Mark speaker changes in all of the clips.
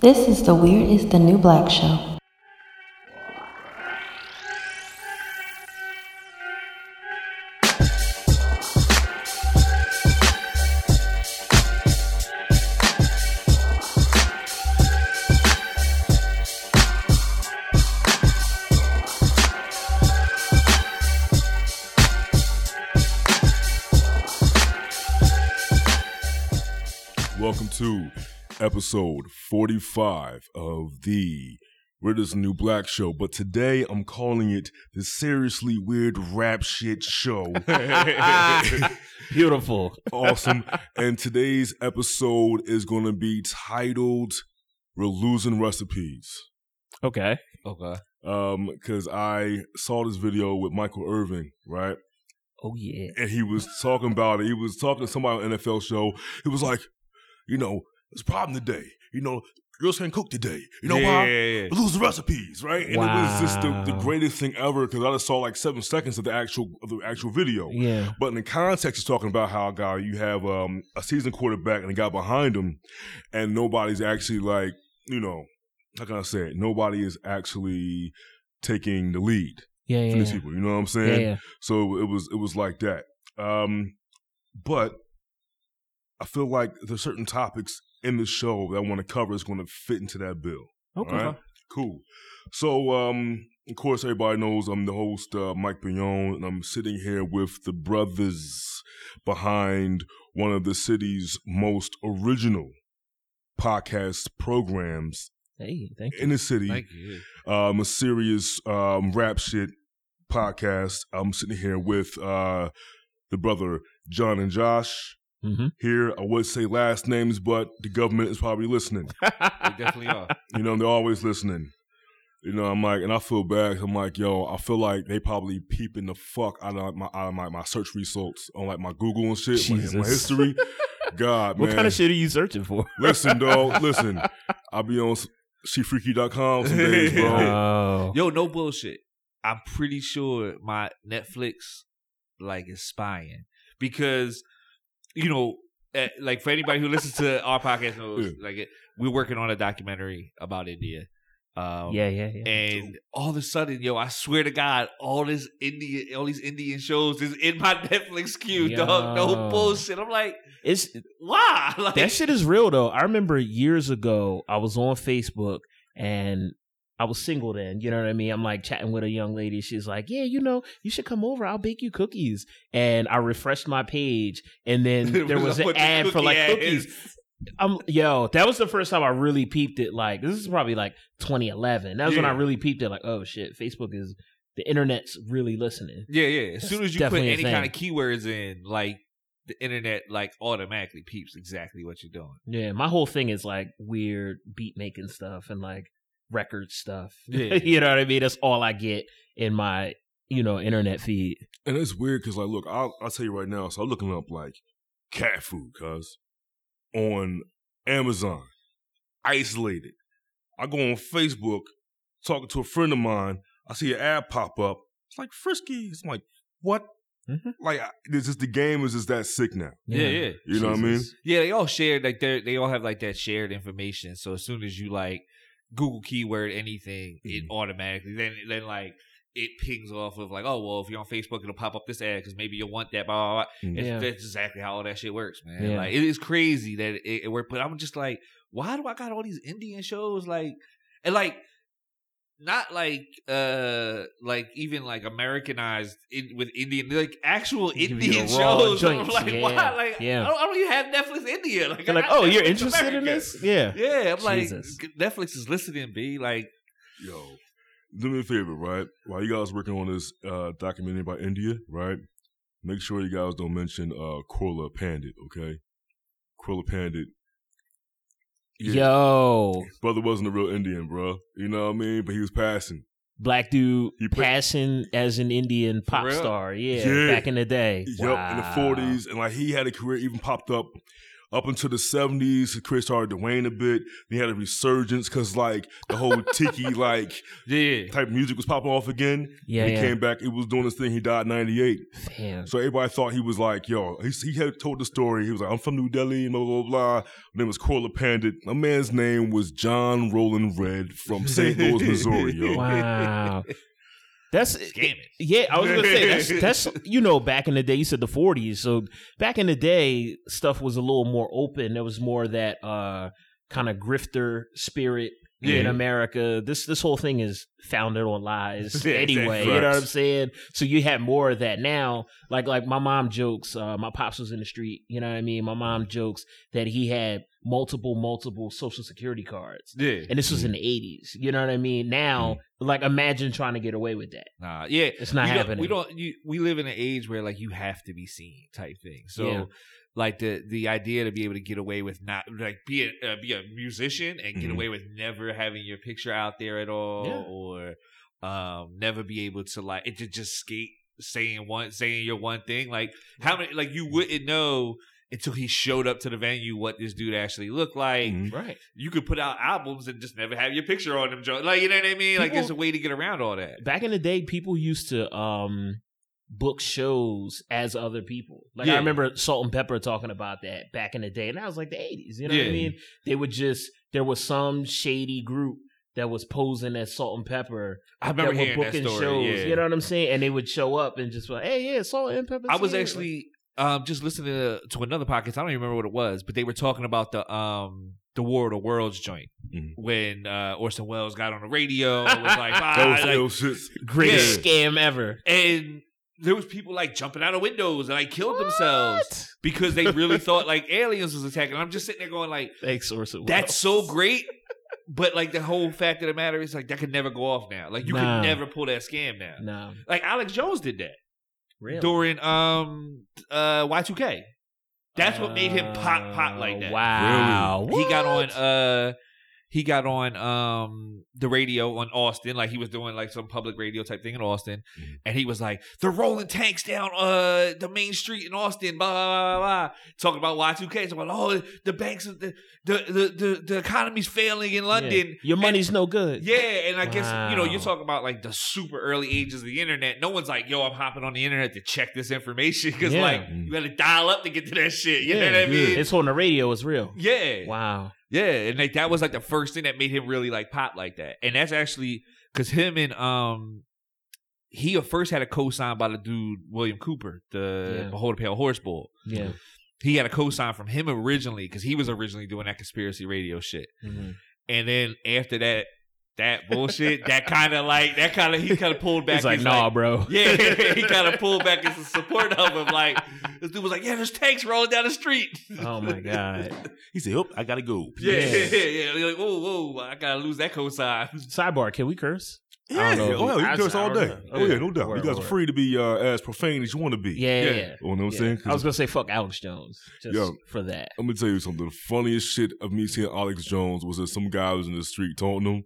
Speaker 1: This is the Weird is the New Black show.
Speaker 2: Episode 45 of the Weirdest New Black Show. But today I'm calling it the Seriously Weird Rap Shit Show.
Speaker 3: Beautiful.
Speaker 2: awesome. And today's episode is going to be titled We're Losing Recipes.
Speaker 3: Okay.
Speaker 4: Okay.
Speaker 2: Um, because I saw this video with Michael Irvin, right?
Speaker 3: Oh yeah.
Speaker 2: and he was talking about it. He was talking to somebody on an NFL show. He was like, you know, there's a problem today. You know, girls can't cook today. You know
Speaker 4: yeah,
Speaker 2: why?
Speaker 4: Yeah, yeah.
Speaker 2: We lose the recipes, right? And it was just the, the greatest thing ever because I just saw like seven seconds of the actual of the actual video.
Speaker 3: Yeah.
Speaker 2: But in the context, he's talking about how a guy you have um, a seasoned quarterback and a guy behind him, and nobody's actually like, you know, how can I say it? Nobody is actually taking the lead
Speaker 3: Yeah. Yeah.
Speaker 2: these
Speaker 3: Yeah.
Speaker 2: people. You know what I'm saying?
Speaker 3: yeah.
Speaker 2: So it was it was like that. Um, but I feel like there's certain topics in the show that I want to cover is going to fit into that bill.
Speaker 3: Okay.
Speaker 2: All right? Cool. So um, of course everybody knows I'm the host, uh, Mike Bignon, and I'm sitting here with the brothers behind one of the city's most original podcast programs
Speaker 3: Hey, thank you.
Speaker 2: in the city
Speaker 4: Thank you.
Speaker 2: um, a serious um, rap shit podcast. I'm sitting here with uh, the brother John and Josh.
Speaker 3: Mm-hmm.
Speaker 2: Here, I would say last names, but the government is probably listening.
Speaker 4: We definitely are.
Speaker 2: You know, they're always listening. You know, I'm like, and I feel bad. I'm like, yo, I feel like they probably peeping the fuck out of my out of my, my search results on like my Google and shit, my, my history. God,
Speaker 3: what
Speaker 2: man.
Speaker 3: kind of shit are you searching for?
Speaker 2: Listen, dog. Listen, I'll be on shefreaky.com some days, bro.
Speaker 3: Oh.
Speaker 4: Yo, no bullshit. I'm pretty sure my Netflix like is spying because you know, eh, like for anybody who listens to our podcast knows, like it, we're working on a documentary about India. Um,
Speaker 3: Yeah. Yeah. Yeah.
Speaker 4: And all of a sudden, yo, I swear to God, all this Indian, all these Indian shows is in my Netflix queue, dog. No bullshit. I'm like,
Speaker 3: It's
Speaker 4: why? Like,
Speaker 3: that shit is real though. I remember years ago, I was on Facebook and I was single then. You know what I mean? I'm like chatting with a young lady. She's like, "Yeah, you know, you should come over. I'll bake you cookies." And I refreshed my page, and then there was an ad for like cookies. I'm yo, that was the first time I really peeped it. Like this is probably like 2011. That was when I really peeped it. Like, oh shit, Facebook is the internet's really listening.
Speaker 4: Yeah, yeah. As
Speaker 3: That's
Speaker 4: soon as you put any kind of keywords in, like the internet, like automatically peeps exactly what you're doing.
Speaker 3: Yeah, my whole thing is like weird beat making stuff and like record stuff.
Speaker 4: Yeah.
Speaker 3: you know what I mean? That's all I get in my you know internet feed.
Speaker 2: And it's weird because, like, look, I'll, I'll tell you right now. So I'm looking up like cat food, cuz on Amazon, isolated. I go on Facebook, talking to a friend of mine. I see an ad pop up. It's like Frisky. It's like what?
Speaker 3: Mhm.
Speaker 2: Like I- it's just the game is just that sick now.
Speaker 4: Yeah, yeah.
Speaker 2: You know what I mean?
Speaker 4: Yeah, they all share like they they all have like that shared information. So as soon as you like Google keyword anything, it
Speaker 2: Mm-hmm.
Speaker 4: automatically then then like it pings off of like, oh well, if you're on Facebook, it'll pop up this ad because maybe you'll want that. Blah blah. blah. It's,
Speaker 3: Yeah.
Speaker 4: That's exactly how all that shit works, man.
Speaker 3: Yeah.
Speaker 4: Like it is crazy that it, it worked. But I'm just like, why do I got all these Indian shows like and like not like uh like even like Americanized in, with Indian like actual Indian
Speaker 3: the raw
Speaker 4: shows. I'm
Speaker 3: joints,
Speaker 4: like,
Speaker 3: yeah,
Speaker 4: why? Like
Speaker 3: yeah.
Speaker 4: I don't, I don't even have Netflix India. Like,
Speaker 3: They're like,
Speaker 4: got
Speaker 3: oh, you're
Speaker 4: Netflix
Speaker 3: interested in this? Yeah.
Speaker 4: Yeah, I'm like Netflix is listening. B like
Speaker 2: Yo, do me a favor, right? While you guys working on this uh, documentary about India, right? Make sure you guys don't mention uh, Korla Pandit, okay? Korla Pandit.
Speaker 3: Yo,
Speaker 2: brother wasn't a real Indian, bro. You know what I mean? But he was passing.
Speaker 3: black dude
Speaker 2: He put-
Speaker 3: passing as an Indian pop
Speaker 4: real?
Speaker 3: star. Yeah,
Speaker 2: Yeah.
Speaker 3: back in the day.
Speaker 2: Yep, in the
Speaker 3: Wow.
Speaker 2: forties, and like he had a career. Even popped up up until the seventies, Chris started to wane a bit. He had a resurgence because like the whole tiki like
Speaker 4: Yeah.
Speaker 2: type of music was popping off again.
Speaker 3: Yeah,
Speaker 2: he
Speaker 3: yeah.
Speaker 2: came back. He was doing this thing. He died in ninety eight.
Speaker 3: Damn.
Speaker 2: So everybody thought he was like, yo, he, he had told the story. He was like, I'm from New Delhi, blah, blah, blah. My name was Korla Pandit. My man's name was John Roland Redd from St. Louis, Missouri, yo.
Speaker 3: Wow. That's
Speaker 4: Scamming.
Speaker 3: yeah. I was gonna say that's that's you know back in the day. You said the '40s, so back in the day, stuff was a little more open. There was more of that uh, kind of grifter spirit in America. This this whole thing is founded on lies
Speaker 4: Yeah,
Speaker 3: anyway. You know what I'm saying? So you have more of that now. Like like my mom jokes. Uh, my pops was in the street. You know what I mean? My mom jokes that he had multiple multiple social security cards.
Speaker 4: Yeah.
Speaker 3: And this was in the 80s. You know what I mean? Now, like, imagine trying to get away with that.
Speaker 4: Nah, yeah,
Speaker 3: It's not happening.
Speaker 4: we don't. You, we live in an age where like you have to be seen, type thing. So,
Speaker 3: Yeah.
Speaker 4: Like the the idea to be able to get away with not like be a uh, be a musician and get
Speaker 2: Mhm.
Speaker 4: away with never having your picture out there at all,
Speaker 3: Yeah.
Speaker 4: or um never be able to like it to just skate saying one saying your one thing. Like how many like you wouldn't know. Until he showed up to the venue, what this dude actually looked like.
Speaker 2: Mhm.
Speaker 3: Right.
Speaker 4: You could put out albums and just never have your picture on them. Like you know what I mean? Like
Speaker 3: People-
Speaker 4: there's a way to get around all that.
Speaker 3: Back in the day, people used to um book shows as other people. Like, I remember Salt-N-Pepa talking about that back in the day. And that was like the 80s. You know what I mean? They would just, there was some shady group that was posing as Salt-N-Pepa
Speaker 4: I remember
Speaker 3: that were
Speaker 4: hearing that story.
Speaker 3: shows.
Speaker 4: yeah.
Speaker 3: You know what I'm saying? And they would show up and just be like, hey, yeah, Salt-N-Pepa.
Speaker 4: I was actually um, just listening to, to another podcast. I don't even remember what it was, but they were talking about the um, the War of the Worlds joint
Speaker 2: Mhm.
Speaker 4: when uh, Orson Welles got on the radio. It was like, ah,
Speaker 2: That was,
Speaker 4: like-
Speaker 2: that was shit.
Speaker 3: greatest
Speaker 4: Yeah.
Speaker 3: scam ever.
Speaker 4: and there was people like jumping out of windows and like killed themselves because they really thought like aliens was attacking. I'm just sitting there going like,
Speaker 3: Thanks, Orson.
Speaker 4: that's so great. But like the whole fact of the matter is like that could never go off now. Like you
Speaker 3: Nah.
Speaker 4: could never pull that scam now.
Speaker 3: No,
Speaker 4: Like Alex Jones did that.
Speaker 3: really.
Speaker 4: during um uh Y2K. That's what made him pop pop like that.
Speaker 3: Uh, Wow.
Speaker 4: He got on uh he got on um the radio on Austin, like he was doing like some public radio type thing in Austin,
Speaker 2: Mhm.
Speaker 4: and he was like, "They're rolling tanks down uh the main street in Austin." Blah blah blah, blah. talking about Y two K, talking about oh the banks, the the the the, the economy's failing in London.
Speaker 3: Yeah. Your money's no good.
Speaker 4: Yeah, and I guess you know you're talking about like the super early ages of the internet. No one's like, "Yo, I'm hopping on the internet to check this information," because
Speaker 3: Yeah.
Speaker 4: like you got to dial up to get to that shit. You know
Speaker 3: Yeah,
Speaker 4: what I mean?
Speaker 3: It's on the radio. It's real.
Speaker 4: Yeah,
Speaker 3: Wow.
Speaker 4: Yeah, and like that was like the first thing that made him really like pop like that. And that's actually because him and um he first had a co-sign by the dude William Cooper, the
Speaker 3: Yeah.
Speaker 4: Behold a Pale Horse Bull.
Speaker 3: Yeah.
Speaker 4: He had a co-sign from him originally because he was originally doing that conspiracy radio shit.
Speaker 3: Mhm.
Speaker 4: And then after that, that bullshit, that kind of like that kind of he kind of pulled back.
Speaker 3: He's like,
Speaker 4: his,
Speaker 3: nah, bro.
Speaker 4: Yeah, he kind of pulled back as a support of him. Like this dude was like, "Yeah, there's tanks rolling down the street."
Speaker 3: Oh my god.
Speaker 2: He said, "Oh, I gotta go."
Speaker 4: Yeah,
Speaker 3: Yeah.
Speaker 4: yeah, yeah. You're like, whoa, whoa, I gotta lose that cosign.
Speaker 3: Sidebar: Can we curse?
Speaker 2: Yeah,
Speaker 3: don't
Speaker 2: oh, yeah, you can curse all day.
Speaker 3: know.
Speaker 2: Oh yeah, no doubt.
Speaker 3: Word,
Speaker 2: you guys are free to be uh, as profane as you want to be.
Speaker 3: Yeah, yeah.
Speaker 4: Yeah.
Speaker 3: yeah.
Speaker 2: You know what I'm
Speaker 3: Yeah.
Speaker 2: saying? 'Cause
Speaker 3: I was gonna say fuck Alex Jones just
Speaker 2: Yo.
Speaker 3: for that.
Speaker 2: I'm gonna tell you something. The funniest shit of me seeing Alex Jones was that some guy was in the street taunting him.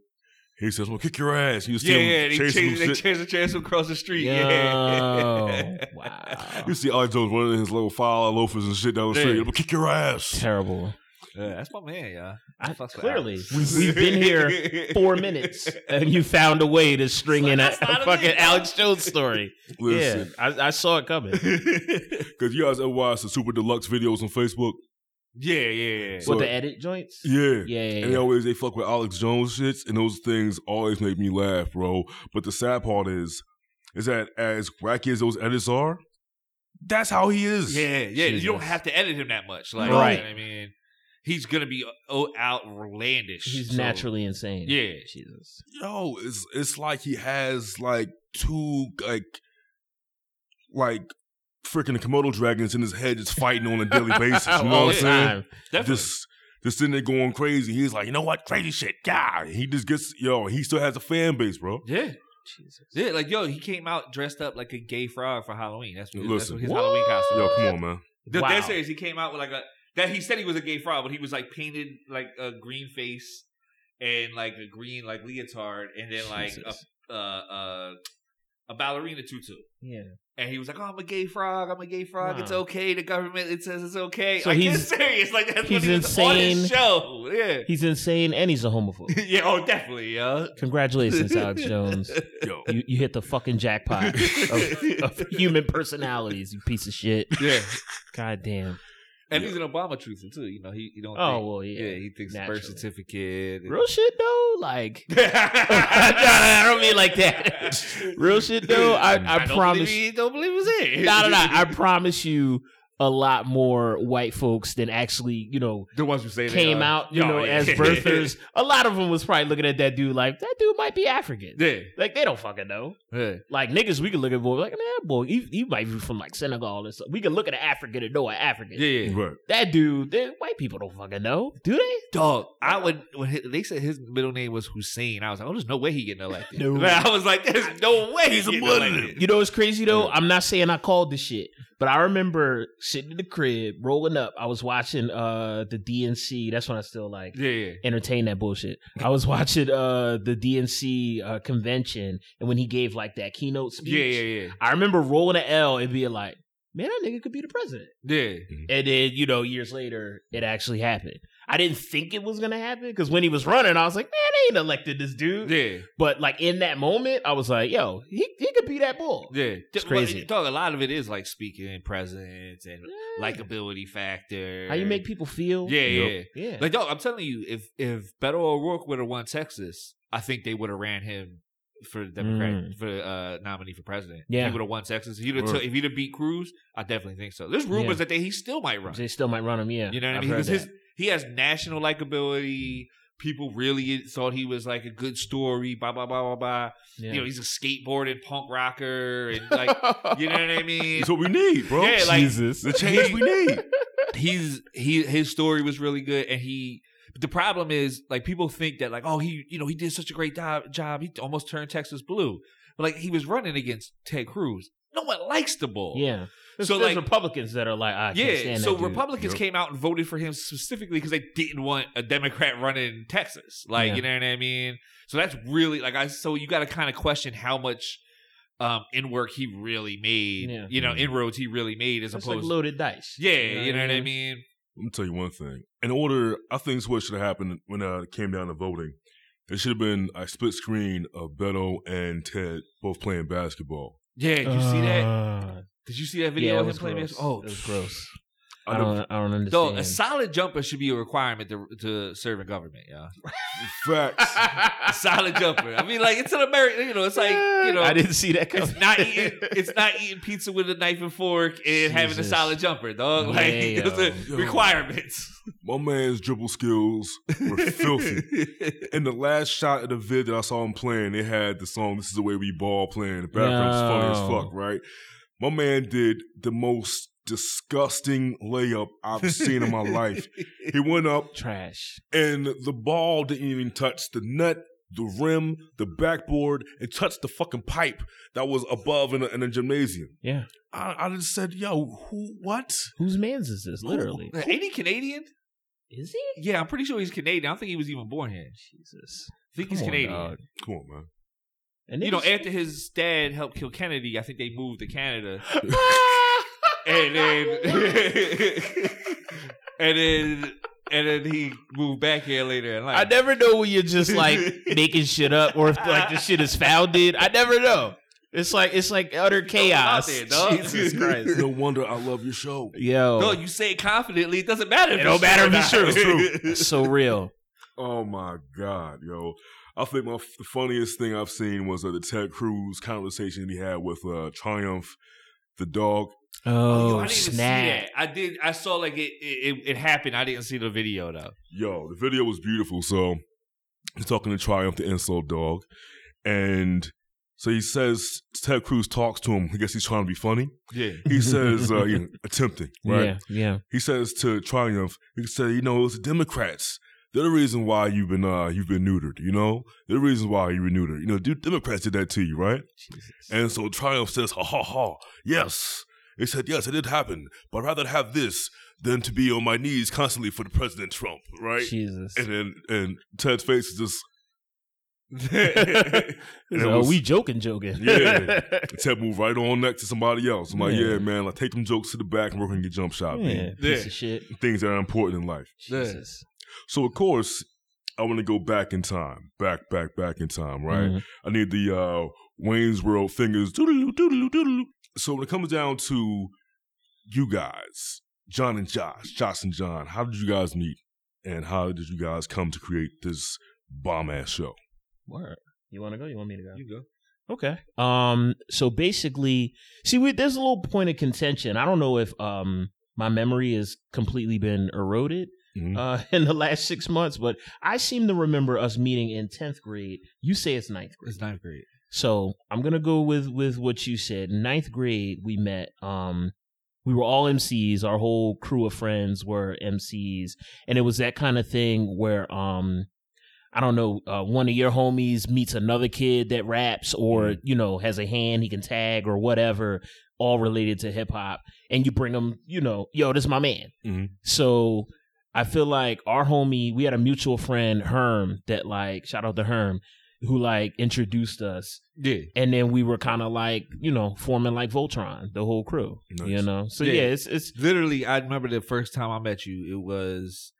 Speaker 2: He says, "I'm gonna kick your ass." You see
Speaker 4: Yeah,
Speaker 2: him
Speaker 4: yeah. They
Speaker 2: chasing
Speaker 4: changed,
Speaker 2: him
Speaker 4: they
Speaker 2: shit.
Speaker 4: changed the chance across the street.
Speaker 3: Yo,
Speaker 4: Yeah.
Speaker 3: wow.
Speaker 2: You see Alex Jones running his little file loafers and shit down the street. I'm gonna kick your ass.
Speaker 3: Terrible.
Speaker 4: Yeah, that's my man, yeah.
Speaker 3: I,
Speaker 4: Fucks
Speaker 3: clearly, we, we've been here four minutes, and you found a way to string in a, a
Speaker 4: a
Speaker 3: fucking
Speaker 4: man,
Speaker 3: Alex Jones story.
Speaker 2: Listen,
Speaker 3: Yeah, I, I saw it coming.
Speaker 2: because you guys ever watch the super deluxe videos on Facebook?
Speaker 4: Yeah, yeah, yeah.
Speaker 2: So-
Speaker 3: With the edit joints.
Speaker 2: Yeah.
Speaker 3: Yeah, yeah,
Speaker 2: And they
Speaker 3: yeah.
Speaker 2: always they fuck with Alex Jones shits, and those things always make me laugh, bro. But the sad part is, is that as wacky as those edits are, that's how he is.
Speaker 4: Yeah, yeah. You don't have to edit him that much. Like,
Speaker 3: Right.
Speaker 4: I mean, he's gonna be o- outlandish.
Speaker 3: He's
Speaker 4: so-
Speaker 3: naturally insane.
Speaker 4: Yeah.
Speaker 3: Jesus.
Speaker 2: Yo, it's it's like he has like two like like freaking Komodo dragons in his head just fighting on a daily basis. You know what I'm saying?
Speaker 3: time.
Speaker 4: Definitely.
Speaker 2: Just just sitting there going crazy. He's like, you know what, crazy shit, yeah. He just gets yo. He still has a fan base, bro.
Speaker 4: yeah.
Speaker 3: Jesus.
Speaker 4: Yeah, like yo, he came out dressed up like a gay frog for Halloween. That's what, that's what his Halloween costume.
Speaker 2: Yo,
Speaker 4: was.
Speaker 2: come on, man.
Speaker 4: The
Speaker 3: Wow.
Speaker 4: dead serious, he came out with like a that he said he was a gay frog, but he was like painted like a green face and like a green like leotard, and then like
Speaker 3: Jesus.
Speaker 4: a uh uh a ballerina tutu.
Speaker 3: Yeah.
Speaker 4: And he was like, "Oh, I'm a gay frog. I'm a gay frog. It's okay. The government it says it's okay."
Speaker 3: So
Speaker 4: like,
Speaker 3: he's-
Speaker 4: serious. Like that's
Speaker 3: he's
Speaker 4: what he was on
Speaker 3: insane.
Speaker 4: show. Yeah,
Speaker 3: He's insane and he's a homophobe.
Speaker 4: yeah. Oh, definitely, Yeah.
Speaker 3: Congratulations, Alex Jones.
Speaker 2: Yo,
Speaker 3: You, you hit the fucking jackpot of, of human personalities, you piece of shit.
Speaker 4: yeah.
Speaker 3: God damn.
Speaker 4: And he's an Obama truther too. You know, he, he don't.
Speaker 3: Oh,
Speaker 4: think,
Speaker 3: well, yeah, yeah.
Speaker 4: he thinks
Speaker 3: naturally.
Speaker 4: birth certificate. and-
Speaker 3: Real shit though, like I don't mean like that. Real shit though, I, I,
Speaker 4: don't
Speaker 3: promise.
Speaker 4: Believe he don't believe it's it.
Speaker 3: No, no, no. I promise you, a lot more white folks than actually, you know,
Speaker 4: the ones who say they
Speaker 3: came
Speaker 4: are.
Speaker 3: out, you
Speaker 4: Oh,
Speaker 3: know,
Speaker 4: yeah.
Speaker 3: as birthers. A lot of them was probably looking at that dude like that dude might be African.
Speaker 4: yeah,
Speaker 3: Like they don't fucking know.
Speaker 4: yeah.
Speaker 3: Like niggas, we can look at boy like man, boy, he, he might be from like Senegal or something. We can look at an African and know an African.
Speaker 4: Yeah, yeah.
Speaker 2: right.
Speaker 3: That dude, they, white people don't fucking know, do they?
Speaker 4: Dog, I would when he- they said his middle name was Hussein. I was like, oh, there's no way he getting elected.
Speaker 3: No.
Speaker 4: I was like, there's no way he's,
Speaker 2: He's a Muslim.
Speaker 4: elected.
Speaker 3: You know what's crazy though? I'm not saying I called this shit, but I remember sitting in the crib, rolling up. I was watching uh the DNC. That's when I still like
Speaker 4: Yeah, yeah.
Speaker 3: entertain that bullshit. I was watching uh the DNC uh convention and when he gave like that keynote speech.
Speaker 4: Yeah, yeah, yeah.
Speaker 3: I remember rolling an L and being like, man, that nigga could be the president.
Speaker 4: Yeah.
Speaker 3: And then, you know, years later, it actually happened. I didn't think it was gonna happen because when he was running, I was like, man, they ain't elected this dude.
Speaker 4: Yeah.
Speaker 3: But like in that moment, I was like, yo, he, he could be that bull.
Speaker 4: Yeah.
Speaker 3: It's
Speaker 4: Well,
Speaker 3: crazy.
Speaker 4: Dog, a lot of it is like speaking presence and
Speaker 3: Yeah.
Speaker 4: likability factor.
Speaker 3: How you make people feel.
Speaker 4: Yeah, yeah.
Speaker 3: Yeah.
Speaker 4: Like, dog, I'm telling you, if if Beto O'Rourke would have won Texas, I think they would have ran him for the Democrat
Speaker 3: Mm.
Speaker 4: for uh, nominee for president.
Speaker 3: Yeah.
Speaker 4: he would have won Texas. If he'd have, took- if he'd have beat Cruz, I definitely think so. There's rumors
Speaker 3: Yeah.
Speaker 4: that they, he still might run.
Speaker 3: they still might run him, yeah.
Speaker 4: You know what I mean? Because his. He has national likability. People really thought he was like a good story. Blah blah blah blah blah.
Speaker 3: Yeah.
Speaker 4: You know, he's a skateboarding punk rocker, and like, you know what I mean?
Speaker 2: It's what we need, bro.
Speaker 4: Yeah, like-
Speaker 3: Jesus.
Speaker 2: the change we need.
Speaker 4: he's he his story was really good and he but the problem is like people think that like oh he you know he did such a great job job he almost turned Texas blue but like he was running against Ted Cruz no one likes the bull
Speaker 3: Yeah. There's,
Speaker 4: So,
Speaker 3: there's
Speaker 4: like-
Speaker 3: Republicans that are like, I can't
Speaker 4: yeah
Speaker 3: stand
Speaker 4: so
Speaker 3: that dude.
Speaker 4: Republicans
Speaker 2: Yep.
Speaker 4: came out and voted for him specifically because they didn't want a Democrat running Texas like
Speaker 3: Yeah.
Speaker 4: you know what I mean so that's really like I so you got to kind of question how much um in work he really made
Speaker 3: Yeah.
Speaker 4: you know inroads he really made as
Speaker 3: It's
Speaker 4: opposed
Speaker 3: like loaded dice.
Speaker 4: yeah you know what I mean
Speaker 2: Let me tell you one thing. In order, I think this is what should have happened when uh, it came down to voting. There should have been a split screen of Beto and Ted both playing basketball.
Speaker 4: yeah did you see that
Speaker 3: Uh,
Speaker 4: Did you see that video
Speaker 3: yeah, it
Speaker 4: of him playing
Speaker 3: gross.
Speaker 4: basketball? Oh,
Speaker 3: it was gross.
Speaker 2: I
Speaker 3: I don't, I don't understand.
Speaker 4: Though a solid jumper should be a requirement to to serve in government, yeah.
Speaker 2: facts.
Speaker 4: A solid jumper. I mean, like it's an American. You know, it's like you know,
Speaker 3: I didn't see that coming.
Speaker 4: it's not eating. It's not eating pizza with a knife and fork and having a solid jumper, dog. Like
Speaker 3: Yeah,
Speaker 4: those are requirements.
Speaker 2: My man's dribble skills were filthy. In the last shot of the vid that I saw him playing, they had the song "This Is the Way We Ball" playing. The background's funny as fuck, right? My man did the most disgusting layup I've seen in my life. He went up
Speaker 3: Trash.
Speaker 2: and the ball didn't even touch the net, the rim, the backboard. It touched the fucking pipe that was above in a, in a gymnasium.
Speaker 3: Yeah.
Speaker 2: I, I just said, "Yo, who? What?
Speaker 3: Whose man's is this? Literally.
Speaker 4: Ain't he Canadian?
Speaker 3: Is he?
Speaker 4: Yeah, I'm pretty sure he's Canadian. I don't think he was even born here.
Speaker 3: Jesus.
Speaker 4: I think he's
Speaker 3: on,
Speaker 4: Canadian.
Speaker 3: dog.
Speaker 2: Come on, man."
Speaker 3: And
Speaker 4: You know,
Speaker 3: niggas-
Speaker 4: after his dad helped kill Kennedy, I think they moved to Canada. and then and then and then he moved back here later in life.
Speaker 3: I never know when you're just like making shit up or if like the shit is founded. I never know. It's like it's like utter chaos.
Speaker 4: there.
Speaker 3: Jesus Christ.
Speaker 2: No wonder I love your show.
Speaker 3: Yo.
Speaker 4: no, you say it confidently. It doesn't matter. If
Speaker 3: It don't
Speaker 4: it's
Speaker 3: matter
Speaker 4: true
Speaker 3: if
Speaker 4: or
Speaker 3: it's true. It's It's so real.
Speaker 2: Oh my god, yo! I think my the funniest thing I've seen was uh, the Ted Cruz conversation he had with uh, Triumph, the dog.
Speaker 4: Yo,
Speaker 3: Oh,
Speaker 4: I didn't even see
Speaker 3: snap.
Speaker 4: that. I did. I saw like it, it. It happened. I didn't see the video though.
Speaker 2: Yo, the video was beautiful. So he's talking to Triumph, the insult dog, and so he says Ted Cruz talks to him. I guess he's trying to be funny.
Speaker 4: Yeah.
Speaker 2: He says, uh, you know, attempting, right?
Speaker 3: Yeah, yeah.
Speaker 2: He says to Triumph, he said, you know, it's the Democrats. They're the reason why you've been uh you've been neutered, you know? They're the reason why you were neutered. You know, dude, Democrats did that to you, right? And so Triumph says, ha ha ha, yes. He said, yes, it did happen, but I'd rather have this than to be on my knees constantly for the President Trump, right?
Speaker 3: Jesus.
Speaker 2: And then and Ted's face is just it
Speaker 3: oh,
Speaker 2: was-
Speaker 3: we joking, joking.
Speaker 2: Yeah. Ted moved right on next to somebody else. I'm like,
Speaker 3: Yeah.
Speaker 2: yeah, man, like take them jokes to the back and work on your jump shot,
Speaker 3: yeah,
Speaker 2: man.
Speaker 3: piece
Speaker 4: Yeah.
Speaker 3: of shit.
Speaker 2: Things that are important in life.
Speaker 3: Jesus.
Speaker 2: So of course, I want to go back in time, back, back, back in time, right?
Speaker 3: Mhm.
Speaker 2: I need the uh, Wayne's World fingers. Doodaloo, doodaloo, doodaloo. So when it comes down to you guys, John and Josh, Josh and John, how did you guys meet, and how did you guys come to create this bomb ass show?
Speaker 3: Word. You want to go? You want me to go?
Speaker 4: You go.
Speaker 3: Okay. Um. So basically, see, we, there's a little point of contention. I don't know if um my memory has completely been eroded
Speaker 2: Mhm.
Speaker 3: uh in the last six months, but I seem to remember us meeting in tenth grade. You say it's ninth grade.
Speaker 4: It's ninth grade.
Speaker 3: So I'm gonna go with with what you said. Ninth grade, we met. Um, we were all MCs. Our whole crew of friends were MCs, and it was that kind of thing where um, I don't know, uh, one of your homies meets another kid that raps, or you know has a hand he can tag or whatever, all related to hip hop, and you bring them. You know, yo, this is my man.
Speaker 2: Mhm.
Speaker 3: So I feel like our homie, we had a mutual friend, Herm, that like shout out to Herm, who like introduced us
Speaker 4: Yeah.
Speaker 3: and then we were kind of like you know forming like Voltron, the whole crew.
Speaker 2: Nice.
Speaker 3: You know, so
Speaker 4: Yeah.
Speaker 3: yeah, it's it's
Speaker 4: Literally, I remember the first time I met you. It was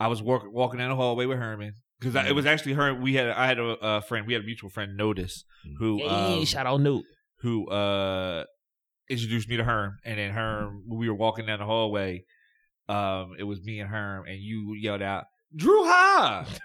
Speaker 4: I was walk, walking down the hallway with Herman because it was actually Herman. We had I had a, a friend. We had a mutual friend, Notice, who
Speaker 3: hey,
Speaker 4: um,
Speaker 3: shout out Newt.
Speaker 4: who uh introduced me to Herm, and then Herm. We were walking down the hallway, um, it was me and Herm, and you yelled out. Drew High,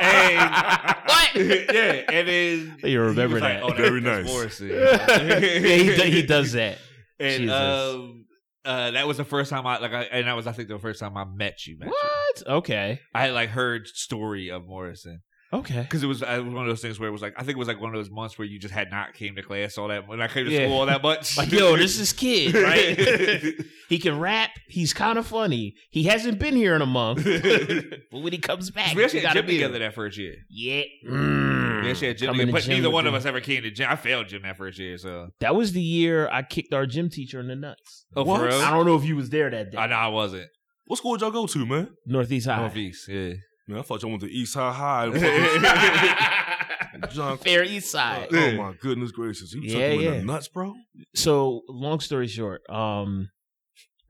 Speaker 4: and
Speaker 3: What?
Speaker 4: yeah, and then
Speaker 3: You
Speaker 4: he
Speaker 3: remember
Speaker 4: was like,
Speaker 3: that.
Speaker 4: oh,
Speaker 2: Very
Speaker 4: that's
Speaker 2: nice.
Speaker 4: Morrison.
Speaker 3: yeah, he, do- he does that.
Speaker 4: And
Speaker 3: Jesus.
Speaker 4: um, uh, that was the first time I like, I, and that was I think the first time I met you. Met you.
Speaker 3: What? Okay,
Speaker 4: I had like heard story of Morrison
Speaker 3: okay.
Speaker 4: because it was, uh, one of those things where it was like I think it was like one of those months where you just had not came to class all that when I came to
Speaker 3: Yeah.
Speaker 4: school all that much.
Speaker 3: Like yo, this is kid, right? he can rap. He's kind of funny. He hasn't been here in a month, but when he comes back,
Speaker 4: we actually had
Speaker 3: gotta
Speaker 4: gym
Speaker 3: be
Speaker 4: together that first year.
Speaker 3: Yeah, Mm.
Speaker 4: We actually had gym together, but neither one of us ever came to gym. I failed gym that first year, so
Speaker 3: That was the year I kicked our gym teacher in the nuts.
Speaker 4: oh
Speaker 2: What?
Speaker 3: I don't know if you was there that day.
Speaker 4: I know I wasn't.
Speaker 2: What school did y'all go to, man?
Speaker 3: Northeast High.
Speaker 4: Northeast, yeah.
Speaker 2: Man, I thought y'all went to East High High. John,
Speaker 3: Fair East Side.
Speaker 2: oh my goodness gracious, you took
Speaker 3: Yeah,
Speaker 2: him in
Speaker 3: yeah.
Speaker 2: the nuts, bro.
Speaker 3: So, long story short, um,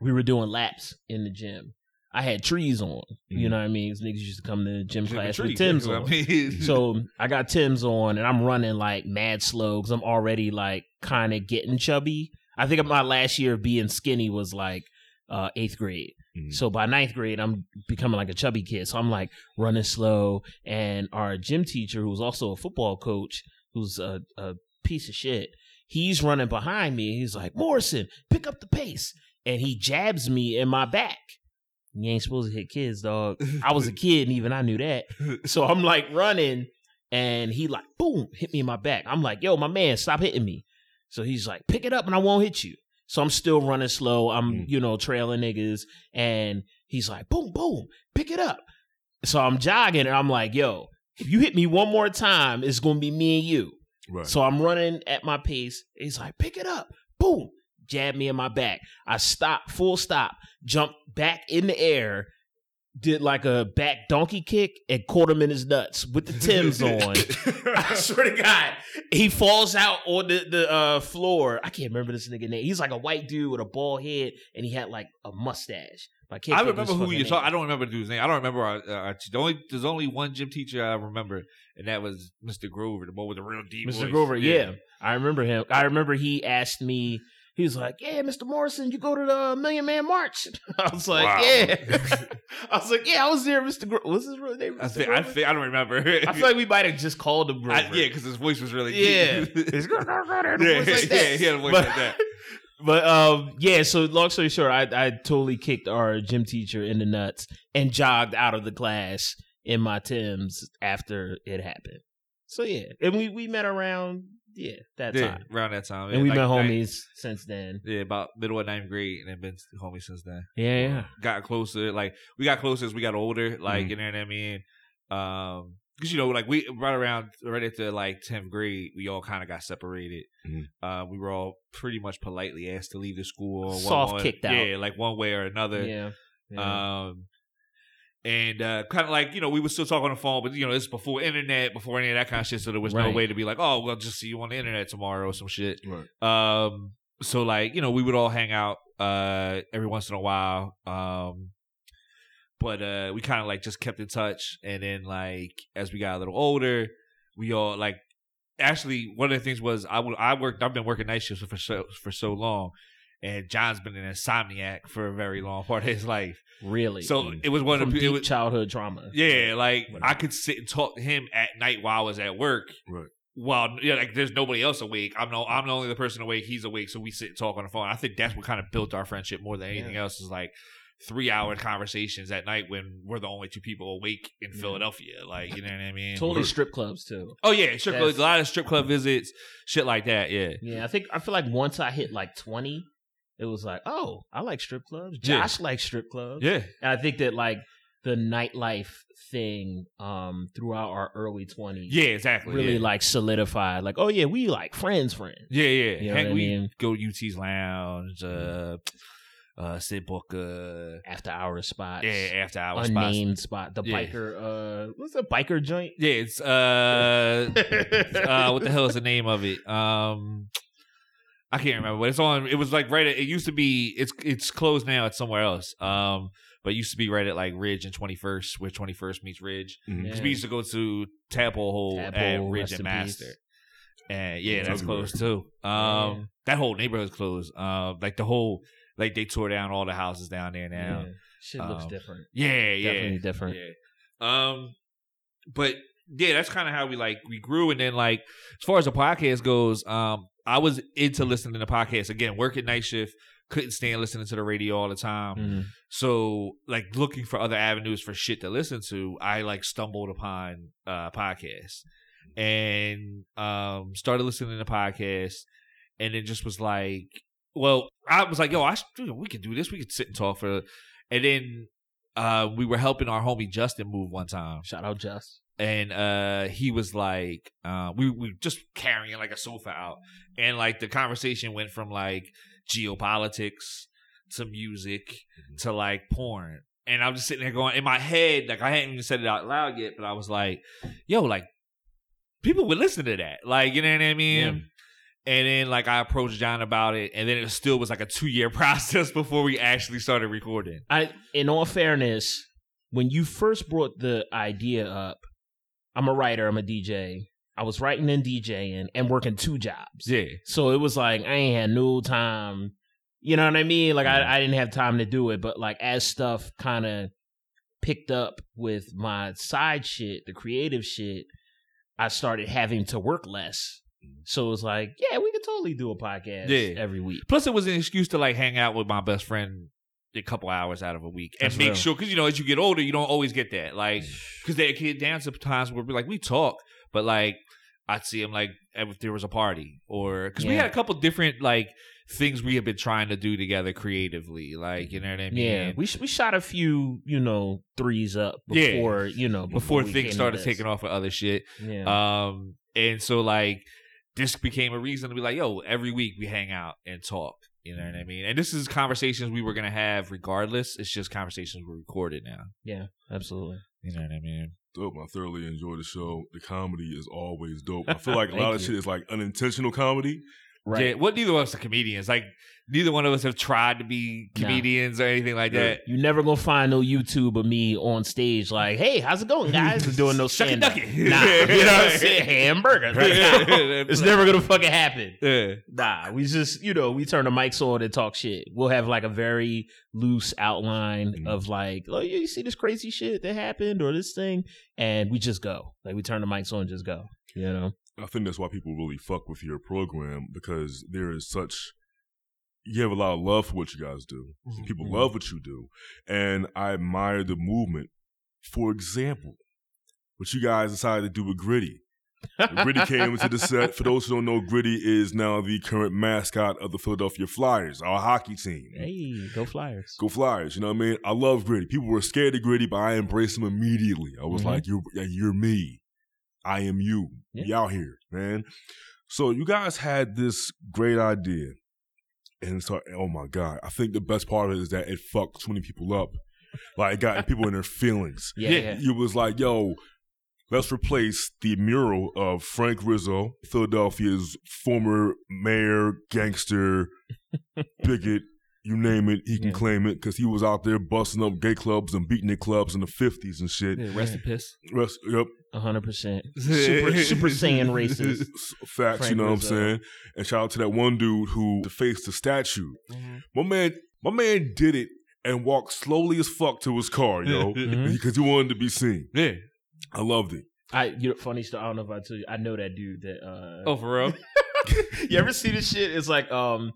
Speaker 3: we were doing laps in the gym. I had trees on. You
Speaker 2: Mhm.
Speaker 3: know what I mean? 'Cause Niggas used to come to the gym
Speaker 4: Gym
Speaker 3: class
Speaker 4: retreat,
Speaker 3: with Tim's on.
Speaker 4: I mean-
Speaker 3: so I got Tim's on, and I'm running like mad slow because I'm already like kind of getting chubby. I think my last year of being skinny was like uh, eighth grade.
Speaker 2: Mhm.
Speaker 3: So by ninth grade, I'm becoming like a chubby kid. So I'm like running slow, and our gym teacher, who's also a football coach, who's a, a piece of shit, he's running behind me. He's like, Morrison, pick up the pace, and he jabs me in my back. You ain't supposed to hit kids, dog. I was a kid, and even I knew that. So I'm like running, and he like boom hit me in my back. I'm like, yo, my man, stop hitting me. So he's like, pick it up, and I won't hit you. So I'm still running slow. I'm
Speaker 2: Mm.
Speaker 3: you know trailing niggas, and he's like, boom, boom, pick it up. So I'm jogging, and I'm like, yo, if you hit me one more time, it's gonna be me and you.
Speaker 2: Right.
Speaker 3: So I'm running at my pace. He's like, pick it up. Boom. Jab me in my back. I stop, full stop, jump back in the air, did like a back donkey kick and caught him in his nuts with the Tim's on. I swear to God. He falls out on the, the uh, floor. I can't remember this nigga name. He's like a white dude with a bald head and he had like a mustache. I, can't
Speaker 4: I remember who you
Speaker 3: name.
Speaker 4: talk. I don't remember the dude's name. I don't remember our, uh, our the only. There's only one gym teacher I remember, and that was Mr. Grover, the boy with the real deep
Speaker 3: Mr.
Speaker 4: voice.
Speaker 3: Grover, yeah. I remember him. I remember he asked me, he was like, Yeah, Mr. Morrison, you go to the Million Man March. I was like,
Speaker 2: Wow.
Speaker 3: Yeah. I was like, Yeah, I was there, Mr. Grover. What's his real name?
Speaker 4: I think, I think I don't remember.
Speaker 3: I feel like we might have just called him Grover.
Speaker 4: I, yeah, because his voice was really
Speaker 3: Yeah.
Speaker 4: yeah,
Speaker 3: voice like that.
Speaker 4: yeah, he had a voice
Speaker 3: But-
Speaker 4: like that.
Speaker 3: But um, yeah. So long story short, I I totally kicked our gym teacher in the nuts and jogged out of the class in my Tims after it happened. So yeah, and we we met around yeah that
Speaker 4: Yeah,
Speaker 3: time,
Speaker 4: around that time,
Speaker 3: and we've
Speaker 4: Like,
Speaker 3: been
Speaker 4: ninth-
Speaker 3: homies since then.
Speaker 4: Yeah, about middle of ninth grade, and then been homies since then.
Speaker 3: Yeah, yeah.
Speaker 4: got closer. Like we got closer as we got older. Like
Speaker 2: Mhm.
Speaker 4: you know what I mean. Um, because you know, like we right around right after like tenth grade, we all kind of got separated.
Speaker 2: Mhm.
Speaker 4: Uh, we were all pretty much politely asked to leave the school. one-
Speaker 3: Soft
Speaker 4: one-
Speaker 3: kicked out.
Speaker 4: Yeah, like one way or another.
Speaker 3: Yeah. yeah.
Speaker 4: Um, And uh, kind of like you know we would still talk on the phone, but you know it's before internet, before any of that kind of shit. So there was no way to be like, oh, we'll just see you on the internet tomorrow or some shit.
Speaker 2: Right.
Speaker 4: Um, so like you know we would all hang out uh every once in a while. Um, but uh we kind of like just kept in touch, and then like as we got a little older, we all like actually one of the things was I would I worked I've been working night shifts for so for so long. And John's been an insomniac for a very long part of his life.
Speaker 3: Really?
Speaker 4: So mm. it was one
Speaker 3: from
Speaker 4: of the
Speaker 3: deep
Speaker 4: it was,
Speaker 3: childhood trauma.
Speaker 4: yeah, like
Speaker 3: Whatever.
Speaker 4: I could sit and talk to him at night while I was at work.
Speaker 2: Right.
Speaker 4: While yeah, like there's nobody else awake. I'm no I'm the only the person awake. He's awake, so we sit and talk on the phone. I think that's what kind of built our friendship more than anything else. Is like three hour conversations at night when we're the only two people awake in
Speaker 3: Yeah.
Speaker 4: Philadelphia. Like you know what I mean?
Speaker 3: Totally strip clubs too.
Speaker 4: Oh yeah, strip clubs, a lot of strip club visits, shit like that. Yeah.
Speaker 3: Yeah, I think I feel like once I hit like twenty, it was like, oh, I like strip clubs.
Speaker 4: Yeah.
Speaker 3: Josh likes strip clubs.
Speaker 4: Yeah.
Speaker 3: And I think that like the nightlife thing um throughout our early twenties
Speaker 4: Yeah, exactly.
Speaker 3: really
Speaker 4: yeah.
Speaker 3: like solidified. Like, oh yeah, we like friends, friends.
Speaker 4: Yeah, yeah.
Speaker 3: You know
Speaker 4: Heck,
Speaker 3: what I
Speaker 4: we
Speaker 3: mean?
Speaker 4: go to UT's lounge, uh uh sit book uh
Speaker 3: After hours spots.
Speaker 4: yeah, after hours spots.
Speaker 3: unnamed spot. The
Speaker 4: Yeah.
Speaker 3: biker uh what's the biker joint?
Speaker 4: Yeah, it's uh uh what the hell is the name of it? Um I can't remember, but it's on it was like right at it used to be it's it's closed now, it's somewhere else. Um but it used to be right at like Ridge and 21st, where 21st meets Ridge. Because we used to go to Temple Hole at Ridge and Master.
Speaker 3: peace.
Speaker 4: And yeah,
Speaker 2: That's
Speaker 4: that's closed too. Um, that whole neighborhood's closed. Uh, like the whole, like they tore down all the houses down there now.
Speaker 3: Yeah. Shit looks
Speaker 4: Um,
Speaker 3: different.
Speaker 4: Yeah, yeah,
Speaker 3: Definitely different.
Speaker 4: Yeah. Um, but yeah, that's kind of how we like we grew, and then like as far as the podcast goes, um, I was into listening to podcasts again. Working night shift, couldn't stand listening to the radio all the time.
Speaker 3: Mhm.
Speaker 4: So like looking for other avenues for shit to listen to, I like stumbled upon uh podcasts and um started listening to podcasts and it just was like well, I was like, yo, I should, we could do this. We could sit and talk for and then uh we were helping our homie Justin move one time
Speaker 3: Shout out Just.
Speaker 4: And uh he was like uh we we just carrying like a sofa out. And like the conversation went from like geopolitics to music to like porn. And i'm just sitting there going in my head like i hadn't even said it out loud yet but i was like yo like people would listen to that. Like you know what i mean?
Speaker 3: Yeah.
Speaker 4: and then like i approached john about it and then it still was like a two year process before we actually started recording.
Speaker 3: I in all fairness, when you first brought the idea up, I'm a writer, I'm a DJ. I was writing and DJing and working two jobs.
Speaker 4: yeah
Speaker 3: So it was like I ain't had no time. You know what I mean? Like I, mm-hmm. I didn't have time to do it. But like as stuff kind of picked up with my side shit, the creative shit, I started having to work less. Mm-hmm. So it was like, yeah, we could totally do a podcast
Speaker 4: Yeah.
Speaker 3: every week.
Speaker 4: Plus, it was an excuse to like hang out with my best friend a couple hours out of a week and
Speaker 3: That's
Speaker 4: make
Speaker 3: real.
Speaker 4: sure because you know as you get older, you don't always get that. Like because there get down to times where we like we talk, but like I'd see him like if there was a party or because we had a couple different like things we have been trying to do together creatively. Like you know what I mean?
Speaker 3: Yeah, we we shot a few, you know, threes up
Speaker 4: Yeah.
Speaker 3: before, you know,
Speaker 4: before
Speaker 3: we
Speaker 4: things started taking off with other shit.
Speaker 3: Yeah,
Speaker 4: Um, and so like this became a reason to be like, yo, every week we hang out and talk. You know what I mm-hmm. mean? And this is conversations we were gonna have regardless. It's just conversations we're recorded now.
Speaker 3: yeah, absolutely.
Speaker 4: You know what I mean?
Speaker 2: Dope. I thoroughly enjoy the show. The comedy is always dope. I feel like a lot
Speaker 3: Thank
Speaker 2: of
Speaker 3: you.
Speaker 2: shit is like unintentional comedy.
Speaker 3: Right.
Speaker 4: Yeah. Well, neither of us are comedians. Like neither one of us have tried to be
Speaker 3: Nah.
Speaker 4: comedians or anything like
Speaker 2: Yeah.
Speaker 4: that.
Speaker 3: You never gonna find no YouTube of me on stage like, "Hey, how's it going, guys?" doing no
Speaker 4: Shucky
Speaker 3: stand up. Nah, you know what I'm saying? Hamburger. Like, nah, it's never gonna fucking happen.
Speaker 4: Yeah.
Speaker 3: Nah, we just you know we turn the mics on and talk shit. We'll have like a very loose outline
Speaker 2: Mhm.
Speaker 3: of like, oh yeah, you see this crazy shit that happened or this thing, and we just go. Like we turn the mics on, and just go. You know.
Speaker 2: I think that's why people really fuck with your program because there is such you have a lot of love for what you guys do. People
Speaker 3: Mhm.
Speaker 2: love what you do, and I admire the movement. For example, what you guys decided to do with Gritty. Gritty came into the set. For those who don't know, Gritty is now the current mascot of the Philadelphia Flyers, our hockey team.
Speaker 3: Hey, go Flyers.
Speaker 2: Go Flyers, you know what I mean? I love Gritty. People were scared of Gritty, but I embraced him immediately. I was
Speaker 3: Mhm.
Speaker 2: like, "You're you're me. I am you. We out here, man." So you guys had this great idea, and so oh my god, I think the best part of it is that it fucked too many people up. like it got people in their feelings.
Speaker 3: Yeah, yeah.
Speaker 2: It was like, yo, let's replace the mural of Frank Rizzo, Philadelphia's former mayor, gangster, bigot, you name it, he can
Speaker 3: Yeah.
Speaker 2: claim it because he was out there busting up gay clubs and beating the clubs in the 50s and shit.
Speaker 4: Yeah, rest in piss.
Speaker 2: Rest, yep,
Speaker 3: A hundred percent. Super Super Saiyan racist.
Speaker 2: facts,
Speaker 3: Frank
Speaker 2: you know
Speaker 3: Rizzo.
Speaker 2: what I'm saying? And shout out to that one dude who defaced the statue.
Speaker 3: Mm-hmm.
Speaker 2: My man, my man did it and walked slowly as fuck to his car, yo,
Speaker 3: Mhm.
Speaker 2: because he wanted to be seen.
Speaker 4: Yeah.
Speaker 2: I loved it.
Speaker 3: I you know funny story. I don't know if I told you. I know that dude that. uh
Speaker 4: Oh, for real?
Speaker 3: you ever see this shit? It's like um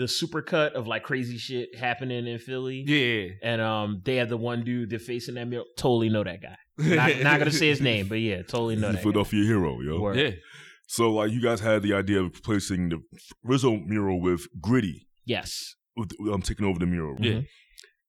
Speaker 3: the supercut of like crazy shit happening in Philly.
Speaker 4: Yeah.
Speaker 3: And um they have the one dude that facing that mirror. Totally know that guy. Not, not gonna say his name, but yeah, totally know
Speaker 2: He's a
Speaker 3: that. Guy.
Speaker 2: Philadelphia hero, yo.
Speaker 3: Word.
Speaker 4: Yeah.
Speaker 2: So, like, you guys had the idea of replacing the Rizzo mural with Gritty.
Speaker 3: Yes.
Speaker 2: I'm taking over the mural.
Speaker 4: Yeah.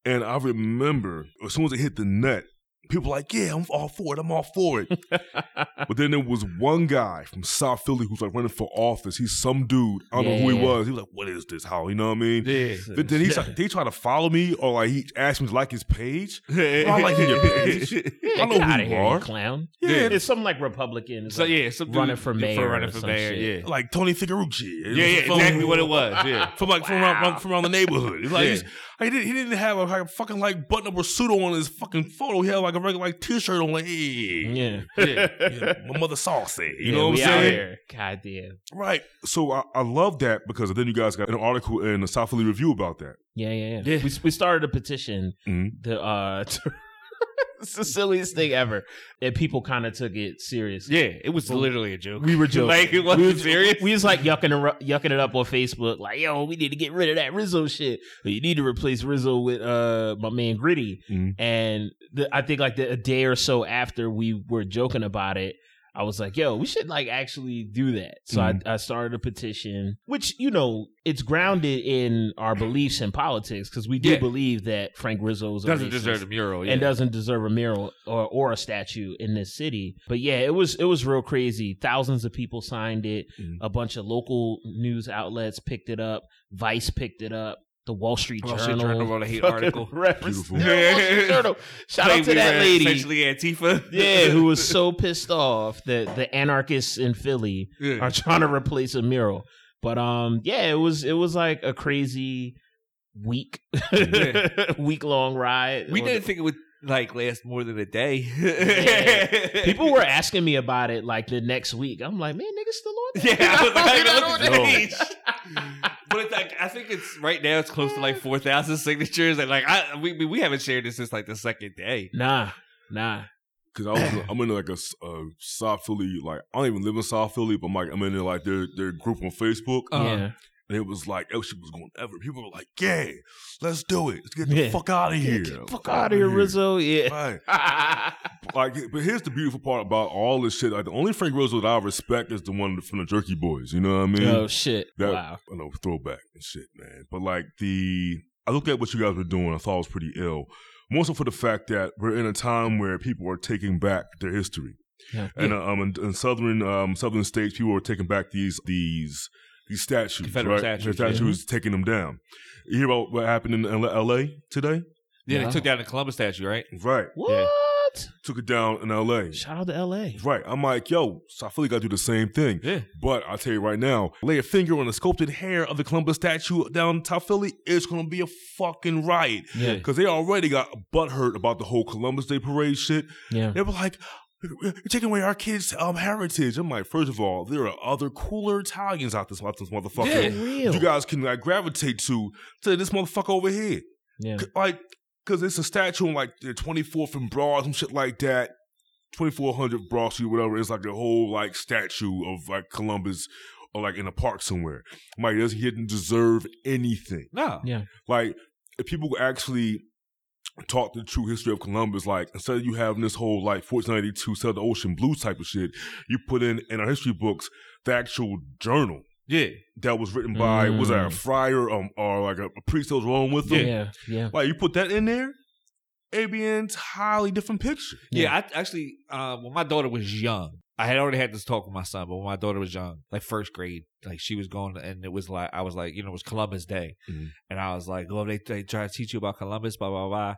Speaker 2: And I remember as soon as it hit the net, people were like, yeah, I'm all for it. I'm all for it. but then there was one guy from South Philly who's like running for office. He's some dude. I don't know who he was. He was like, what is this? How? You know what I mean?
Speaker 4: Yeah.
Speaker 2: But then he tried, he tried to follow me or like he asked me to like his page. I like your page.
Speaker 3: Yeah,
Speaker 2: I know
Speaker 3: get
Speaker 2: who you
Speaker 3: here,
Speaker 2: are.
Speaker 3: you clown.
Speaker 2: Yeah,
Speaker 3: it's something like Republican. It's
Speaker 4: So
Speaker 3: like
Speaker 4: yeah, some
Speaker 3: running
Speaker 4: dude
Speaker 3: for mayor
Speaker 4: running for mayor.
Speaker 3: shit.
Speaker 4: Yeah.
Speaker 2: like Tony Figuerucci.
Speaker 4: Yeah, yeah, exactly what it was. Yeah.
Speaker 2: From like from around from around the neighborhood. It's like,
Speaker 4: Yeah.
Speaker 2: He's- he didn't he didn't have a, like, a fucking like button up or suit on his fucking photo. He had like a regular like t shirt on. Like, hey,
Speaker 3: Yeah.
Speaker 4: Yeah.
Speaker 2: yeah, my mother saw say. You
Speaker 3: Yeah,
Speaker 2: know what I'm saying?
Speaker 3: here. God damn.
Speaker 2: Right. So I, I love that because then you guys got an article in the South Philly Review about that.
Speaker 3: Yeah, yeah, yeah.
Speaker 4: Yeah.
Speaker 3: We we started a petition.
Speaker 2: Mhm.
Speaker 3: The uh, it's the silliest thing ever, and people kind of took it serious.
Speaker 4: Yeah, it was literally a joke.
Speaker 3: We were joking.
Speaker 4: Like, it wasn't
Speaker 3: we was,
Speaker 4: serious?
Speaker 3: We was like yucking, yucking it up on Facebook, like, yo, we need to get rid of that Rizzo shit. But you need to replace Rizzo with uh my man Gritty.
Speaker 2: Mhm.
Speaker 3: And the, I think like the, a day or so after we were joking about it, I was like, yo, we should like actually do that. So
Speaker 2: Mhm.
Speaker 3: I, I started a petition, which, you know, it's grounded in our beliefs in politics because we do
Speaker 4: Yeah.
Speaker 3: believe that Frank Rizzo is a
Speaker 4: doesn't deserve a mural. Yeah.
Speaker 3: and doesn't deserve a mural or, or a statue in this city. But yeah, it was it was real crazy. Thousands of people signed it.
Speaker 2: Mhm.
Speaker 3: A bunch of local news outlets picked it up. Vice picked it up. The Wall Street
Speaker 4: Wall Street
Speaker 3: Journal
Speaker 4: Journal wrote a hate article.
Speaker 3: referenced-
Speaker 2: Beautiful.
Speaker 3: Yeah, Wall Street Journal. Shout out to that lady.
Speaker 4: Essentially Antifa.
Speaker 3: Yeah, who was so pissed off that the anarchists in Philly
Speaker 4: Yeah.
Speaker 3: are trying to replace a mural. But um, yeah, it was it was like a crazy week, week long ride.
Speaker 4: We didn't think it would like last more than a day.
Speaker 3: Yeah. People were asking me about it like the next week. I'm like, man, niggas still on that?
Speaker 4: Yeah, I was like, I
Speaker 3: on
Speaker 4: looked at
Speaker 3: that?
Speaker 4: the page. but it's like I think it's right now. It's close to like four thousand signatures, and like I we we- we haven't shared this since like the second day.
Speaker 3: Nah, nah.
Speaker 2: Cause I was, I'm in like a South Philly, like I don't even live in South Philly, but I'm like I'm in there like their their group on Facebook,
Speaker 4: Uh-huh.
Speaker 3: yeah.
Speaker 2: And it was like that shit was going ever. People were like, "Yeah, let's do it. Let's get the
Speaker 3: Yeah.
Speaker 2: fuck out of here.
Speaker 3: Get the fuck out of here, Rizzo. Yeah.
Speaker 2: Right. Like, but here's the beautiful part about all this shit. Like, the only Frank Rizzo that I respect is the one from the Jerky Boys. You know what I mean?
Speaker 3: oh shit.
Speaker 2: That,
Speaker 3: wow.
Speaker 2: I know throwback and shit, man. But like the, I looked at what you guys were doing. I thought it was pretty ill. More so for the fact that we're in a time where people are taking back their history,
Speaker 3: Yeah.
Speaker 2: and uh, um, in, in southern um southern states, people are taking back these these these statues,
Speaker 4: Confederate
Speaker 2: right?
Speaker 4: statues,
Speaker 2: Their
Speaker 4: yeah.
Speaker 2: taking them down. You hear about what happened in L.A. today?
Speaker 4: Yeah,
Speaker 3: Wow.
Speaker 4: they took down the Columbus statue, right?
Speaker 2: Right,
Speaker 3: What?
Speaker 2: took it down in L.A.
Speaker 3: Shout out to L.A.
Speaker 2: Right. I'm like, yo, so I feel like I do the same thing.
Speaker 4: Yeah.
Speaker 2: But I'll tell you right now, lay a finger on the sculpted hair of the Columbus statue down in South Philly, it's gonna be a fucking riot.
Speaker 3: Yeah.
Speaker 2: Because they already got butthurt about the whole Columbus Day parade shit.
Speaker 3: Yeah.
Speaker 2: They were like, you're taking away our kids' um, heritage. I'm like, first of all, there are other cooler Italians out this, out this motherfucker.
Speaker 4: Yeah.
Speaker 3: Real.
Speaker 2: You guys can like gravitate to to this motherfucker over here.
Speaker 3: Yeah.
Speaker 2: C- Like, because it's a statue on like the 24th and Broad, some shit like that. 2400 Broad Street, whatever. It's like a whole like statue of like Columbus or like in a park somewhere. I'm like, does he didn't deserve anything?
Speaker 4: No.
Speaker 3: Yeah.
Speaker 2: Like, if people actually taught the true history of Columbus, like instead of you having this whole like 1492 Sail the Ocean Blues type of shit, you put in in our history books the actual journal
Speaker 4: Yeah.
Speaker 2: that was written by was that a
Speaker 3: Mm.
Speaker 2: friar um, or like a, a priest that was rolling with them?
Speaker 3: Yeah. Yeah.
Speaker 2: Like you put that in there, it'd be an entirely different picture.
Speaker 4: Yeah, I actually, uh, when my daughter was young, I had already had this talk with my son, but when my daughter was young, like first grade, like she was going, and it was like, I was like, you know, it was Columbus Day.
Speaker 2: Mhm.
Speaker 4: And I was like, oh, they, they try to teach you about Columbus, blah, blah, blah.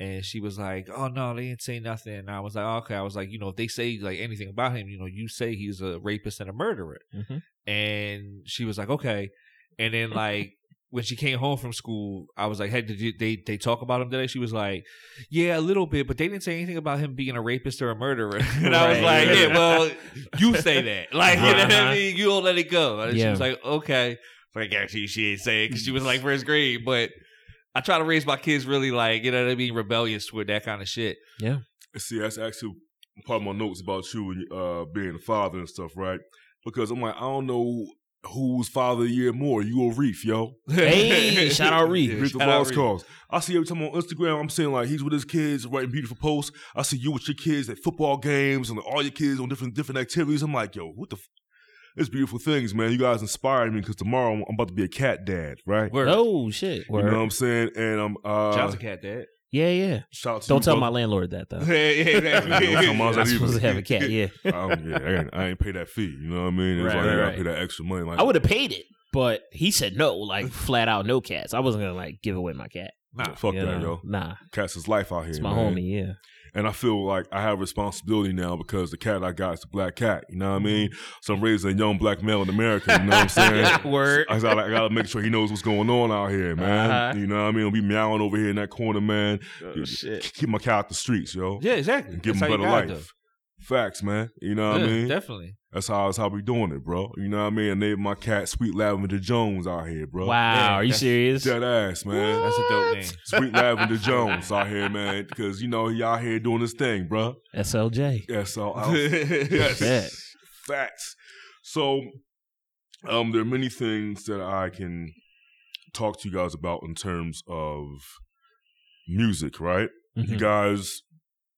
Speaker 4: And she was like, "Oh no, they didn't say nothing." And I was like, "Okay." I was like, "You know, if they say like anything about him, you know, you say he's a rapist and a murderer."
Speaker 3: Mhm.
Speaker 4: And she was like, "Okay." And then like when she came home from school, I was like, "Hey, did you, they they talk about him today?" She was like, "Yeah, a little bit, but they didn't say anything about him being a rapist or a murderer." and I was like, "Yeah, well, you say that, like, you know what
Speaker 3: Uh-huh.
Speaker 4: I mean? You don't let it go." And she was like, "Okay." So I guarantee she ain't saying because she was like first grade, but I try to raise my kids really like you know what I mean, rebellious with that kind of shit. Yeah.
Speaker 2: See, that's actually part of my notes about you and uh, being a father and stuff, right? Because I'm like, I don't know who's father of the year more, you or Reef, yo.
Speaker 3: Hey, shout out Reef.
Speaker 2: Reef the
Speaker 4: shout
Speaker 2: Lost Cauze. I see every time on Instagram, I'm seeing like he's with his kids writing beautiful posts. I see you with your kids at football games and all your kids on different different activities. I'm like, yo, what the? F-? It's beautiful things, man. You guys inspire me because tomorrow I'm about to be a cat dad, right?
Speaker 4: Word.
Speaker 3: Oh shit!
Speaker 2: You know what I'm saying? And I'm uh,
Speaker 4: Shout out to Cat Dad.
Speaker 3: Yeah, yeah.
Speaker 2: shout
Speaker 3: Don't tell my landlord that though.
Speaker 4: yeah, yeah, exactly.
Speaker 2: Tell my
Speaker 3: I'm supposed to have a cat. Yeah,
Speaker 2: um, yeah, I ain't, I ain't pay that fee. You know what I mean? It's
Speaker 3: Right,
Speaker 2: like I gotta
Speaker 3: right.
Speaker 2: pay that extra money. Like
Speaker 3: I would have paid it, but he said no, like flat out, no cats. I wasn't gonna like give away my cat.
Speaker 4: Nah.
Speaker 2: fuck
Speaker 3: you
Speaker 2: that,
Speaker 3: know?
Speaker 2: yo.
Speaker 3: Nah,
Speaker 2: Cats is life out here.
Speaker 3: it's my
Speaker 2: man.
Speaker 3: homie. Yeah,
Speaker 2: And I feel like I have responsibility now because the cat I got is a black cat. You know what I mean? So I'm raising a young black male in America. You know what I'm saying?
Speaker 3: Word.
Speaker 2: I gotta, I gotta make sure he knows what's going on out here, man.
Speaker 3: Uh-huh.
Speaker 2: You know what I mean? I'll be meowing over here in that corner, man.
Speaker 3: Oh, shit.
Speaker 2: Keep my cat out the streets, yo.
Speaker 4: Yeah, exactly.
Speaker 2: And give
Speaker 4: That's
Speaker 2: him a better life. Facts, man. You know what I
Speaker 4: Yeah,
Speaker 2: mean?
Speaker 4: Definitely.
Speaker 2: That's how that's how we doing it, bro. You know what I mean? I named my cat Sweet Lavender Jones out here, bro.
Speaker 3: Wow,
Speaker 4: Yeah,
Speaker 3: are you serious?
Speaker 2: Dead ass, man.
Speaker 4: That's a dope name.
Speaker 2: Sweet Lavender Jones out here, man. Because you know he out here doing his thing, bro.
Speaker 3: SLJ.
Speaker 2: Yeah, so I- yes,
Speaker 3: Bet.
Speaker 2: facts. So, um, there are many things that I can talk to you guys about in terms of music, right? You
Speaker 3: Mhm.
Speaker 2: guys,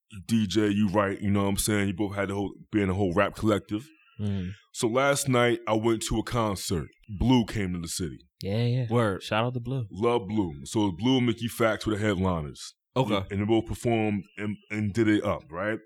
Speaker 2: you DJ, you write. You know what I'm saying? You both had the whole being a whole rap collective.
Speaker 3: Mhm.
Speaker 2: So last night I went to a concert. Blu came to the city.
Speaker 3: Yeah, yeah.
Speaker 4: Word.
Speaker 3: Shout out to Blu.
Speaker 2: Love Blu. So Blu and Mickey Factz were the headliners.
Speaker 4: Okay.
Speaker 2: And they both performed and, and did it up, right?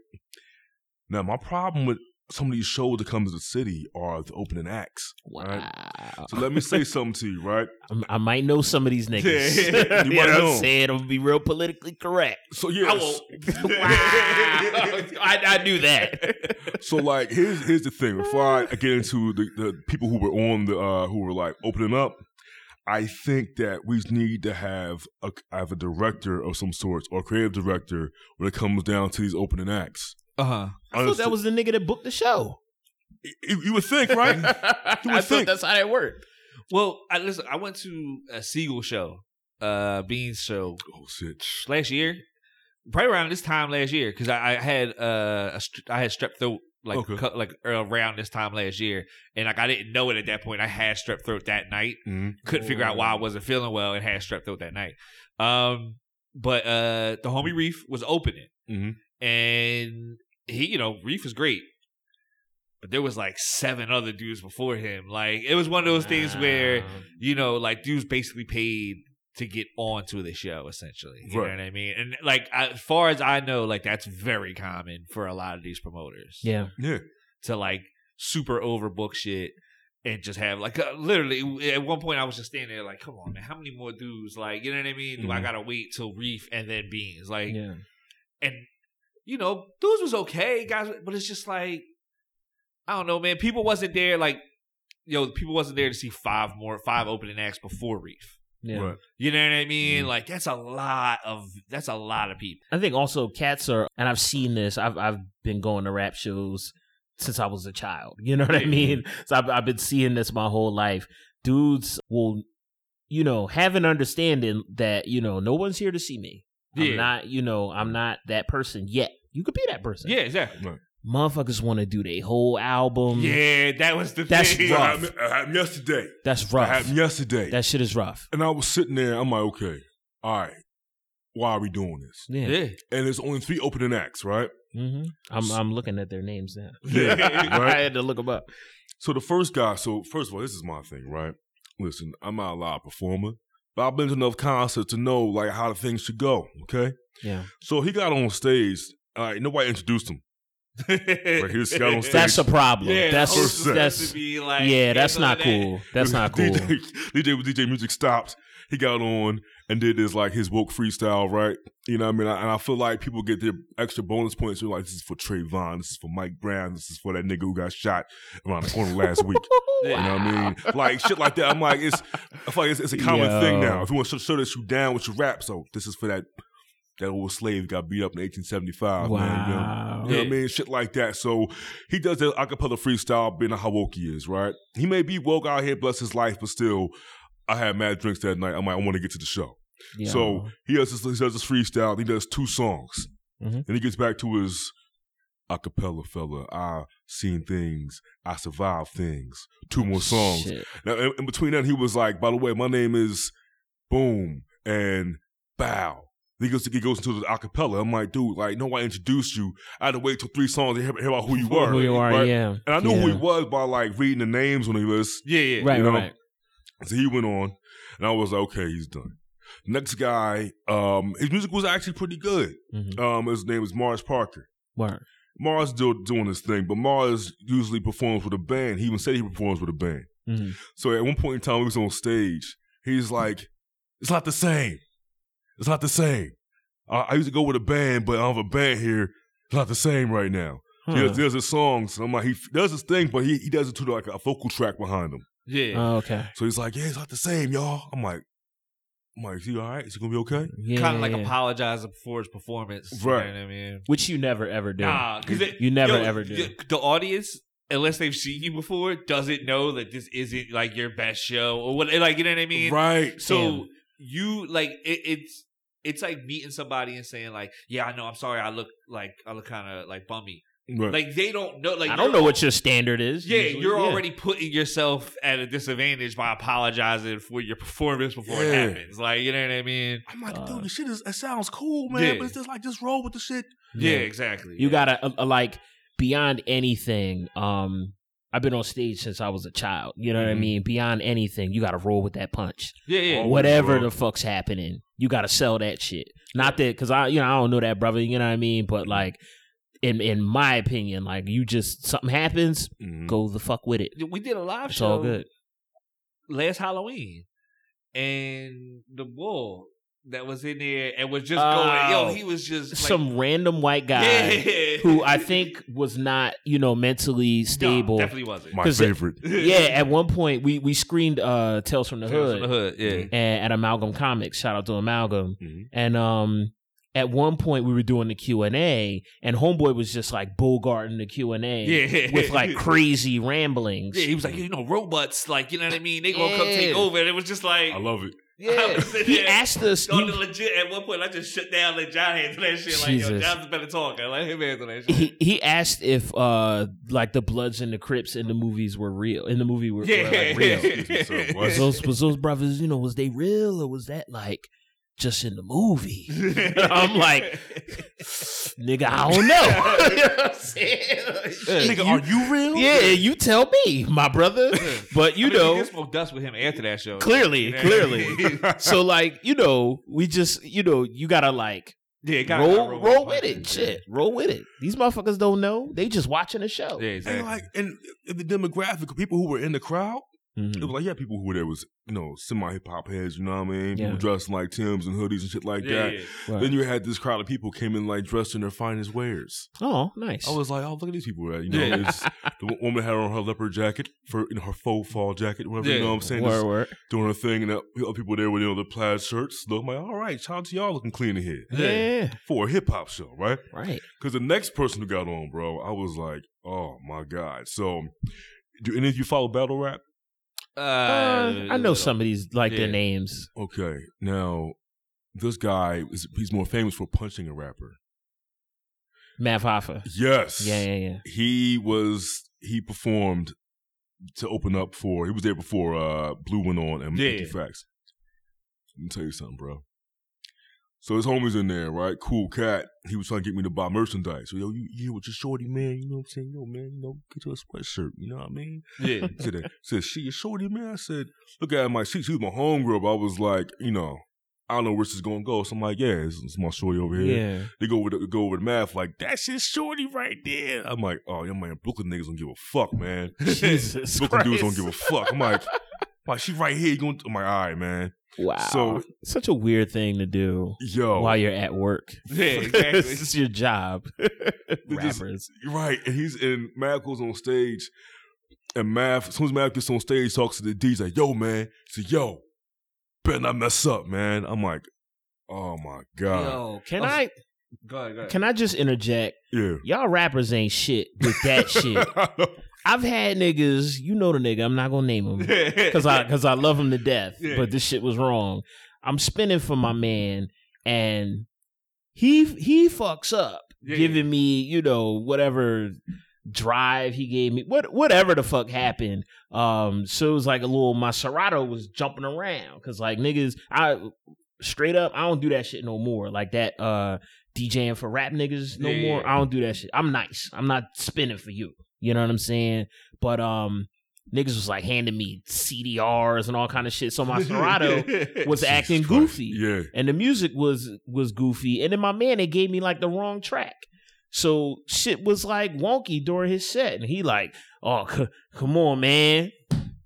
Speaker 2: Now my problem with some of these shows that come to the city are the opening acts.
Speaker 3: Wow.
Speaker 2: Right? So let me say something to you, right?
Speaker 3: I'm- I might know some of these niggas.
Speaker 4: Yeah,
Speaker 3: you
Speaker 2: you might
Speaker 3: what
Speaker 2: know.
Speaker 3: I'm saying? I'm gonna be real politically correct.
Speaker 2: So yes.
Speaker 3: I won't. wow. I, I knew that.
Speaker 2: So like here's here's the thing. Before I get into the, the people who were on the uh who were like opening up, I think that we need to have a have a director of some sorts or creative director when it comes down to these opening acts.
Speaker 4: Uh huh.
Speaker 3: I thought that was the nigga that booked the show.
Speaker 2: you, you would think, right?
Speaker 3: I thought
Speaker 2: think.
Speaker 3: that's how that worked.
Speaker 4: Well, I listen. I went to a Siegel show, uh, Beans show
Speaker 2: oh shit.
Speaker 4: last year, probably around this time last year, because I, I had uh, a str- I had strep throat like
Speaker 2: Okay.
Speaker 4: cu- like around this time last year, and like I didn't know it at that point. I had strep throat that night.
Speaker 2: Mhm.
Speaker 4: Couldn't figure out why I wasn't feeling well and had strep throat that night. Um, but uh, the homie Reef was opening,
Speaker 2: Mhm.
Speaker 4: and he, you know, Reef was great. But there was like seven other dudes before him. Like it was one of those things where you know, like dudes basically paid to get onto the show, essentially. You
Speaker 2: Right.
Speaker 4: know what I mean? And like as far as I know, like that's very common for a lot of these promoters.
Speaker 3: Yeah.
Speaker 2: Yeah.
Speaker 4: To like super overbook shit and just have like uh, literally at one point I was just standing there like, come on, man, how many more dudes? Like, you know what I mean? Do I
Speaker 2: Mhm.
Speaker 4: gotta wait till Reef and then Beans? Like,
Speaker 3: Yeah.
Speaker 4: and you know, dudes was okay, guys, but it's just like I don't know, man. People wasn't there like yo, people wasn't there to see five more five opening acts before Reef.
Speaker 3: Yeah.
Speaker 2: Right.
Speaker 4: You know what I mean?
Speaker 2: Mhm.
Speaker 4: Like that's a lot of that's a lot of people.
Speaker 3: I think also cats are, and I've seen this. I've I've been going to rap shows since I was a child. You know what I mean? So I've I've been seeing this my whole life. Dudes will, you know, have an understanding that you know no one's here to see me. I'm
Speaker 4: Yeah.
Speaker 3: not, you know, I'm not that person yet. You could be that person.
Speaker 4: Yeah, exactly.
Speaker 3: Motherfuckers want to do their whole album.
Speaker 4: Yeah, that was the
Speaker 3: That's
Speaker 4: thing.
Speaker 2: That
Speaker 3: rough.
Speaker 2: happened, happened yesterday.
Speaker 3: That's
Speaker 2: That
Speaker 3: rough.
Speaker 2: happened yesterday.
Speaker 3: That shit is rough.
Speaker 2: and I was sitting there, I'm like, okay, all right, why are we doing this?
Speaker 3: Yeah.
Speaker 4: Yeah.
Speaker 2: And there's only three opening acts, right?
Speaker 3: hmm I'm I'm looking at their names now.
Speaker 2: Yeah,
Speaker 3: I had to look them up.
Speaker 2: So the first guy, so first of all, this is my thing, right? Listen, I'm not a live performer, but I've been to enough concerts to know like how the things should go. Okay,
Speaker 3: Yeah.
Speaker 2: so he got on stage. All right, nobody introduced him. Right, he was got on stage.
Speaker 3: That's a problem.
Speaker 4: Yeah,
Speaker 3: that's
Speaker 2: the host
Speaker 3: that's
Speaker 4: supposed to be like,
Speaker 3: yeah, that's not
Speaker 4: that.
Speaker 3: cool. That's not cool.
Speaker 2: DJ, DJ, DJ music stopped. He got on and did this like his woke freestyle, right? You know what I mean? And I feel like people get their extra bonus points. They're like, this is for Trayvon, this is for Mike Brown, this is for that nigga who got shot around the corner last week. You know what I mean? Like shit like that. I'm like, it's I feel like it's, it's a common thing now. If you want to show, show that you down with your rap, so this is for that that old slave got beat up in 1875. Man, you know?
Speaker 3: Wow.
Speaker 2: You know what I mean? Shit like that. So he does the acapella freestyle, being how woke he is, right? He may be woke out here, bless his life, but still, I had mad drinks that night. I'm like, I want to get to the show.
Speaker 3: Yo.
Speaker 2: So he does this, he does this freestyle. He does two songs,
Speaker 3: Mhm.
Speaker 2: and he gets back to his acapella fella. I seen things. I survived things. Two more songs.
Speaker 3: Shit.
Speaker 2: Now, in, in between that, he was like, "By the way, my name is Boom and Bow." He goes, he goes into the acapella. I'm like, dude, like, no, I introduced you. I had to wait till three songs to hear, hear about who you were.
Speaker 3: Who you are,
Speaker 2: right?
Speaker 3: yeah.
Speaker 2: And I knew who he was by like reading the names on the list.
Speaker 4: Yeah, yeah.
Speaker 3: Right,
Speaker 2: you know?
Speaker 3: right.
Speaker 2: So he went on, and I was like, okay, he's done. Next guy, um, his music was actually pretty good.
Speaker 3: Mhm.
Speaker 2: Um, his name is Mars Parker.
Speaker 3: Word.
Speaker 2: Mars still doing his thing, but Mars usually performs with a band. He even said he performs with a band.
Speaker 3: Mhm.
Speaker 2: So at one point in time, he was on stage. He's like, "It's not the same. It's not the same. I, I used to go with a band, but I have a band here. It's not the same right now.
Speaker 3: Huh.
Speaker 2: There's, there's his songs. I'm like, he does his thing, but he, he does it to like a vocal track behind him.
Speaker 4: Yeah.
Speaker 3: Oh, okay.
Speaker 2: So he's like, "Yeah, it's not the same, y'all." I'm like, "I'm like, is he all right? Is he gonna be okay?"
Speaker 3: Yeah,
Speaker 4: kind of like
Speaker 3: yeah.
Speaker 4: apologizing for his performance. right? You
Speaker 2: Right.
Speaker 4: know what I mean?
Speaker 3: Which you never ever do.
Speaker 4: Nah, because
Speaker 3: You never ever do.
Speaker 4: The, the audience, unless they've seen you before, doesn't know that this isn't like your best show or what. Like you know what I mean?
Speaker 2: right.
Speaker 4: So
Speaker 3: Damn.
Speaker 4: you like it, it's it's like meeting somebody and saying like, yeah, I know, I'm sorry, I look like I look kind of like bummy.
Speaker 2: Right.
Speaker 4: Like they don't know. Like
Speaker 3: I don't know what your standard is.
Speaker 4: Yeah,
Speaker 3: usually.
Speaker 4: you're already putting yourself at a disadvantage by apologizing for your performance before
Speaker 2: Yeah.
Speaker 4: it happens. Like you know what I mean?
Speaker 2: I'm like,
Speaker 3: Uh,
Speaker 2: dude, the shit is it sounds cool, man,
Speaker 4: Yeah.
Speaker 2: but it's just like just roll with the shit.
Speaker 4: Yeah, exactly.
Speaker 3: You
Speaker 4: yeah.
Speaker 3: gotta uh, uh, like beyond anything. Um, I've been on stage since I was a child. You know what I
Speaker 2: Mhm.
Speaker 3: mean? Beyond anything, you gotta roll with that punch.
Speaker 4: yeah, yeah.
Speaker 3: Whatever the fuck's happening, you gotta sell that shit. Not that because I, you know, I don't know that brother. You know what I mean? But like, in in my opinion, like you just something happens,
Speaker 2: Mhm.
Speaker 3: go the fuck with it.
Speaker 4: we did a live
Speaker 3: It's
Speaker 4: show
Speaker 3: all good.
Speaker 4: last Halloween, and the bull that was in there and was just
Speaker 3: Oh.
Speaker 4: going, yo, he was just like,
Speaker 3: Some random white guy
Speaker 4: yeah.
Speaker 3: who I think was not, you know, mentally stable.
Speaker 4: No, definitely wasn't.
Speaker 2: My
Speaker 3: 'Cause it-
Speaker 2: favorite.
Speaker 3: yeah, at one point we we screened uh Tales from the
Speaker 4: Tales
Speaker 3: Hood,
Speaker 4: from the hood, yeah.
Speaker 3: and at Amalgam Comics. Shout out to Amalgam.
Speaker 2: Mhm.
Speaker 3: And um at one point we were doing the Q&A and homeboy was just like Bogarting the Q&A
Speaker 4: Yeah.
Speaker 3: with like crazy ramblings.
Speaker 4: Yeah, he was like, you know, robots, like, you know what I mean? They gonna come take over. And it was just like,
Speaker 2: I love it.
Speaker 4: I was sitting
Speaker 3: He
Speaker 4: there
Speaker 3: asked us
Speaker 4: on
Speaker 3: he,
Speaker 4: the legit, at one point, I just shut down, let John handle that shit. Like, yo,
Speaker 3: Jesus.
Speaker 4: John's a better talker. Let him handle that shit.
Speaker 3: he he asked if uh like the Bloods and the Crips in the movies were real. In the movie were, were
Speaker 4: Yeah.
Speaker 3: like real.
Speaker 2: So,
Speaker 3: was
Speaker 2: what's-
Speaker 3: those was those brothers, you know, was they real or was that like just in the movie? I'm like, nigga, I don't know. You know what I'm saying?
Speaker 2: Nigga,
Speaker 3: You-
Speaker 2: are you real?
Speaker 3: Yeah, you tell me, my brother. But you
Speaker 4: I mean,
Speaker 3: know,
Speaker 4: we did smoke dust with him after that show.
Speaker 3: clearly,
Speaker 4: You know?
Speaker 3: clearly. so like, you know, we just, you know, you gotta like
Speaker 4: yeah, gotta,
Speaker 3: roll,
Speaker 4: gotta
Speaker 3: roll,
Speaker 4: with
Speaker 3: with it. Shit, roll with it. These motherfuckers don't know. They just watching the show.
Speaker 4: Yeah,
Speaker 2: And
Speaker 4: exactly.
Speaker 2: like, and the demographic of people who were in the crowd,
Speaker 3: Mhm.
Speaker 2: it was like, yeah, people who were there was, you know, semi hip hop heads, you know what I mean? People
Speaker 3: Yeah.
Speaker 2: dressed in, like Tims and hoodies and shit like
Speaker 4: yeah,
Speaker 2: that.
Speaker 4: yeah.
Speaker 3: Right.
Speaker 2: Then you had this crowd of people came in like dressed in their finest wares.
Speaker 3: Oh, nice.
Speaker 2: I was like, oh, look at these people. Right? You know,
Speaker 4: Yeah.
Speaker 2: the woman had on her leopard jacket for you know, her faux fall jacket, whatever.
Speaker 4: Yeah.
Speaker 2: You know what I'm saying?
Speaker 3: word, word.
Speaker 2: doing her thing, and the other people there with you know the plaid shirts. So I'm like, all right, shout out to y'all looking clean in here
Speaker 3: Yeah,
Speaker 2: for a hip hop show, right?
Speaker 3: right.
Speaker 2: Because the next person who got on, bro, I was like, oh my god. So, do any of you follow battle rap?
Speaker 3: Uh, I know some of these like
Speaker 4: Yeah.
Speaker 3: their names.
Speaker 2: Okay, now this guy is he's more famous for punching a rapper.
Speaker 3: Math Hoffa.
Speaker 2: Yes.
Speaker 3: Yeah, yeah, yeah.
Speaker 2: He was he performed to open up for he was there before uh Blu went on and
Speaker 4: Yeah.
Speaker 2: Facts. Let me tell you something, bro. So his homie's in there, right? Cool cat. He was trying to get me to buy merchandise. So yo, you you with your shorty, man. You know what I'm saying? Yo, man, you know, get you a sweatshirt. You know what I mean?
Speaker 4: Yeah.
Speaker 2: He said, said she a shorty, man. I said, look at my she, she was my homegirl, but I was like, you know, I don't know where this is gonna go. So I'm like, yeah, this is my shorty over here.
Speaker 3: Yeah.
Speaker 2: They go over the, go over the math like that's his shorty right there. I'm like, oh, yeah, man, Brooklyn niggas don't give a fuck, man.
Speaker 3: Jesus
Speaker 2: Brooklyn dudes don't give a fuck. I'm like, Like she right here. You going? I'm like, all right, man.
Speaker 3: Wow.
Speaker 2: So-
Speaker 3: such a weird thing to do
Speaker 2: Yo,
Speaker 3: while you're at work.
Speaker 4: Yeah, exactly.
Speaker 3: this is your job. Rappers.
Speaker 2: You're right. And he's in Math goes on stage, and Math, as soon as Math gets on stage, talks to the D. He's like, "Yo, man." He said, "Yo, better not mess up, man." I'm like, "Oh my god."
Speaker 4: Yo,
Speaker 3: Can
Speaker 4: oh,
Speaker 3: I
Speaker 4: Go ahead, go ahead.
Speaker 3: can I just interject?
Speaker 2: Yeah.
Speaker 3: Y'all rappers ain't shit with that shit. I've had niggas, you know the nigga, I'm not gonna name him. Cause I cause I love him to death.
Speaker 4: Yeah.
Speaker 3: But this shit was wrong. I'm spinning for my man and he he fucks up.
Speaker 4: Yeah.
Speaker 3: Giving me, you know, whatever drive he gave me, what whatever the fuck happened. Um, so it was like a little my Serato was jumping around. Cause like niggas, I straight up, I don't do that shit no more. Like that uh DJing for rap niggas no
Speaker 4: Yeah,
Speaker 3: more.
Speaker 4: yeah.
Speaker 3: I don't do that shit. I'm nice. I'm not spinning for you. You know what I'm saying? But um niggas was like handing me CDRs and all kind of shit. So my Serato was acting goofy.
Speaker 2: Yeah.
Speaker 3: And the music was was goofy. And then my man, they gave me like the wrong track. So shit was like wonky during his set. And he like, oh, c- come on, man.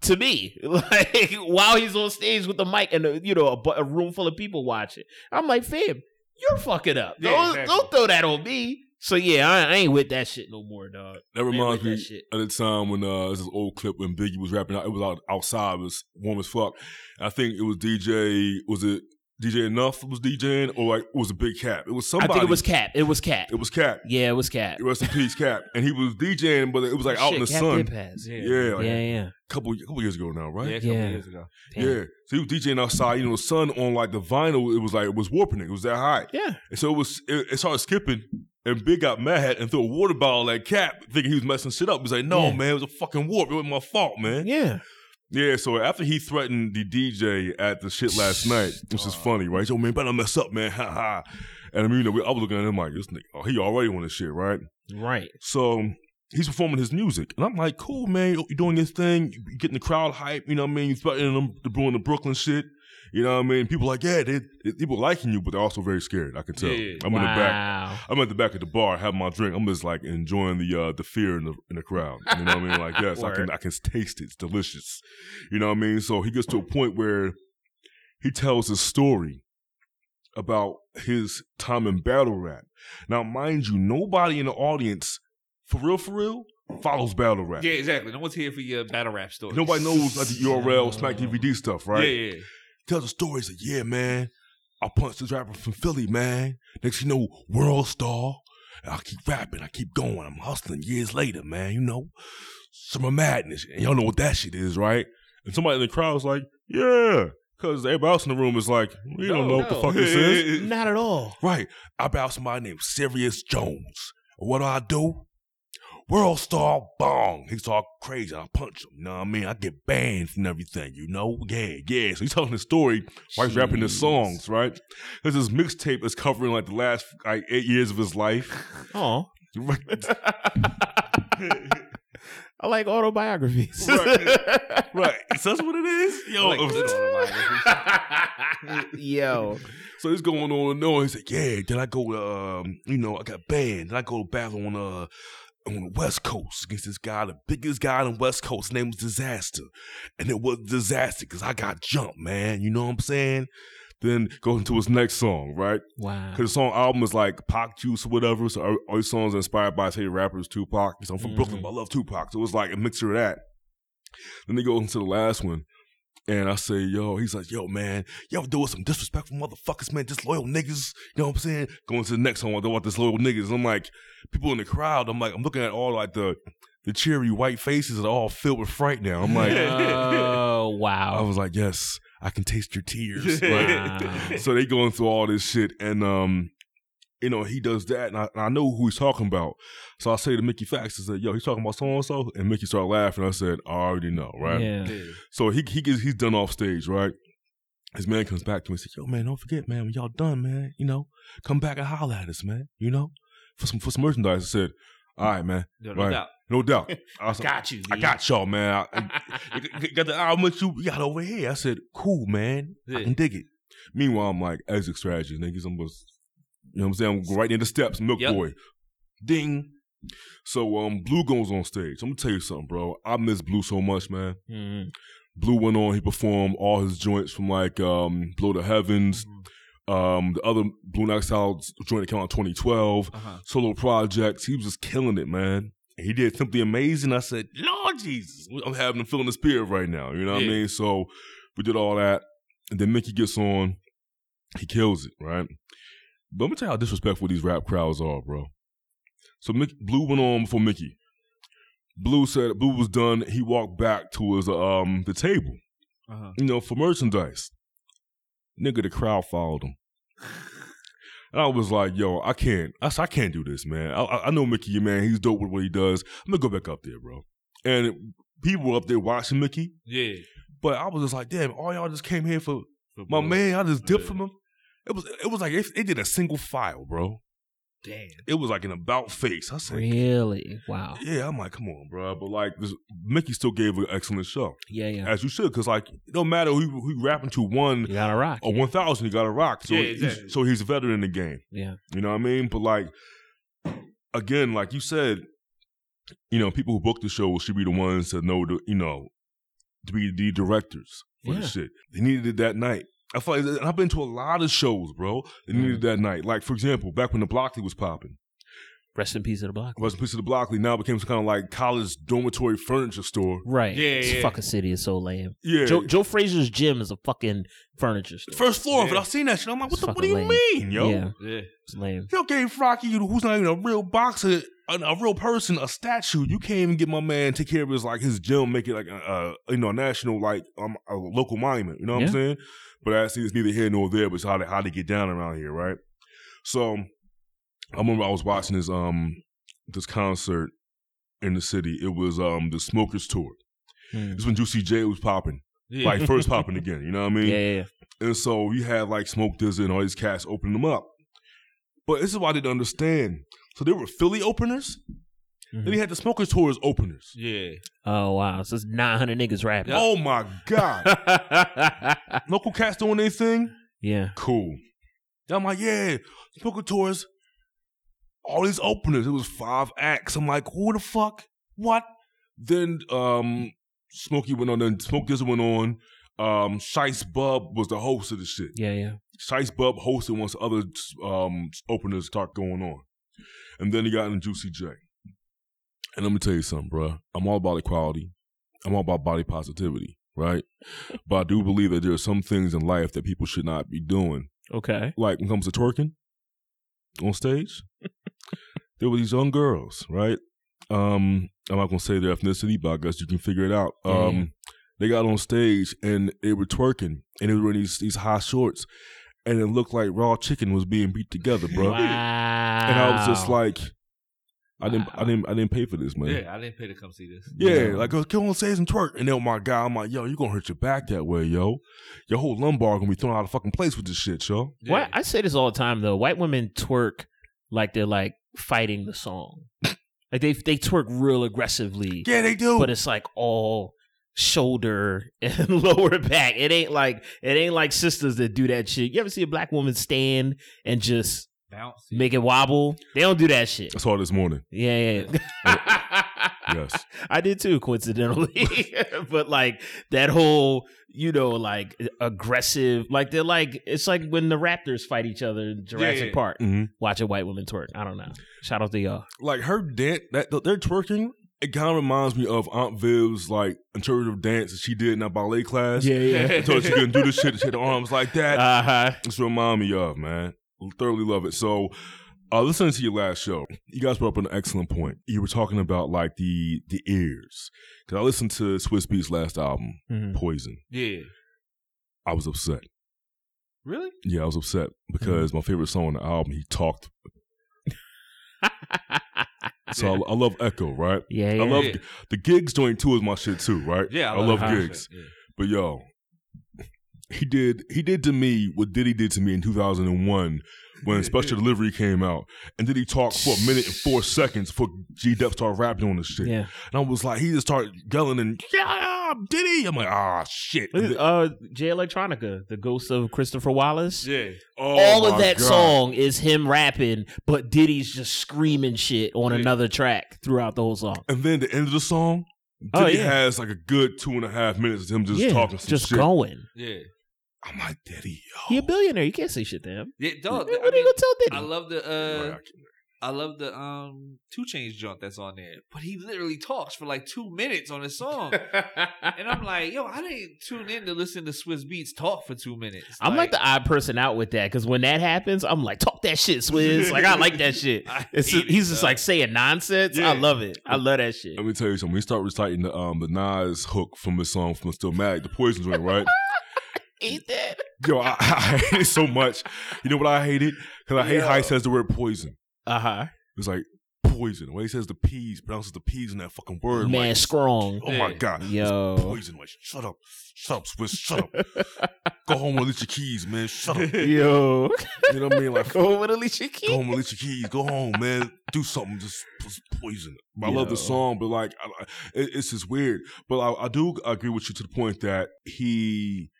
Speaker 3: To me, like while he's on stage with the mic and a, you know a, a room full of people watching, I'm like, fam, you're fucking up.
Speaker 4: Yeah,
Speaker 3: don't,
Speaker 4: exactly.
Speaker 3: don't throw that on me. So yeah, I, I ain't with that shit no more, dog.
Speaker 2: That reminds me
Speaker 3: that shit.
Speaker 2: of the time when uh, this is old clip when Biggie was rapping. out. It was out outside. It was warm as fuck. I think it was DJ. Was it DJ Enough? Was DJing or like it was a Big Cap? It was somebody.
Speaker 3: I think it was Cap. It was Cap.
Speaker 2: It was Cap.
Speaker 3: yeah, it was Cap.
Speaker 2: Rest in peace, Cap. And he was DJing, but it was like out in the
Speaker 3: Cap
Speaker 2: sun.
Speaker 3: did pass.
Speaker 4: Yeah.
Speaker 2: Yeah, like
Speaker 3: yeah, yeah.
Speaker 2: couple couple years ago now, right?
Speaker 4: Yeah, a couple
Speaker 3: Yeah.
Speaker 4: years ago.
Speaker 3: Damn.
Speaker 2: Yeah. So he was DJing outside. You know, the sun on like the vinyl. It was like it was warping it. It was that high.
Speaker 3: Yeah.
Speaker 2: And so it was. It, it started skipping. And Big got mad and threw a water bottle at Cap, thinking he was messing shit up. He's like, "No,
Speaker 3: Yeah.
Speaker 2: man, it was a fucking warp. It wasn't my fault, man."
Speaker 3: Yeah.
Speaker 2: Yeah, so after he threatened the DJ at the shit last night, which is funny, right? Yo, man, better mess up, man, ha ha. And I mean, you know, we- I was looking at him like this nigga. Oh, he already on this shit, right?
Speaker 3: Right.
Speaker 2: So he's performing his music, and I'm like, cool, man, you're doing your thing, you getting the crowd hype, you know what I mean? You threatening them, to doing the Brooklyn shit, you know what I mean? People like, yeah, they, they, people liking you, but they're also very scared. I can tell.
Speaker 4: Yeah.
Speaker 2: I'm in the back. I'm at the back of the bar having my drink. I'm just like enjoying the uh, the fear in the in the crowd. You know what I mean? Like yes, I can I can taste it. It's delicious. You know what I mean? So he gets to a point where he tells a story about his time in battle rap. Now, mind you, nobody in the audience, for real, for real, follows battle rap.
Speaker 4: Yeah, exactly. No one's here for your battle rap story.
Speaker 2: Nobody knows like the URL, Smack DVD stuff, right?
Speaker 4: Yeah, yeah.
Speaker 2: Tells a story. He's like, yeah, man, I punched this rapper from Philly, man. Next you know, world star. And I keep rapping, I keep going. I'm hustling years later, man. You know, summer madness. And y'all know what that shit is, right? And somebody in the crowd was like, yeah. Because everybody else in the room is like, we don't know what the fuck this is.
Speaker 3: Not at all.
Speaker 2: Right. I about somebody named Serius Jones. And what do I do? World star bong. He's all crazy. I punch him. You know what I mean? I get banned from everything, you know? Yeah, yeah. So he's telling the story while he's rapping his
Speaker 3: Jeez.
Speaker 2: songs, right? Because his mixtape is covering like the last like eight years of his life.
Speaker 3: Oh. I like autobiographies.
Speaker 2: right. So that's what it is. Yo.
Speaker 4: Like.
Speaker 3: Yo.
Speaker 2: So it's going on and on. He's like, yeah, then I go to, um, you know, I got banned. Then I go to battle on, uh, on the West Coast against this guy, the biggest guy on the West Coast. His name was Dizaster. And it was disaster because I got jumped, man. You know what I'm saying? Then goes into his next song, right?
Speaker 3: Wow.
Speaker 2: Because the song album is like Pac Juice or whatever. So all- these songs are inspired by, say, rappers, Tupac. So I'm from
Speaker 3: Mhm.
Speaker 2: Brooklyn, but I love Tupac. So it was like a mixture of that. Then they go into the last one. And I say, yo, he's like, yo, man, you ever deal with some disrespectful motherfuckers, man, disloyal niggas? You know what I'm saying? Going to the next one, I don't want disloyal niggas. I'm like, people in the crowd, I'm like, I'm looking at all like the the cheery white faces that are all filled with fright now. I'm like,
Speaker 3: oh wow.
Speaker 2: I was like, yes, I can taste your tears. Like,
Speaker 3: Wow.
Speaker 2: so they going through all this shit, and um, you know, he does that, and I, and I know who he's talking about. So I say to Mickey Factz, I said, "Yo, he's talking about so and so," and Mickey started laughing. I said, "I already know, right?"
Speaker 3: Yeah.
Speaker 4: Yeah.
Speaker 2: So he he gets he's done off stage, right? His man comes back to me and says, "Yo, man, don't forget, man, when y'all done, man, you know, come back and holler at us, man, you know, for some for some merchandise." I said, "All right, man,
Speaker 4: No, no
Speaker 2: Right.
Speaker 4: doubt.
Speaker 2: no doubt." I, was,
Speaker 3: Got you.
Speaker 2: I
Speaker 3: B.
Speaker 2: got y'all, man. I, I- you got the how much you got over here? I said, "Cool, man, I can dig it." Meanwhile, I'm like exit strategy, niggas. I'm just, you know what I'm saying? I'm right near the steps, Milk
Speaker 4: Yep.
Speaker 2: Boy, ding. So um, Blu goes on stage. I'm gonna tell you something, bro. I miss Blu so much, man.
Speaker 3: Mhm.
Speaker 2: Blue went on. He performed all his joints from like um, Below the Heavens, um, the other Blue Night Style joint that came out in 2012,
Speaker 4: Uh-huh.
Speaker 2: solo projects. He was just killing it, man. And he did something amazing. I said, Lord Jesus, I'm having a feeling the spirit right now. You know what I mean? So we did all that. And then Mickey gets on. He kills it, right? But let me tell you how disrespectful these rap crowds are, bro. So Mick, Blu went on before Mickey. Blu said Blu was done. He walked back towards the um the table,
Speaker 4: Uh-huh.
Speaker 2: you know, for merchandise. Nigga, the crowd followed him. And I was like, yo, I can't. I I can't do this, man. I, I know Mickey, man. He's dope with what he does. I'm gonna go back up there, bro. And people were up there watching Mickey,
Speaker 4: Yeah.
Speaker 2: but I was just like, damn, all y'all just came here for
Speaker 4: For
Speaker 2: my man. I just dipped
Speaker 4: Yeah.
Speaker 2: from him. It was it was like it, it did a single file, bro.
Speaker 4: Damn.
Speaker 2: It was like an about face. I said,
Speaker 3: Really? Wow.
Speaker 2: yeah. I'm like, come on, bro. But like, this, Mickey still gave an excellent show,
Speaker 3: Yeah, yeah.
Speaker 2: as you should, because like, it don't matter who who you rapping to one
Speaker 3: You gotta rock.
Speaker 2: or one thousand, you got to rock. So
Speaker 4: Yeah,
Speaker 2: he's, so he's a veteran in the game.
Speaker 3: Yeah.
Speaker 2: You know what I mean? But like, again, like you said, you know, people who book the show should be the ones to know the, you know, to be the directors for
Speaker 3: Yeah.
Speaker 2: the shit. They needed it that night. I feel like I've been to a lot of shows, bro. They needed it that night. Like for example, back when the Blockley was popping,
Speaker 3: Rest in peace of the block.
Speaker 2: was a peace of the Blockley now became some kind of like college dormitory furniture store.
Speaker 3: Right.
Speaker 4: Yeah,
Speaker 3: This
Speaker 4: yeah.
Speaker 3: fucking city is so lame.
Speaker 2: Yeah,
Speaker 3: Joe, Joe Frazier's gym is a fucking furniture store.
Speaker 2: first floor.
Speaker 4: Yeah.
Speaker 2: But I've seen that shit. I'm like, what,
Speaker 3: It's
Speaker 2: the, what do you
Speaker 3: lame.
Speaker 2: mean, yo?
Speaker 3: Yeah,
Speaker 4: Yeah.
Speaker 3: it's lame.
Speaker 2: Yo gave Rocky, who's not even a real boxer, a, a real person, a statue. You can't even get my man take care of his like his gym, make it like a, a you know a national like um, a local monument. You know what
Speaker 3: Yeah.
Speaker 2: I'm saying? But I see it's neither here nor there. But it's how they how they get down around here, right? So I remember I was watching this um this concert in the city. It was um the Smokers tour.
Speaker 3: Hmm.
Speaker 2: This when Juicy J was popping,
Speaker 4: Yeah.
Speaker 2: like first popping again. You know what I mean?
Speaker 3: Yeah, yeah, yeah.
Speaker 2: And so you had like Smoke DZA and all these cats opening them up. But this is why I didn't understand. So there were Philly openers,
Speaker 3: Mhm.
Speaker 2: then you had the Smokers Tours openers.
Speaker 4: yeah.
Speaker 3: Oh wow, so it's nine hundred niggas rapping.
Speaker 2: Oh my God. Local cats doing their thing?
Speaker 3: yeah.
Speaker 2: Cool. I'm like, yeah, Smoker Tours, all these openers. It was five acts. I'm like, who the fuck? What? Then um Smokey went on, then Smoke DZA went on. Um Shice Bub was the host of the shit.
Speaker 3: Yeah, yeah.
Speaker 2: Shice Bub hosted once other um, openers start going on. And then he got in Juicy J. And let me tell you something, bro. I'm all about equality. I'm all about body positivity, right? But I do believe that there are some things in life that people should not be doing.
Speaker 3: Okay.
Speaker 2: Like when it comes to twerking on stage, there were these young girls, right? Um, I'm not gonna say their ethnicity, but I guess you can figure it out.
Speaker 3: Yeah,
Speaker 2: Um, they got on stage and they were twerking, and they were wearing these these high shorts, and it looked like raw chicken was being beat together, bro.
Speaker 3: Wow.
Speaker 2: And I was just like, I didn't, I
Speaker 3: Wow.
Speaker 2: didn't, I didn't pay for this, man.
Speaker 4: Yeah. I didn't pay to come see this.
Speaker 2: Yeah,
Speaker 3: Yeah.
Speaker 2: like go come on stage and twerk, and then my guy, I'm like, yo, you gonna hurt your back that way, yo. Your whole lumbar gonna be thrown out of fucking place with this shit, yo.
Speaker 4: Yeah.
Speaker 3: What I say this all the time though. White women twerk like they're like fighting the song. like they they twerk real aggressively.
Speaker 2: Yeah, they do.
Speaker 3: But it's like all shoulder and lower back. It ain't like it ain't like sisters that do that shit. You ever see a black woman stand and just
Speaker 4: Bounce.
Speaker 3: make it wobble? They don't do that shit.
Speaker 2: I saw it this morning.
Speaker 3: Yeah, yeah.
Speaker 2: Yes.
Speaker 3: I did too, coincidentally. but like that whole, you know, like aggressive, like they're like it's like when the Raptors fight each other in Jurassic
Speaker 4: yeah.
Speaker 3: Park.
Speaker 2: hmm
Speaker 3: Watch a white woman twerk. I don't know. Shout out to y'all.
Speaker 2: Like her dance, that they're twerking. It kind of reminds me of Aunt Viv's like interpretive dance that she did in that ballet class.
Speaker 3: yeah. Yeah.
Speaker 2: So she couldn't do the shit. She had the arms like that.
Speaker 3: Uh huh.
Speaker 2: It's remind me of, man. Thoroughly love it. So, uh, listening to your last show, you guys brought up an excellent point. You were talking about like the the ears. Cause I listened to Swizz Beatz last album,
Speaker 3: Mm-hmm.
Speaker 2: Poison.
Speaker 4: Yeah.
Speaker 2: I was upset.
Speaker 4: Really?
Speaker 2: Yeah, I was upset because my favorite song on the album, he talked. So I, I love Echo, right?
Speaker 3: Yeah, yeah.
Speaker 2: I love
Speaker 4: Yeah.
Speaker 2: the gigs joint too is my shit too, right?
Speaker 4: Yeah.
Speaker 2: I love
Speaker 3: it.
Speaker 2: gigs.
Speaker 4: Yeah.
Speaker 2: But yo, he did he did to me what Diddy did to me in 2001 when Special Delivery came out, and then he talked for a minute and four seconds before G Dep started rapping on this shit.
Speaker 3: yeah.
Speaker 2: And I was like, he just started yelling and yeah, Diddy. I'm like, ah, shit.
Speaker 3: Look at, uh, Jay Electronica, the ghost of Christopher Wallace.
Speaker 4: Yeah.
Speaker 2: Oh,
Speaker 3: All of that
Speaker 2: God.
Speaker 3: song is him rapping, but Diddy's just screaming shit on
Speaker 4: Yeah.
Speaker 3: another track throughout the whole song.
Speaker 2: And then the end of the song,
Speaker 3: Oh,
Speaker 2: Diddy
Speaker 3: yeah.
Speaker 2: has like a good two and a half minutes of him just
Speaker 3: yeah,
Speaker 2: talking
Speaker 3: just
Speaker 2: shit.
Speaker 3: going.
Speaker 4: Yeah,
Speaker 2: I'm like, Daddy, yo.
Speaker 3: He a billionaire. You can't say shit to him.
Speaker 4: yeah, dog.
Speaker 3: what
Speaker 4: I
Speaker 3: are you gonna tell Diddy?
Speaker 4: I love the uh, I love the um 2 Chainz joint that's on there, but he literally talks for like two minutes on his song, and I'm like, yo, I didn't tune in to listen to Swizz Beatz talk for two minutes.
Speaker 3: I'm like the odd person out with that because when that happens, I'm like, talk that shit, Swizz. like I like that shit.
Speaker 4: I
Speaker 3: It's
Speaker 4: hate it,
Speaker 3: he's just
Speaker 4: dog.
Speaker 3: like saying nonsense.
Speaker 4: Yeah.
Speaker 3: I love it. I love that shit.
Speaker 2: Let me tell you something. We start reciting the um the Nas hook from his song from Still Mad, the Poison joint, right?
Speaker 3: Ain't that?
Speaker 2: Yo, I, I hate it so much. You know what I hate it? Because I hate how he says the word poison.
Speaker 3: Uh huh.
Speaker 2: It's like poison. The way he says the P's, pronounces the P's in that fucking word.
Speaker 3: Man,
Speaker 2: like,
Speaker 3: strong.
Speaker 2: Oh my
Speaker 4: Yeah.
Speaker 2: god. It's
Speaker 3: Yo.
Speaker 2: poison. Like, shut up. Shut up, Swizz. Shut up. Go home and leave your keys, man. Shut up.
Speaker 3: Yo.
Speaker 2: You know what I mean? Like,
Speaker 3: Go home with Alicia
Speaker 2: Go
Speaker 3: Keys.
Speaker 2: home and leave your keys. Go home, man. Do something. Just, just poison. But I love the song, but like, I, I- it, it's just weird. But I, I do agree with you to the point that he,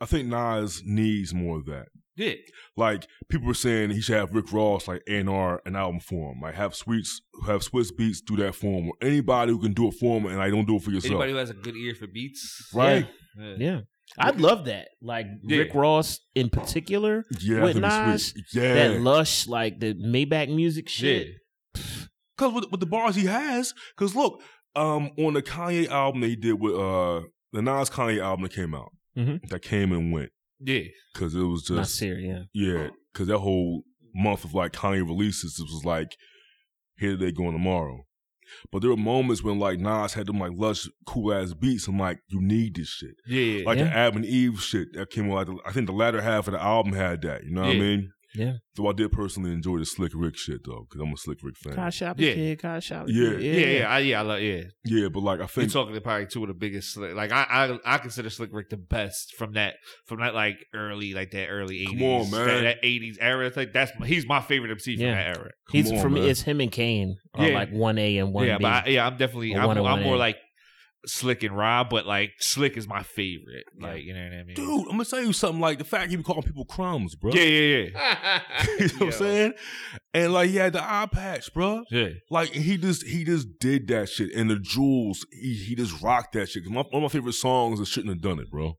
Speaker 2: I think Nas needs more of that.
Speaker 4: yeah,
Speaker 2: Like people were saying, he should have Rick Ross like A and R an album for him. Like have Sweets, have Swizz Beatz do that for him. Or anybody who can do it for him, and I don't do it for yourself.
Speaker 4: anybody who has a good ear for beats,
Speaker 2: right?
Speaker 4: Yeah.
Speaker 3: Yeah. I'd love that. Like
Speaker 4: Yeah.
Speaker 3: Rick Ross in particular.
Speaker 2: Yeah,
Speaker 3: With
Speaker 2: I think it's
Speaker 3: Nas.
Speaker 2: Yeah,
Speaker 3: That lush, like the Maybach music shit.
Speaker 2: Because with, with the bars he has, because look, um, on the Kanye album they did with uh the Nas Kanye album that came out,
Speaker 3: Mhm.
Speaker 2: that came and went,
Speaker 4: yeah,
Speaker 2: because it was
Speaker 3: Not
Speaker 2: just
Speaker 3: serious.
Speaker 2: yeah, Yeah, because that whole month of like Kanye releases, it was like here they going tomorrow. But there were moments when like Nas had them like lush, cool ass beats. I'm like, you need this shit,
Speaker 4: yeah,
Speaker 2: like the
Speaker 3: Yeah.
Speaker 2: Adam and Eve shit that came out. Like, I think the latter half of the album had that. You know what I mean?
Speaker 3: Yeah.
Speaker 2: So I did personally enjoy the Slick Rick shit though, because I'm a Slick Rick fan.
Speaker 3: Car shopping
Speaker 4: Yeah.
Speaker 3: kid, car shopping
Speaker 2: Yeah.
Speaker 3: kid.
Speaker 4: yeah, yeah, I, yeah, I love, yeah.
Speaker 2: Yeah, but like I
Speaker 4: You're
Speaker 2: think
Speaker 4: talking to probably two of the biggest slick. Like I, I, I consider Slick Rick the best from that, from that like early, like that early
Speaker 2: Come
Speaker 4: eighties,
Speaker 2: on, man.
Speaker 4: that, that eighties era. It's like that's he's my favorite MC from
Speaker 3: Yeah.
Speaker 4: that era.
Speaker 2: Come
Speaker 3: He's
Speaker 2: on,
Speaker 3: for me.
Speaker 2: man.
Speaker 3: It's him and Kane are
Speaker 4: Yeah.
Speaker 3: like one A and one A.
Speaker 4: yeah,
Speaker 3: B.
Speaker 4: but I, yeah, I'm definitely
Speaker 3: Or
Speaker 4: I'm,
Speaker 3: one
Speaker 4: I'm
Speaker 3: and one
Speaker 4: more
Speaker 3: A.
Speaker 4: like Slick and Rob, but like Slick is my favorite. Like you know what I mean,
Speaker 2: dude, I'm gonna tell you something. Like the fact he be calling people crumbs, bro.
Speaker 4: Yeah, yeah, yeah,
Speaker 2: you know what I'm saying? And like he had the eye patch, bro.
Speaker 4: yeah.
Speaker 2: Like he just he just did that shit. And the jewels, he he just rocked that shit. My, one of my favorite songs that shouldn't have done it, bro.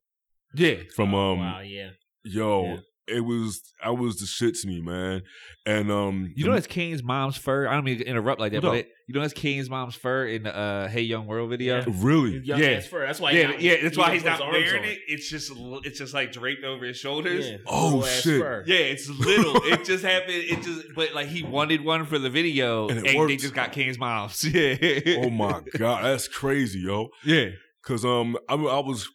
Speaker 4: Yeah,
Speaker 2: From
Speaker 3: Oh,
Speaker 2: um,
Speaker 3: wow, yeah.
Speaker 2: yo,
Speaker 3: Yeah.
Speaker 2: It was I was the shit to me, man. And um,
Speaker 4: You know that's Kane's mom's fur. I don't mean to interrupt like that, but it, you know that's Kane's mom's fur in the uh, Hey Young World video.
Speaker 3: Yeah.
Speaker 2: really,
Speaker 3: Young
Speaker 4: Yeah.
Speaker 3: fur. That's why.
Speaker 4: Yeah,
Speaker 3: he
Speaker 4: yeah, that's
Speaker 3: he
Speaker 4: why he's not wearing
Speaker 3: on.
Speaker 4: it. It's just it's just like draped over his shoulders.
Speaker 3: Yeah.
Speaker 2: Oh, shit.
Speaker 3: fur.
Speaker 4: Yeah, it's little. it just happened. It just, but like he wanted one for the video,
Speaker 2: And
Speaker 4: and, they just got Kane's mom's. Yeah.
Speaker 2: oh my god, that's crazy, yo.
Speaker 4: Yeah.
Speaker 2: Cause um, I I was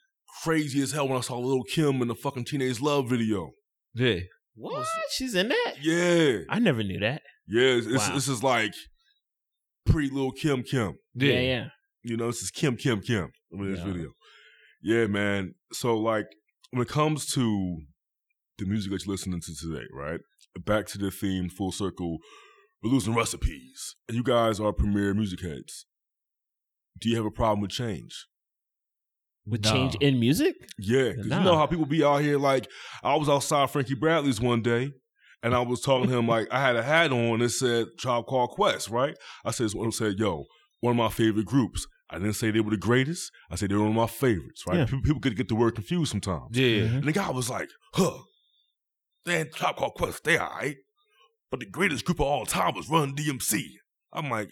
Speaker 2: crazy as hell when I saw Little Kim in the fucking Teenage Love video.
Speaker 4: Yeah.
Speaker 3: What? She's in that?
Speaker 2: Yeah,
Speaker 3: I never knew that.
Speaker 2: yeah. It's, it's-
Speaker 3: Wow.
Speaker 2: this is like pre Little Kim Kim.
Speaker 3: Yeah,
Speaker 4: Yeah.
Speaker 3: yeah.
Speaker 2: You know, this is Kim Kim Kim in this
Speaker 3: Yeah.
Speaker 2: video. Yeah, man. So like when it comes to the music that you're listening to today, right? Back to the theme, full circle. We're losing recipes, and you guys are premier music heads. Do you have a problem with change?
Speaker 3: With
Speaker 4: No.
Speaker 3: change in music?
Speaker 2: Yeah,
Speaker 3: Nah.
Speaker 2: you know how people be out here. Like I was outside Frankie Bradley's one day, and I was talking to him like I had a hat on that said Tribe Called Quest, right? I said, I said, yo, one of my favorite groups. I didn't say they were the greatest. I said they were one of my favorites, right?
Speaker 3: Yeah.
Speaker 2: People, people could get the word confused sometimes.
Speaker 4: Yeah.
Speaker 2: And the guy was like, huh, man, Tribe Called Quest, they all right. But the greatest group of all time was Run DMC. I'm like,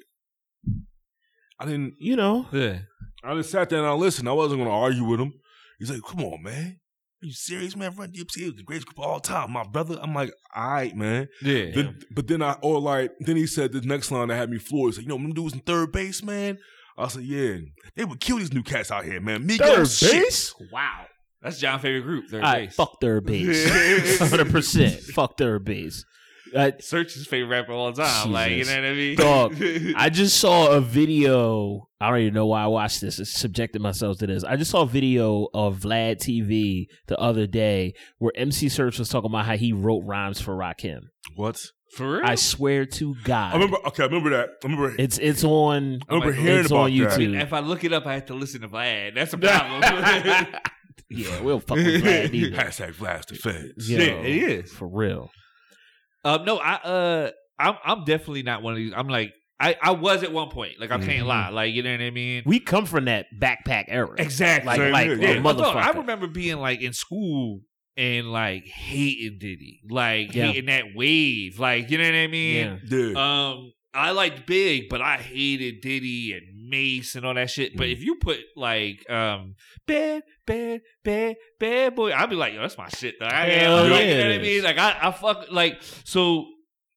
Speaker 2: I didn't,
Speaker 3: You know.
Speaker 4: Yeah.
Speaker 2: I just sat there and I listened. I wasn't going to argue with him. He's like, come on, man. Are you serious, man? Run DMC is the greatest group of all time, my brother. I'm like, all right, man.
Speaker 4: Yeah.
Speaker 2: Then, but then I, or like, then he said the next line that had me floored. He said, you know, them dudes in 3rd Bass, man. I said, yeah, they would kill these new cats out here, man. Migos shit.
Speaker 3: Wow.
Speaker 4: That's John's favorite group. Third
Speaker 3: All right,
Speaker 4: base.
Speaker 3: fuck 3rd Bass. 100%. Fuck 3rd Bass. Uh,
Speaker 4: Serch his favorite rapper all the time. Like, you know what I mean?
Speaker 3: Dog, I just saw a video. I don't even know why I watched this. I subjected myself to this. I just saw a video of Vlad TV the other day where MC Serch was talking about how he wrote rhymes for Rakim.
Speaker 2: What?
Speaker 4: For real?
Speaker 3: I swear to God,
Speaker 2: I remember, okay, I remember that. I remember,
Speaker 3: it's it's on.
Speaker 2: I remember
Speaker 4: I'm
Speaker 2: hearing
Speaker 3: it's
Speaker 2: about
Speaker 3: on
Speaker 2: that.
Speaker 3: YouTube.
Speaker 4: if I look it up, I have to listen to Vlad. That's a problem.
Speaker 3: yeah, we'll fuck with Vlad either.
Speaker 2: Hashtag blast the feds.
Speaker 3: Yo,
Speaker 4: Yeah, it is.
Speaker 3: for real.
Speaker 4: Um, no, I uh, I'm I'm definitely not one of these. I'm like, I I was at one point. Like I can't lie. Like you know what I mean.
Speaker 3: We come from that backpack era.
Speaker 4: Exactly.
Speaker 3: Like,
Speaker 2: Same
Speaker 3: like
Speaker 2: yeah.
Speaker 4: Yeah, but look, I remember being like in school and like hating Diddy, like
Speaker 3: Yeah.
Speaker 4: hating that wave, like you know what I mean.
Speaker 3: Yeah.
Speaker 2: Yeah.
Speaker 4: Um, I liked Big, but I hated Diddy and Mase and all that shit. But
Speaker 2: Mm.
Speaker 4: if you put like um bad, bad, bad, bad boy, I'd be like, yo, that's my shit. Though. I,
Speaker 3: Hell
Speaker 4: like, You know what I mean? Like I, I fuck like so.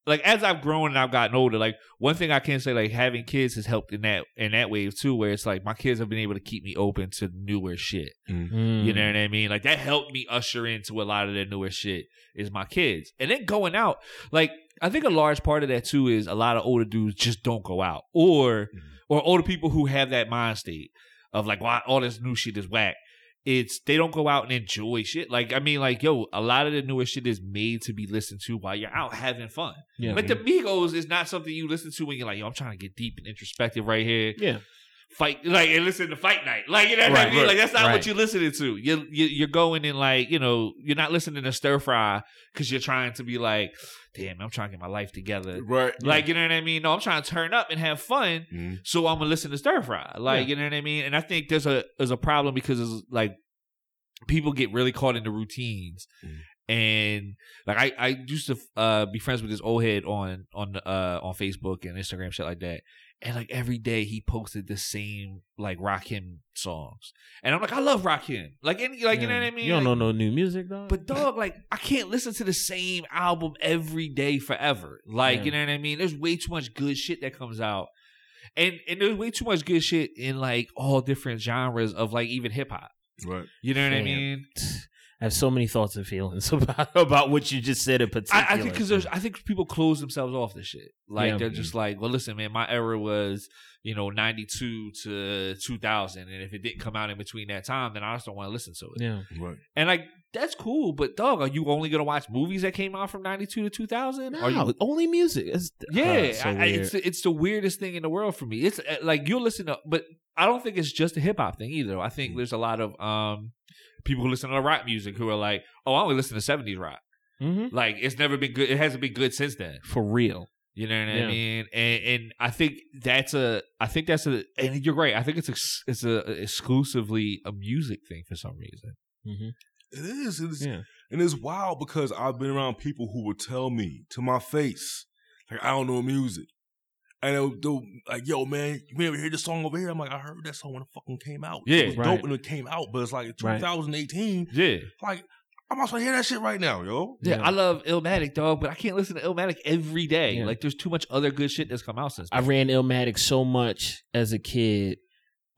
Speaker 4: Like as I've grown and I've gotten older, like one thing I can say, like having kids has helped in that in that wave too, where it's like my kids have been able to keep me open to newer shit.
Speaker 3: Mm.
Speaker 4: You know what I mean? Like that helped me usher into a lot of the newer shit is my kids. And then going out, like I think a large part of that too is a lot of older dudes just don't go out. Or mm-hmm. or older people who have that mind state of like why all this new shit is whack. It's they don't go out and enjoy shit. Like I mean, like yo, a lot of the newer shit is made to be listened to while you're out having fun.
Speaker 3: Yeah.
Speaker 4: Like the Migos is not something you listen to when you're like, yo, I'm trying to get deep and introspective right here
Speaker 3: yeah.
Speaker 4: Fight like and listen to fight night like you know what I mean
Speaker 2: right,
Speaker 4: like that's not
Speaker 3: right.
Speaker 4: what you're listening to you're you- you're going in like you know you're not listening to stir fry because you're trying to be like damn I'm trying to get my life together
Speaker 2: Right.
Speaker 4: like you know what I mean no I'm trying to turn up and have fun
Speaker 2: Mhm.
Speaker 4: so I'm gonna listen to stir fry like
Speaker 3: Yeah.
Speaker 4: you know what I mean and I think there's a there's a problem because it's like people get really caught in the routines
Speaker 2: Mhm.
Speaker 4: and like I, I used to uh, be friends with this old head on on uh, on Facebook and Instagram shit like that. And like every day he posted the same like Rakim songs. And I'm like, I love Rakim. Like any like you know what I mean?
Speaker 3: You don't know no new music, though.
Speaker 4: But dog, like I can't listen to the same album every day forever. Like,
Speaker 3: Yeah.
Speaker 4: you know what I mean? There's way too much good shit that comes out. And and there's way too much good shit in like all different genres of like even hip hop.
Speaker 2: Right.
Speaker 4: You know what I mean?
Speaker 3: I have so many thoughts and feelings about about what you just said in particular.
Speaker 4: I, I think because there's, I think people close themselves off this shit. Like
Speaker 3: Yeah.
Speaker 4: they're just like, well, listen, man, my era was you know ninety two to two thousand, and if it didn't come out in between that time, then I just don't want to listen to it.
Speaker 3: yeah.
Speaker 2: Right.
Speaker 4: And like that's cool, but dog, are you only gonna watch movies that came out from ninety two to two thousand? Are
Speaker 3: No,
Speaker 4: you?
Speaker 3: only music. It's,
Speaker 4: Yeah,
Speaker 3: uh, so
Speaker 4: I, I- it's it's the weirdest thing in the world for me. It's uh, like you'll listen to, but I don't think it's just a hip hop thing either. I think there's a lot of um people who listen to rock music who are like, oh, I only listen to seventies rock.
Speaker 3: Mhm.
Speaker 4: Like it's never been good. It hasn't been good since then.
Speaker 3: for real.
Speaker 4: You know what
Speaker 3: Yeah.
Speaker 4: I mean? And and I think that's a I think that's a and you're right. I think it's ex, it's a exclusively a music thing for some reason.
Speaker 3: hmm
Speaker 2: It is. It's,
Speaker 3: Yeah.
Speaker 2: And it's wild because I've been around people who would tell me to my face, like, I don't know music. And they'll, they'll like, yo, man, you ever hear this song over here? I'm like, I heard that song when it fucking came out.
Speaker 4: Yeah.
Speaker 2: it was
Speaker 3: Right.
Speaker 2: dope when it came out, but it's like 2018.
Speaker 4: Yeah.
Speaker 2: Like, I'm also gonna hear that shit right now, yo.
Speaker 4: Yeah,
Speaker 3: Yeah.
Speaker 4: I love Illmatic, dog, but I can't listen to Illmatic every day.
Speaker 3: Yeah.
Speaker 4: Like, there's too much other good shit that's come out since.
Speaker 3: I ran Illmatic so much as a kid.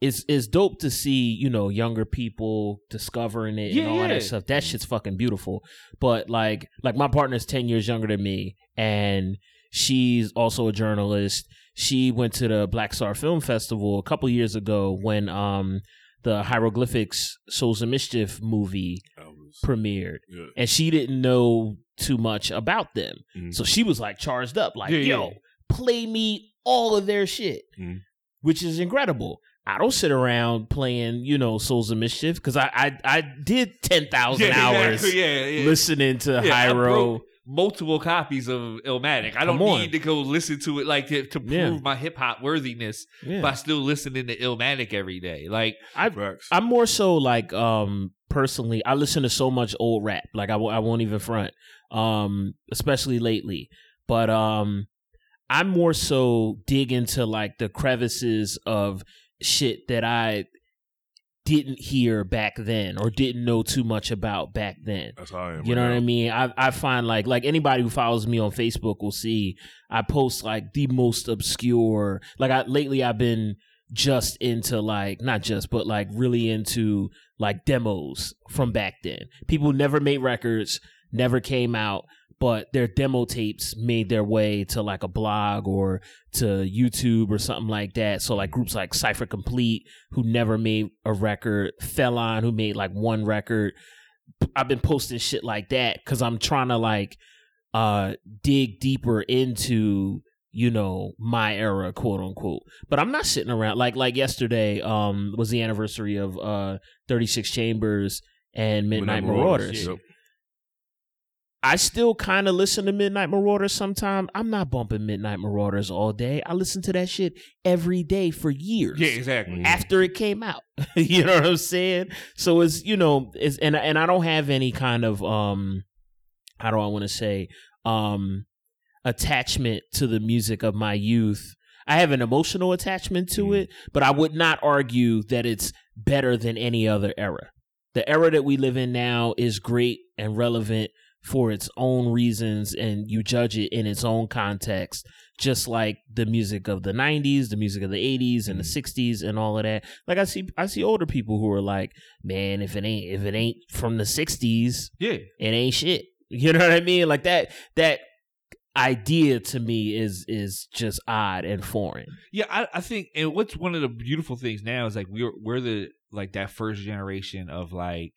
Speaker 3: It's it's dope to see, you know, younger people discovering it
Speaker 4: Yeah,
Speaker 3: and all
Speaker 4: yeah.
Speaker 3: that stuff. That shit's fucking beautiful. But like like my partner's 10 years younger than me and she's also a journalist. She went to the Black Star Film Festival a couple years ago when um the hieroglyphics Souls of Mischief movie
Speaker 2: was,
Speaker 3: premiered
Speaker 2: yeah.
Speaker 3: and she didn't know too much about them.
Speaker 2: Mhm.
Speaker 3: So she was like charged up, like,
Speaker 4: Yeah,
Speaker 3: yo,
Speaker 4: yeah.
Speaker 3: play me all of their shit,
Speaker 2: Mhm.
Speaker 3: which is incredible. I don't sit around playing, you know, Souls of Mischief because I, I I did ten thousand
Speaker 4: Yeah,
Speaker 3: hours
Speaker 4: exactly. Yeah, yeah.
Speaker 3: listening to
Speaker 4: Yeah, I broke multiple copies of Illmatic. I don't
Speaker 3: Come on.
Speaker 4: need to go listen to it like to, to prove
Speaker 3: Yeah.
Speaker 4: my hip hop worthiness
Speaker 3: Yeah.
Speaker 4: by still listening to Illmatic every day. Like,
Speaker 3: I, I'm more so like um personally I listen to so much old rap like I, w- I won't even front um especially lately but um I'm more so dig into like the crevices of shit that I didn't hear back then or didn't know too much about back then
Speaker 2: That's how I am.
Speaker 3: you
Speaker 2: right
Speaker 3: know what
Speaker 2: now.
Speaker 3: I mean? I I find like like anybody who follows me on Facebook will see I post like the most obscure like I lately I've been just into like not just but like really into like demos from back then. People never made records, never came out, but their demo tapes made their way to like a blog or to YouTube or something like that. So like groups like Cypher Complete who never made a record, Felon who made like one record. I've been posting shit like that because I'm trying to like uh dig deeper into you know my era quote unquote but i'm not sitting around like like yesterday um was the anniversary of uh 36 chambers and midnight, marauders,
Speaker 2: Yep.
Speaker 3: I still kind of listen to Midnight Marauders sometimes. I'm not bumping Midnight Marauders all day. I listen to that shit every day for years.
Speaker 4: Yeah, exactly.
Speaker 3: After it came out, you know what I'm saying. So it's you know, it's and and I don't have any kind of um, how do I want to say um, attachment to the music of my youth. I have an emotional attachment to
Speaker 2: Mhm.
Speaker 3: it, but I would not argue that it's better than any other era. The era that we live in now is great and relevant for its own reasons, and you judge it in its own context, just like the music of the '90s, the music of the '80s, and the '60s, and all of that. Like I see, I see older people who are like, "Man, if it ain't if it ain't from the '60s,
Speaker 4: Yeah.
Speaker 3: it ain't shit." You know what I mean? Like that that idea to me is is just odd and foreign.
Speaker 4: Yeah, I, I think, and what's one of the beautiful things now is like we're we're the like that first generation of like,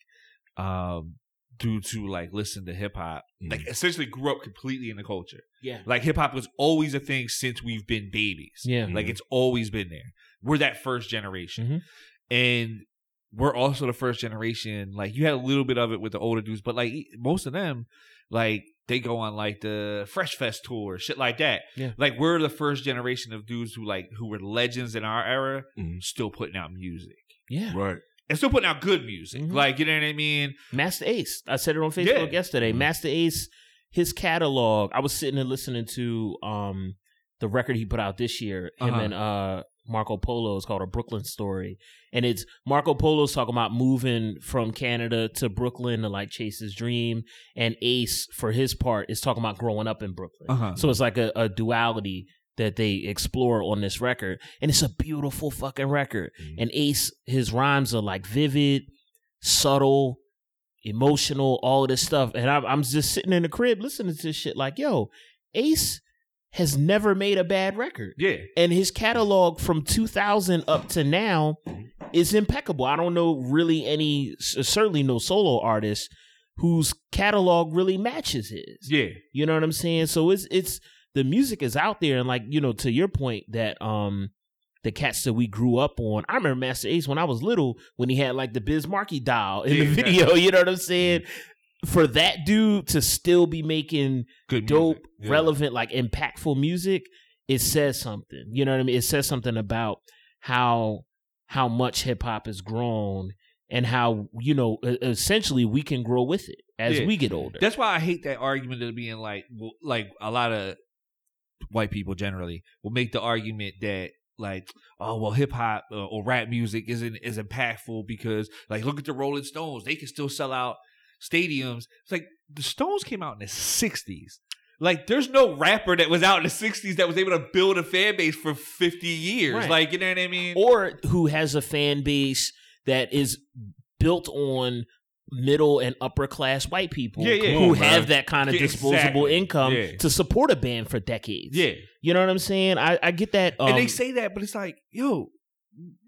Speaker 4: um, due to like listen to hip hop, like essentially grew up completely in the culture.
Speaker 3: Yeah.
Speaker 4: Like hip hop was always a thing since we've been babies.
Speaker 3: Yeah.
Speaker 4: like it's always been there. We're that first generation,
Speaker 3: Mhm.
Speaker 4: and we're also the first generation. Like you had a little bit of it with the older dudes, but like most of them, like they go on like the Fresh Fest tour, shit like that.
Speaker 3: Yeah.
Speaker 4: Like we're the first generation of dudes who like who were legends in our era,
Speaker 2: Mhm.
Speaker 4: still putting out music
Speaker 3: Yeah.
Speaker 2: Right.
Speaker 4: And still putting out good music.
Speaker 3: Mhm.
Speaker 4: Like you know what I mean?
Speaker 3: Masta Ace. I said it on Facebook
Speaker 4: Yeah.
Speaker 3: yesterday.
Speaker 2: Mhm.
Speaker 3: Masta Ace, his catalog. I was sitting and listening to um the record he put out this year. Him
Speaker 4: Uh-huh.
Speaker 3: and uh Marco Polo is called a Brooklyn Story, and it's Marco Polo's talking about moving from Canada to Brooklyn to like chase his dream, and Ace for his part is talking about growing up in Brooklyn.
Speaker 4: Uh-huh.
Speaker 3: So it's like a, a duality that they explore on this record, and it's a beautiful fucking record.
Speaker 2: Mhm.
Speaker 3: And Ace, his rhymes are like vivid, subtle, emotional, all of this stuff. And I'm, I'm just sitting in the crib listening to this shit like, yo, Ace has never made a bad record.
Speaker 4: Yeah.
Speaker 3: And his catalog from 2000 up to now is impeccable. I don't know really any, certainly no solo artist whose catalog really matches his.
Speaker 4: Yeah.
Speaker 3: You know what I'm saying? So it's it's the music is out there, and like you know, to your point that um the cats that we grew up on. I remember Masta Ace when I was little when he had like the Biz Markie dial in
Speaker 4: Yeah,
Speaker 3: the
Speaker 4: exactly.
Speaker 3: video. You know what I'm saying? For that dude to still be making
Speaker 4: Good
Speaker 3: dope.
Speaker 4: Yeah.
Speaker 3: relevant, like impactful music, it says something. You know what I mean? It says something about how how much hip hop has grown and how you know essentially we can grow with it as
Speaker 4: Yeah.
Speaker 3: we get older.
Speaker 4: That's why I hate that argument of being like, like a lot of white people generally will make the argument that like, oh well, hip hop uh, or rap music isn't as impactful because like, look at the Rolling Stones, they can still sell out stadiums. It's like the Stones came out in the '60s. Like, there's no rapper that was out in the '60s that was able to build a fan base for 50 years.
Speaker 3: Right.
Speaker 4: Like, you know what I mean?
Speaker 3: or who has a fan base that is built on middle and upper class white people
Speaker 4: Yeah, yeah.
Speaker 3: who
Speaker 2: on,
Speaker 3: have
Speaker 2: man.
Speaker 3: that kind of
Speaker 4: Yeah,
Speaker 3: disposable
Speaker 4: exactly.
Speaker 3: income
Speaker 4: Yeah.
Speaker 3: to support a band for decades.
Speaker 4: yeah.
Speaker 3: You know what I'm saying? I, I get that. Um,
Speaker 4: and they say that, but it's like, yo,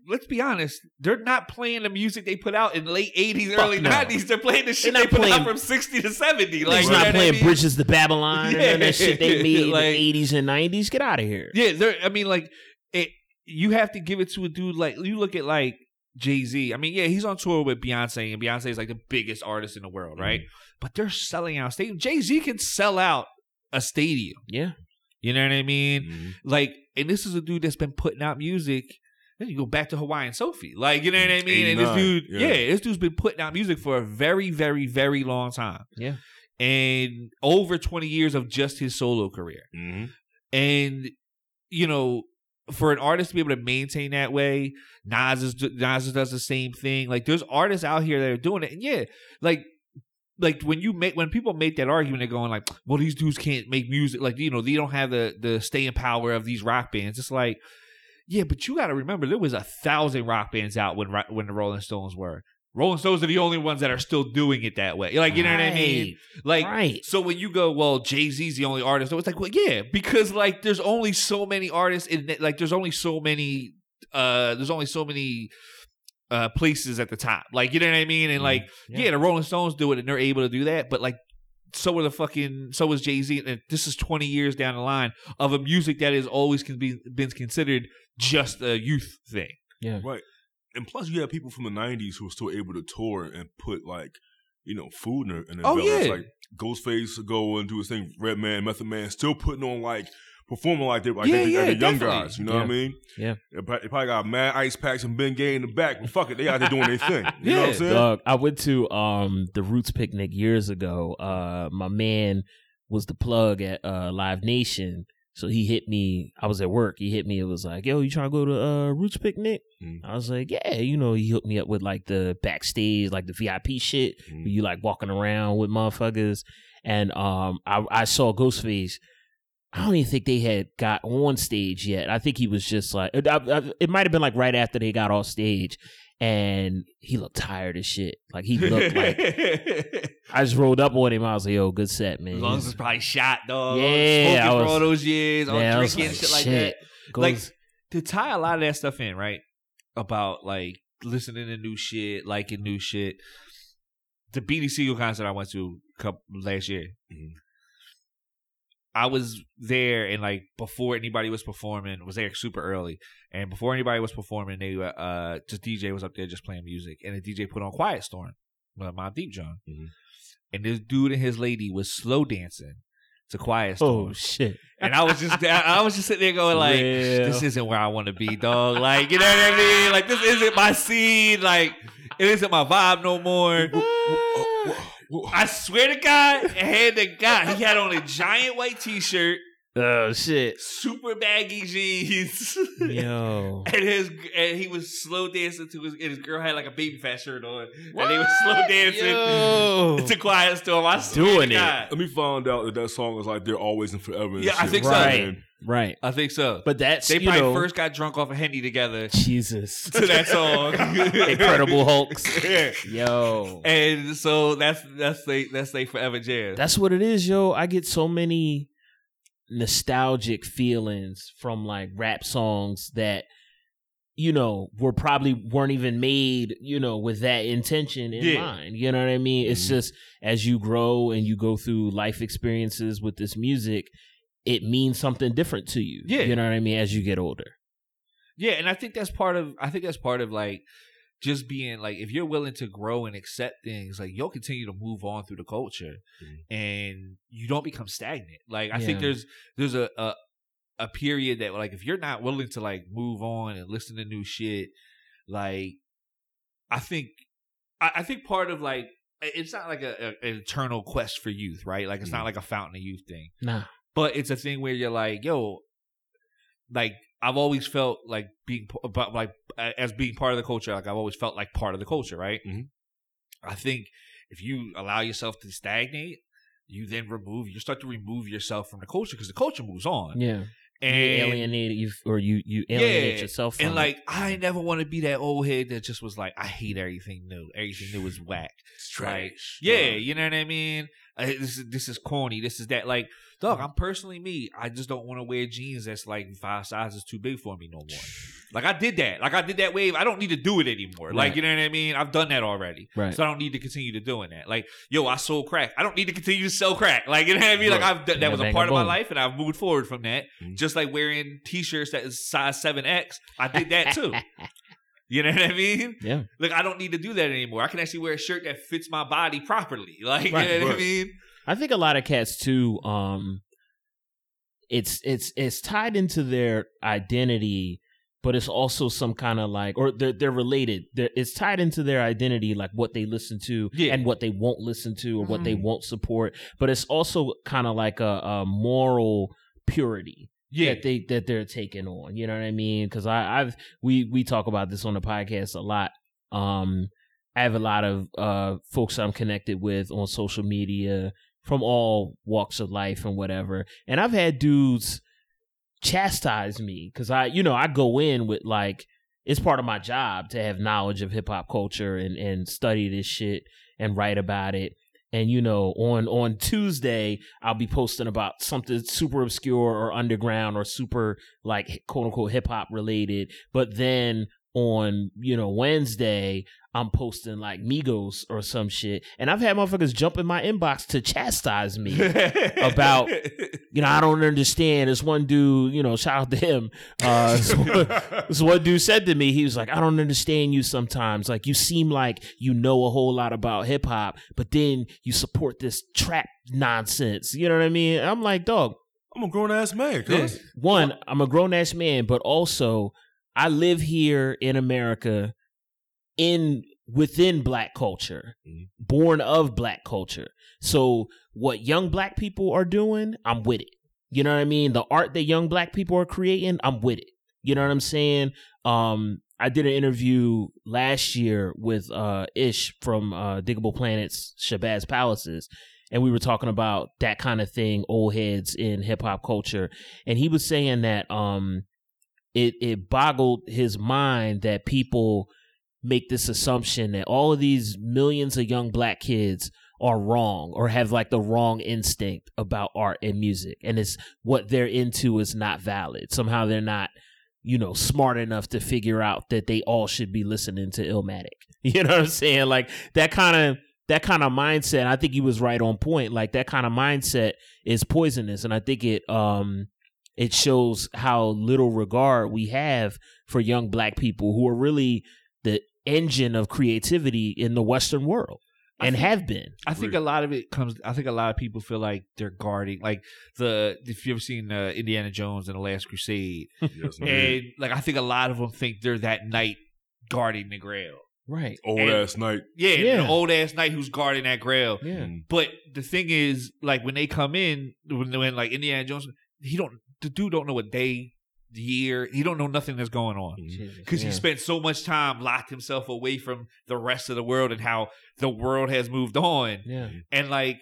Speaker 4: let's be honest. They're not playing the music they put out in the late '80s, early
Speaker 3: no.
Speaker 4: '90s. They're playing the shit
Speaker 3: They're
Speaker 4: they put
Speaker 3: playing-
Speaker 4: out from '60 to '70. Like, know
Speaker 3: not
Speaker 4: what I
Speaker 3: playing
Speaker 4: mean?
Speaker 3: Bridges to Babylon and that shit they made
Speaker 4: like-
Speaker 3: in the 80s and 90s. Get out of here.
Speaker 4: Yeah. I mean, like, it. You have to give it to a dude like you look at like Jay Z. I mean, yeah, he's on tour with Beyonce, and Beyonce is like the biggest artist in the world, right? But they're selling out stadium. Jay Z can sell out a stadium.
Speaker 3: Yeah.
Speaker 4: You know what I mean?
Speaker 2: Mhm.
Speaker 4: Like, and this is a dude that's been putting out music. Then you go back to Hawaiian Sophie. Like, you know what I mean? And this dude,
Speaker 2: yeah.
Speaker 4: yeah. this dude's been putting out music for a very, very, very long time.
Speaker 3: Yeah.
Speaker 4: And over 20 years of just his solo career.
Speaker 2: Mhm.
Speaker 4: And, you know, for an artist to be able to maintain that way, Nas is Nas does the same thing. Like there's artists out here that are doing it. And yeah, like like when you make when people make that argument, they're going like, "Well, these dudes can't make music. Like you know, they don't have the the staying power of these rock bands." It's like, yeah, but you got to remember there was a thousand rock bands out when when the Rolling Stones were. Rolling Stones are the only ones that are still doing it that way. Like you know what I mean? Like
Speaker 3: Right.
Speaker 4: so when you go, well, Jay Z's the only artist. So it's like, well, yeah, because like there's only so many artists in it- like there's only so many uh there's only so many uh places at the top. Like you know what I mean? And like
Speaker 3: Yeah.
Speaker 4: yeah. the Rolling Stones do it and they're able to do that, but like so are the fucking so is Jay Z and this is 20 years down the line of a music that has always can be been considered just a youth thing.
Speaker 2: Yeah, right. And plus, you have people from the '90s who are still able to tour and put like you know, food and, and
Speaker 4: Oh,
Speaker 2: developments.
Speaker 4: yeah.
Speaker 2: like Ghostface go and do his thing. Redman, Method Man, still putting on like performing like they're like
Speaker 4: Yeah,
Speaker 2: they,
Speaker 4: yeah,
Speaker 2: they're young
Speaker 4: definitely.
Speaker 2: guys. You know what I mean?
Speaker 3: Yeah.
Speaker 2: They probably, got mad ice packs and Ben Gay in the back, but fuck it, they out there doing their thing. You know what I'm
Speaker 4: Yeah.
Speaker 2: saying?
Speaker 3: Dog, I went to um the Roots picnic years ago. Uh, my man was the plug at uh Live Nation, so he hit me. I was at work. He hit me. It was like, "Yo, you trying to go to uh Roots picnic?"
Speaker 2: Mm.
Speaker 3: I was like, "Yeah." You know, he hooked me up with like the backstage, like the VIP shit.
Speaker 2: Mm.
Speaker 3: you like walking around with motherfuckers. And um, I I saw Ghostface. I don't even think they had got on stage yet. I think he was just like it, I- I- it might have been like right after they got off stage, and he looked tired as shit. Like he looked like I just rolled up on him. I was like, "Yo, good set, man."
Speaker 4: As long as it's probably shot, dog.
Speaker 3: Yeah,
Speaker 4: Smoking
Speaker 3: I
Speaker 4: for all those years, all
Speaker 3: Yeah, I was
Speaker 4: drinking
Speaker 3: like,
Speaker 4: shit like
Speaker 3: shit.
Speaker 4: that. Like to tie a lot of that stuff in, right? About like listening to new shit, liking new shit. The Beanie Sigel concert I went to couple last year.
Speaker 2: Mhm.
Speaker 4: I was there and like before anybody was performing, was there super early, and before anybody was performing, they were uh just DJ was up there just playing music, and the DJ put on Quiet Storm, Mobb Deep John,
Speaker 2: Mhm.
Speaker 4: and this dude and his lady was slow dancing to Quiet Storm,
Speaker 3: oh shit!
Speaker 4: and I was just I I was just sitting there going like,
Speaker 3: Real.
Speaker 4: this isn't where I want to be, dog. Like you know what I mean? Like this isn't my scene. Like it isn't my vibe no more. I swear to God, hand to God, he had on a giant white T-shirt,
Speaker 3: oh shit!
Speaker 4: super baggy jeans,
Speaker 3: Yo,
Speaker 4: and his and he was slow dancing to his and his girl had like a baby fat shirt on, and they was slow dancing
Speaker 3: Yo.
Speaker 4: to Quiet Storm. I swear
Speaker 3: Doing
Speaker 4: to
Speaker 3: it.
Speaker 4: God.
Speaker 2: Let me find out that that song is like they're always and forever. and
Speaker 4: Yeah, I
Speaker 2: shit,
Speaker 4: think so.
Speaker 3: Right. right.
Speaker 4: I think so.
Speaker 3: But that's
Speaker 4: they
Speaker 3: you
Speaker 4: probably
Speaker 3: know,
Speaker 4: first got drunk off a henny together
Speaker 3: Jesus.
Speaker 4: to that song.
Speaker 3: Incredible Hulks.
Speaker 4: Yeah.
Speaker 3: Yo.
Speaker 4: And so that's that's they that's they forever jam.
Speaker 3: That's what it is, yo. I get so many nostalgic feelings from like rap songs that you know were probably weren't even made, you know, with that intention in
Speaker 4: Yeah.
Speaker 3: mind. You know what I mean? It's
Speaker 2: Mhm.
Speaker 3: just as you grow and you go through life experiences with this music, it means something different to you.
Speaker 4: Yeah.
Speaker 3: You know what I mean? As you get older.
Speaker 4: Yeah, and I think that's part of I think that's part of like just being like if you're willing to grow and accept things, like you'll continue to move on through the culture
Speaker 2: Mhm.
Speaker 4: and you don't become stagnant. Like I think there's there's a, a a period that like if you're not willing to like move on and listen to new shit, like I think I, I think part of like it's not like a, a an eternal quest for youth, right? Like it's not
Speaker 2: Mhm.
Speaker 4: like a fountain of youth thing
Speaker 3: Nah.
Speaker 4: but it's a thing where you're like, yo, like I've always felt like being about like as being part of the culture. Like I've always felt like part of the culture, right?
Speaker 2: Mhm.
Speaker 4: I think if you allow yourself to stagnate, you then remove you start to remove yourself from the culture because the culture moves on.
Speaker 3: Yeah.
Speaker 4: And
Speaker 3: you alienate you or you you alienate
Speaker 4: Yeah,
Speaker 3: yourself from
Speaker 4: and
Speaker 3: it.
Speaker 4: like I never want to be that old head that just was like, I hate everything new. Everything new is whack.
Speaker 2: It's
Speaker 4: Like,
Speaker 2: trash.
Speaker 4: Yeah, you know what I mean. Uh, this is this is corny. This is that. Like, dog, I'm personally me. I just don't want to wear jeans that's like five sizes too big for me no more. Like I did that. Like I did that wave. I don't need to do it anymore. Like you know what I mean. I've done that already.
Speaker 3: Right.
Speaker 4: So I don't need to continue to doing that. Like, yo, I sold crack. I don't need to continue to sell crack. Like you know what I mean. Like I've done,
Speaker 3: Yeah,
Speaker 4: that was a part of my life, and I've moved forward from that.
Speaker 2: Mhm.
Speaker 4: Just like wearing t-shirts that is size seven X. I did that too. You know what I mean?
Speaker 3: yeah.
Speaker 4: Like I don't need to do that anymore. I can actually wear a shirt that fits my body properly. Like
Speaker 3: Right,
Speaker 4: you know what I mean?
Speaker 3: I think a lot of cats too. Um, it's it's it's tied into their identity, but it's also some kind of like, or they're they're related. They're, it's tied into their identity, like what they listen to
Speaker 4: Yeah.
Speaker 3: and what they won't listen to, or what they
Speaker 2: Mhm.
Speaker 3: won't support. But it's also kind of like a, a moral purity
Speaker 4: Yeah.
Speaker 3: that they that they're taking on. You know what I mean? Because I I've we we talk about this on the podcast a lot. Um, I have a lot of uh folks I'm connected with on social media from all walks of life and whatever, and I've had dudes chastise me because I you know I go in with like it's part of my job to have knowledge of hip hop culture and and study this shit and write about it. And you know, on on Tuesday, I'll be posting about something super obscure or underground or super like quote unquote hip hop related. But then on you know Wednesday I'm posting like Migos or some shit, and I've had motherfuckers jump in my inbox to chastise me. About- you know, I don't understand. This one dude, you know, shout out to him. Uh, this, one, this one dude said to me, he was like, I don't understand you sometimes. Like, you seem like you know a whole lot about hip hop, but then you support this trap nonsense. You know what I mean? I'm like, dog,
Speaker 2: I'm a grown ass man, cuz.
Speaker 3: one, I'm a grown ass man, but also I live here in America in within black culture,
Speaker 2: Mhm.
Speaker 3: born of black culture. So what young black people are doing, I'm with it. You know what I mean? The art that young black people are creating, I'm with it. You know what I'm saying? Um I did an interview last year with uh Ish from uh Diggable Planets Shabazz Palaces and we were talking about that kind of thing, old heads in hip hop culture and he was saying that um it it boggled his mind that people make this assumption that all of these millions of young black kids are wrong or have like the wrong instinct about art and music and it's what they're into is not valid. Somehow they're not you know smart enough to figure out that they all should be listening to Illmatic. You know what I'm saying? Like that kind of that kind of mindset I think he was right on point like that kind of mindset is poisonous and I think it um it shows how little regard we have for young black people who are really engine of creativity in the western world and
Speaker 4: think-
Speaker 3: have been
Speaker 4: I think a lot of it comes. I think a lot of people feel like they're guarding, like the. If you ever seen uh, Indiana Jones and the Last Crusade,
Speaker 2: Yes,
Speaker 4: and like I think a lot of them think they're that knight guarding the Grail.
Speaker 3: right
Speaker 2: Old
Speaker 4: and-
Speaker 2: ass knight,
Speaker 4: Yeah,
Speaker 3: Yeah.
Speaker 4: the old ass knight who's guarding that Grail.
Speaker 3: yeah
Speaker 2: Mm.
Speaker 4: But the thing is, like when they come in, when, when like Indiana Jones, he don't. The dude don't know what day, the year. He don't know nothing that's going on. because
Speaker 3: Yeah.
Speaker 4: he spent so much time locked himself away from the rest of the world and how the world has moved on
Speaker 3: yeah
Speaker 4: and like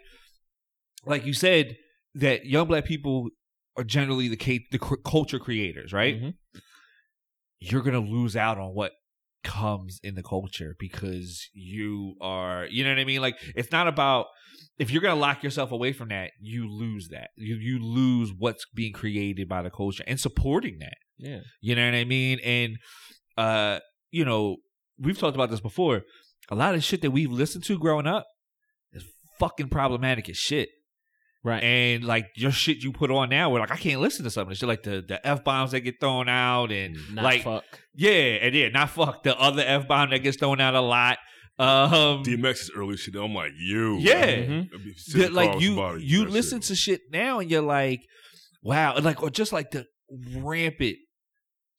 Speaker 4: like you said that young black people are generally the the culture creators right
Speaker 3: Mhm.
Speaker 4: you're gonna lose out on what comes in the culture because you are you know what i mean like it's not about if you're gonna lock yourself away from that you lose that you you lose what's being created by the culture and supporting that
Speaker 3: yeah
Speaker 4: you know what I mean? And uh, you know, we've talked about this before. A lot of shit that we've listened to growing up is fucking problematic as shit.
Speaker 3: Right
Speaker 4: And like your shit you put on now, we're like, I can't listen to some of this shit. Like the the f bombs that get thrown out, and
Speaker 3: not
Speaker 4: like
Speaker 3: fuck
Speaker 4: yeah, and yeah, not fuck the other f bomb that gets thrown out a lot. Um,
Speaker 2: DMX's early shit. I'm like, you.
Speaker 4: Yeah.
Speaker 3: Mhm.
Speaker 2: I'd be sitting
Speaker 4: that, like you
Speaker 2: somebody,
Speaker 4: you listen
Speaker 2: shit.
Speaker 4: to shit now and you're like wow and like or just like the rampant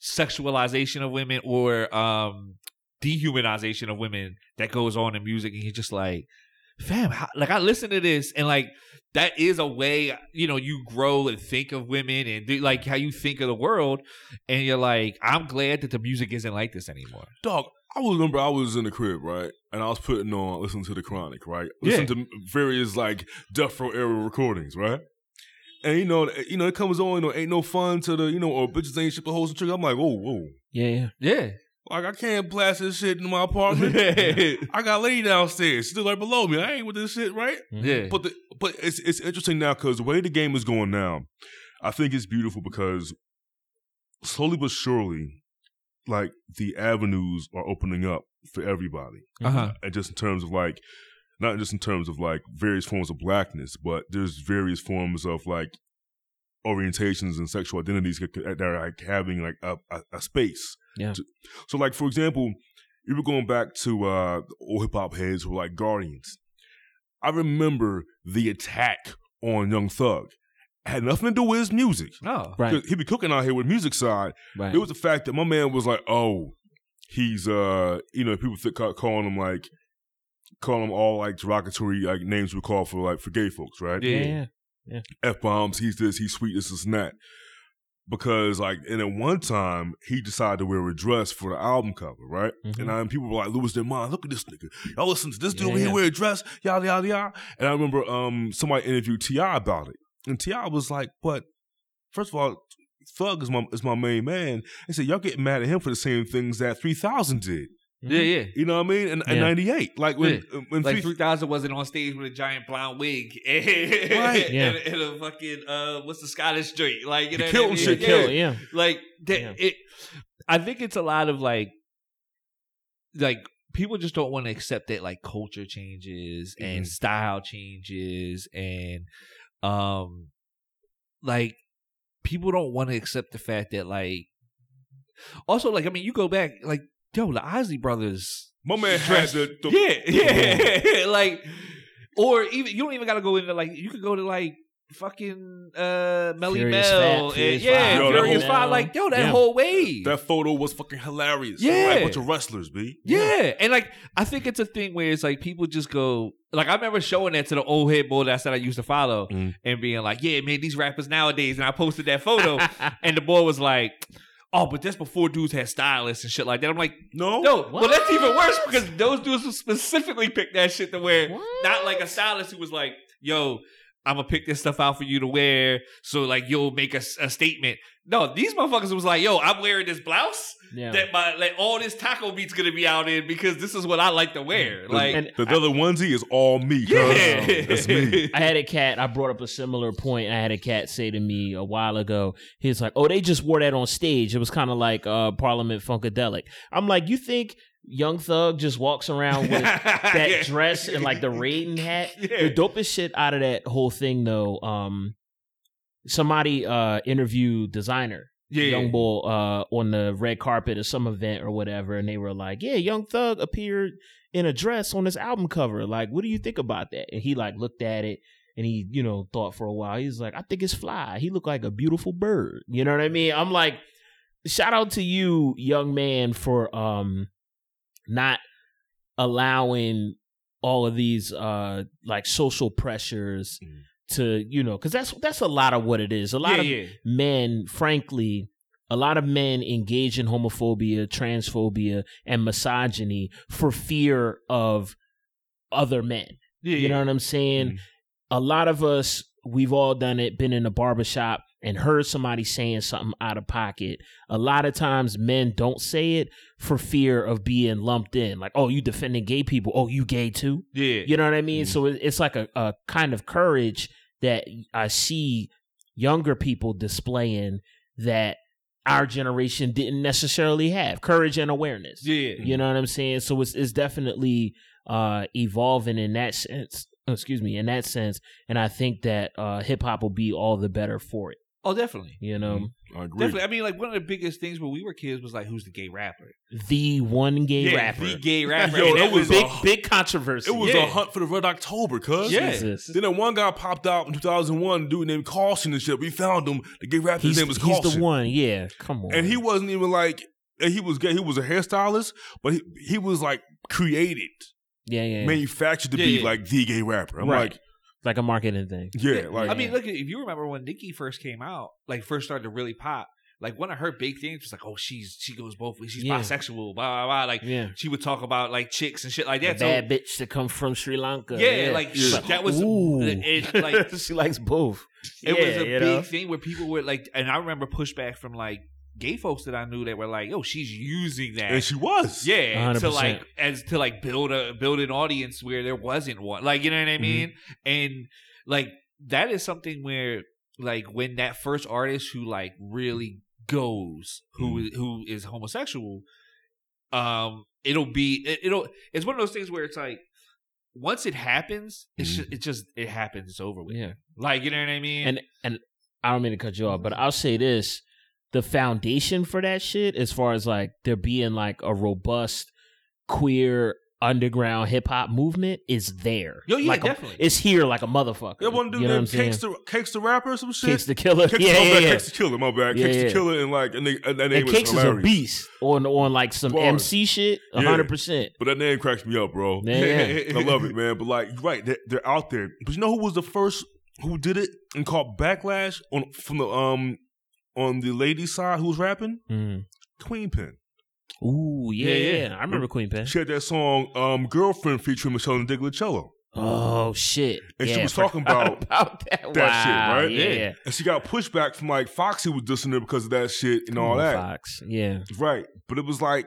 Speaker 4: sexualization of women or um dehumanization of women that goes on in music and you're just like fam how, like i listen to this and like that is a way you know you grow and think of women and do, like how you think of the world and you're like i'm glad that the music isn't like this anymore
Speaker 2: Dog, I remember I was in the crib, right? And I was putting on, listening to the Chronic, right?
Speaker 4: Yeah.
Speaker 2: Listening to various like Death Row era recordings, right? And you know, eh, you know, it comes on, you know, ain't no fun to the, you know, or bitches ain't shit the hoes and trick. I'm like, whoa, whoa.
Speaker 3: yeah yeah
Speaker 4: yeah
Speaker 2: Like I can't blast this shit in my apartment. I got a lady downstairs, still right below me. I ain't with this shit, right?
Speaker 3: Mhm.
Speaker 4: yeah
Speaker 2: But the, but it's it's interesting now because the way the game is going now, I think it's beautiful because slowly but surely, like the avenues are opening up for everybody,
Speaker 4: uh-huh
Speaker 2: and just in terms of like, not just in terms of like various forms of blackness, but there's various forms of like orientations and sexual identities that that are like having like a, a, a space.
Speaker 3: Yeah.
Speaker 2: To- so like for example, you were going back to uh old hip hop heads who were like Guardians. I remember the attack on Young Thug. Had nothing to do with his music.
Speaker 4: no
Speaker 3: right
Speaker 2: 'Cause He'd be cooking out here with music side.
Speaker 3: right
Speaker 2: It was the fact that my man was like, oh, he's uh, you know, people think calling him like, calling him all like derogatory like names we call for like for gay folks, right?
Speaker 3: yeah yeah
Speaker 2: F bombs. He's this. He's sweet. This, this, and that. Because like, and at one time he decided to wear a dress for the album cover, right?
Speaker 3: Mhm.
Speaker 2: And I, people were like, their mind. Look at this nigga. Y'all listen to this dude
Speaker 3: Yeah,
Speaker 2: here
Speaker 3: yeah.
Speaker 2: wear a dress, yada yada yada. And I remember um somebody interviewed T.I. about it, and T.I. was like, but first of all. Thug is my is my main man. They said y'all getting mad at him for the same things that three thousand did.
Speaker 4: Yeah yeah
Speaker 2: You know what I mean? In, in '98, like when when
Speaker 4: like
Speaker 2: three,
Speaker 4: three thousand wasn't on stage with a giant blonde wig,
Speaker 2: Right,
Speaker 3: yeah.
Speaker 4: and, and a fucking uh, what's the Scottish street? Like you know,
Speaker 2: The
Speaker 4: what I mean?
Speaker 2: shit,
Speaker 4: yeah.
Speaker 3: kill yeah
Speaker 4: Like that,
Speaker 3: Yeah.
Speaker 4: it. I think it's a lot of like like people just don't want to accept that like culture changes and
Speaker 2: Mhm.
Speaker 4: style changes and um like people don't want to accept the fact that like also like I mean you go back like yo the Isley brothers
Speaker 2: My man had
Speaker 4: dress-
Speaker 2: the, the
Speaker 4: yeah yeah like or even you don't even got to go into like you could go to like fucking uh Melly
Speaker 3: Furious
Speaker 4: Mel
Speaker 3: Fat,
Speaker 4: and, yeah
Speaker 3: Five,
Speaker 2: Yo,
Speaker 4: Furious
Speaker 2: whole-
Speaker 4: Five like yo that
Speaker 3: Yeah.
Speaker 4: whole wave
Speaker 2: that photo was fucking hilarious.
Speaker 4: Yeah.
Speaker 2: like a bunch of wrestlers, b.
Speaker 4: Yeah. And like I think it's a thing where it's like people just go like I remember showing that to the old head boy that I said I used to follow
Speaker 2: Mm.
Speaker 4: and being like, Yeah, man, these rappers nowadays and I posted that photo and the boy was like, Oh, but that's before dudes had stylists and shit like that. I'm like,
Speaker 2: No,
Speaker 4: no, well that's even worse because those dudes specifically picked that shit to wear.
Speaker 3: What?
Speaker 4: Not like a stylist who was like, yo, I'm gonna pick this stuff out for you to wear, so like you'll make a statement. No, these motherfuckers was like, "Yo, I'm wearing this blouse
Speaker 3: yeah.
Speaker 4: that my like all this taco meat's gonna be out in because this is what I like to wear."
Speaker 2: The-
Speaker 4: Like,
Speaker 3: And
Speaker 2: the other onesie is all me. cuz.
Speaker 4: yeah,
Speaker 2: that's me.
Speaker 3: I had a cat. I brought up a similar point. I had a cat say to me a while ago. He's like, "Oh, they just wore that on stage. It was kind of like uh, Parliament Funkadelic." I'm like, "You think Young Thug just walks around with that
Speaker 4: Yeah.
Speaker 3: dress and like the Raiden hat?"
Speaker 4: Yeah.
Speaker 3: The dopest shit out of that whole thing, though. Um, somebody uh interviewed designer.
Speaker 4: Yeah.
Speaker 3: Young Bull uh, on the red carpet at some event or whatever, and they were like, "Yeah, Young Thug appeared in a dress on this album cover. Like, what do you think about that?" And he like looked at it and he, you know, thought for a while. He's like, "I think it's fly. He looked like a beautiful bird." You know what I mean? I'm like, shout out to you, young man, for um not allowing all of these uh like social pressures
Speaker 2: Mm.
Speaker 3: To you know because that's that's a lot of what it is a lot
Speaker 4: yeah,
Speaker 3: of
Speaker 4: yeah.
Speaker 3: men, frankly, a lot of men engage in homophobia, transphobia, and misogyny for fear of other men.
Speaker 4: Yeah,
Speaker 3: You know what I'm saying?
Speaker 2: Mhm.
Speaker 3: A lot of us, we've all done it, been in a barbershop and heard somebody saying something out of pocket. A lot of times men don't say it for fear of being lumped in. Like, oh, you defending gay people. Oh, you gay too?
Speaker 4: yeah.
Speaker 3: You know what I mean?
Speaker 2: Mhm.
Speaker 3: So it's like a, a kind of courage that I see younger people displaying that our generation didn't necessarily have courage and awareness.
Speaker 4: yeah.
Speaker 3: You know what I'm saying? So it's it's definitely uh evolving in that sense. Excuse me, in that sense, and I think that uh hip hop will be all the better for it.
Speaker 4: Oh, definitely.
Speaker 3: You know, mm-hmm.
Speaker 2: I agree.
Speaker 4: Definitely. I mean, like one of the biggest things when we were kids was like, "Who's the gay rapper?"
Speaker 3: the one gay
Speaker 4: yeah,
Speaker 3: rapper,
Speaker 4: the gay rapper.
Speaker 2: Yo,
Speaker 4: And
Speaker 2: that
Speaker 4: that
Speaker 2: was
Speaker 4: was
Speaker 3: big
Speaker 2: a-
Speaker 3: big controversy.
Speaker 2: It was
Speaker 4: Yeah.
Speaker 2: a hunt for the Red October, cuz.
Speaker 4: Yeah.
Speaker 3: Jesus.
Speaker 2: Then that one guy popped out in 2001, dude named Caution and shit. We found him. The gay rapper, his
Speaker 3: He's,
Speaker 2: name was
Speaker 3: he's
Speaker 2: Caution.
Speaker 3: the one. Yeah, come on.
Speaker 2: And he wasn't even like, and he was gay. He was a hairstylist, but he, he was like created,
Speaker 3: yeah, yeah, yeah.
Speaker 2: manufactured to
Speaker 4: Yeah,
Speaker 2: be
Speaker 4: yeah.
Speaker 2: like the gay rapper. I'm
Speaker 3: Right.
Speaker 2: like,
Speaker 3: like a marketing thing.
Speaker 2: yeah, like,
Speaker 4: I mean, look, if you remember when Nicki first came out, like first started to really pop, like one of her big things was like, "Oh, she's she goes both ways. She's
Speaker 3: Yeah.
Speaker 4: bisexual." Blah blah blah. Like
Speaker 3: Yeah.
Speaker 4: she would talk about like chicks and shit like
Speaker 3: A
Speaker 4: that. So
Speaker 3: bad bitch to come from Sri Lanka.
Speaker 4: yeah, like
Speaker 2: Yeah.
Speaker 4: that was
Speaker 3: Ooh.
Speaker 4: it, like
Speaker 3: she likes both.
Speaker 4: it
Speaker 3: Yeah,
Speaker 4: was a big
Speaker 3: know?
Speaker 4: thing where people were like, and I remember pushback from like gay folks that I knew that were like, "Yo, she's using that."
Speaker 2: and she was.
Speaker 4: yeah, to
Speaker 3: 100%.
Speaker 4: like as to like build a build an audience where there wasn't one. Like you know what I mean? And like that is something where like when that first artist who like really goes who is who is homosexual, um, it'll be it, it'll it's one of those things where it's like once it happens, it's
Speaker 2: Mhm.
Speaker 4: just, it just it happens. It's over with.
Speaker 3: Yeah.
Speaker 4: Like you know what I mean?
Speaker 3: And and I don't mean to cut you off, but I'll say this. The foundation for that shit, as far as like there being like a robust queer underground hip hop movement, is there.
Speaker 4: Yo, yeah,
Speaker 3: like a-
Speaker 4: definitely.
Speaker 3: it's here like a motherfucker.
Speaker 2: That one dude
Speaker 3: you know?
Speaker 2: Cakes the, Cakes the Rapper or some shit?
Speaker 3: Cakes da Killa.
Speaker 2: Cakes,
Speaker 3: yeah,
Speaker 2: my
Speaker 3: yeah, yeah.
Speaker 2: Cakes da Killa, my bad.
Speaker 3: Yeah,
Speaker 2: Cakes
Speaker 3: yeah.
Speaker 2: the Killer and like, and, they, and that name
Speaker 3: And Cakes is a beast on on like some
Speaker 2: Bars.
Speaker 3: MC shit,
Speaker 2: Yeah.
Speaker 3: hundred percent.
Speaker 2: But that name cracks me up, bro.
Speaker 3: Yeah, yeah.
Speaker 2: I love it, man. But like, right, they're, they're out there. But you know who was the first who did it and caught backlash on from the um on the ladies' side who's rapping?
Speaker 3: Mm.
Speaker 2: Queen Pen.
Speaker 3: Ooh, yeah,
Speaker 4: Yeah,
Speaker 3: yeah,
Speaker 4: yeah.
Speaker 3: I remember Queen Pen.
Speaker 2: She had that song um Girlfriend featuring Meshell Ndegeocello.
Speaker 3: Oh shit!
Speaker 2: And she was talking
Speaker 3: forgot
Speaker 2: about
Speaker 3: that.
Speaker 2: that shit, right?
Speaker 3: Yeah,
Speaker 2: And she got pushback from like Foxy was dissing her because of that shit and
Speaker 3: Come
Speaker 2: all
Speaker 3: on,
Speaker 2: that.
Speaker 3: Fox. Yeah,
Speaker 2: Right. But it was like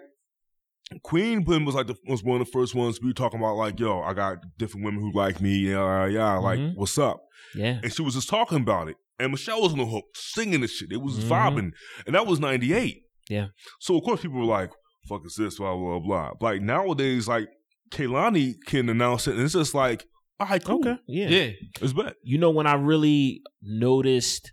Speaker 2: Queen Pen was like the was one of the first ones we were talking about like, yo, I got different women who like me, yeah, yeah, like,
Speaker 3: Mhm.
Speaker 2: what's up?
Speaker 3: yeah.
Speaker 2: And she was just talking about it. And Meshell was on the hook, singing the shit. It was
Speaker 3: Mhm.
Speaker 2: vibing. And that was 98.
Speaker 3: Yeah.
Speaker 2: So of course people were like, fuck is this, blah, blah, blah. Like nowadays, like Kehlani can announce it and it's just like, all right, cool.
Speaker 3: Okay. Yeah.
Speaker 4: Yeah.
Speaker 2: It's bet.
Speaker 3: You know when I really noticed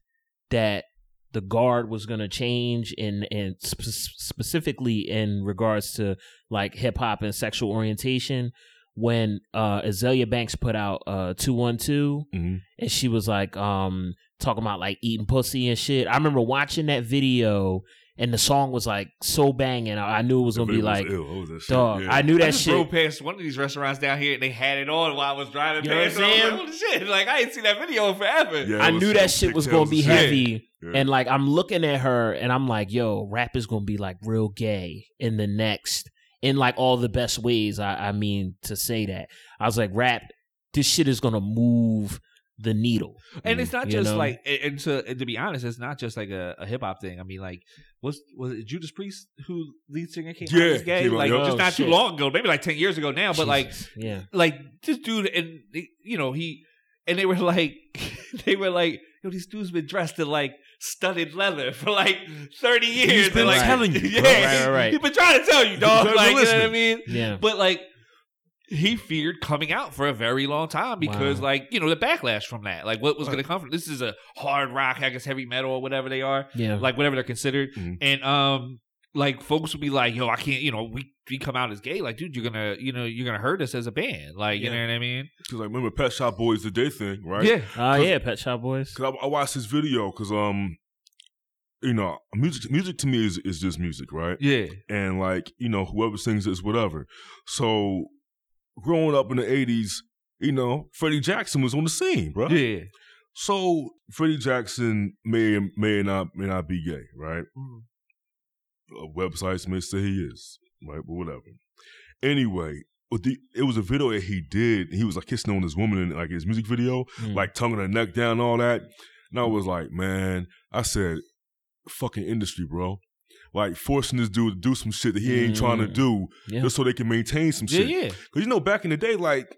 Speaker 3: that the guard was going to change in and spe- specifically in regards to like hip hop and sexual orientation when uh Azealia Banks put out uh 212
Speaker 2: Mhm.
Speaker 3: and she was like um talking about like eating pussy and shit. I remember watching that video and the song was like so banging. I, I knew it was going to be
Speaker 2: was
Speaker 3: like
Speaker 2: ill. Was shit?
Speaker 3: dog.
Speaker 2: Yeah.
Speaker 3: I knew
Speaker 4: I
Speaker 3: that
Speaker 4: just
Speaker 3: shit.
Speaker 4: drove past one of these restaurants down here and they had it on while I was driving
Speaker 3: You know
Speaker 4: past.
Speaker 3: what I'm
Speaker 4: and I was
Speaker 3: saying?
Speaker 4: like, Holy shit! Like I ain't seen that video in forever.
Speaker 2: Yeah,
Speaker 3: I knew that shit was gonna be
Speaker 2: shit.
Speaker 3: heavy.
Speaker 2: Yeah.
Speaker 3: And like I'm looking at her and I'm like, yo, rap is gonna be like real gay in the next in like all the best ways. I, I mean to say that. I was like, rap, this shit is gonna move the needle.
Speaker 4: And it's not just
Speaker 3: know?
Speaker 4: like, and and to and to be honest, it's not just like a, a hip hop thing. I mean, like, was was it Judas Priest who lead singer came
Speaker 2: Yeah,
Speaker 4: out as gay? Like,
Speaker 2: yeah.
Speaker 4: just
Speaker 3: Oh,
Speaker 4: not too long ago, maybe like ten years ago now. But like,
Speaker 3: yeah.
Speaker 4: like this dude, and you know, he and they were like, they were like, yo, these dudes been dressed in like studded leather for like thirty years.
Speaker 2: been
Speaker 4: And, like,
Speaker 2: telling you,
Speaker 4: yeah,
Speaker 3: Right, right, right.
Speaker 4: He's been trying to tell you, dog.
Speaker 2: You've been
Speaker 4: Like, you know what I mean?
Speaker 3: Yeah.
Speaker 4: But like he feared coming out for a very long time because
Speaker 3: Wow.
Speaker 4: like, you know, the backlash from that. Like what was gonna come from this is a hard rock, I guess heavy metal or whatever they are.
Speaker 3: Yeah.
Speaker 4: Like whatever they're considered.
Speaker 2: Mhm.
Speaker 4: And um like folks would be like, yo, I can't, you know, we we come out as gay, like, dude, you're gonna, you know, you're gonna hurt us as a band, like, you know what I mean?
Speaker 2: Cause like remember Pet Shop Boys did their thing, right?
Speaker 4: Yeah,
Speaker 3: Oh yeah, Pet Shop Boys.
Speaker 2: Cause I, I watched this video because um, you know, music music to me is is just music, right?
Speaker 4: yeah,
Speaker 2: And like you know, whoever sings is whatever. So growing up in the '80s, you know, Freddie Jackson was on the scene, bro.
Speaker 4: yeah.
Speaker 2: So Freddie Jackson may may not may not be gay, right?
Speaker 4: Mhm.
Speaker 2: Uh, websites may say he is, right? But whatever. Anyway, with the, it was a video that he did. He was like kissing on this woman in like his music video,
Speaker 3: Mm.
Speaker 2: like tonguing her neck down, all that. And I was like, man, I said, fucking industry, bro. Like forcing this dude to do some shit that he ain't trying to
Speaker 3: Mm.
Speaker 2: do
Speaker 3: Yeah.
Speaker 2: just so they can maintain some
Speaker 4: Yeah,
Speaker 2: shit.
Speaker 4: yeah.
Speaker 2: Because you know, back in the day, like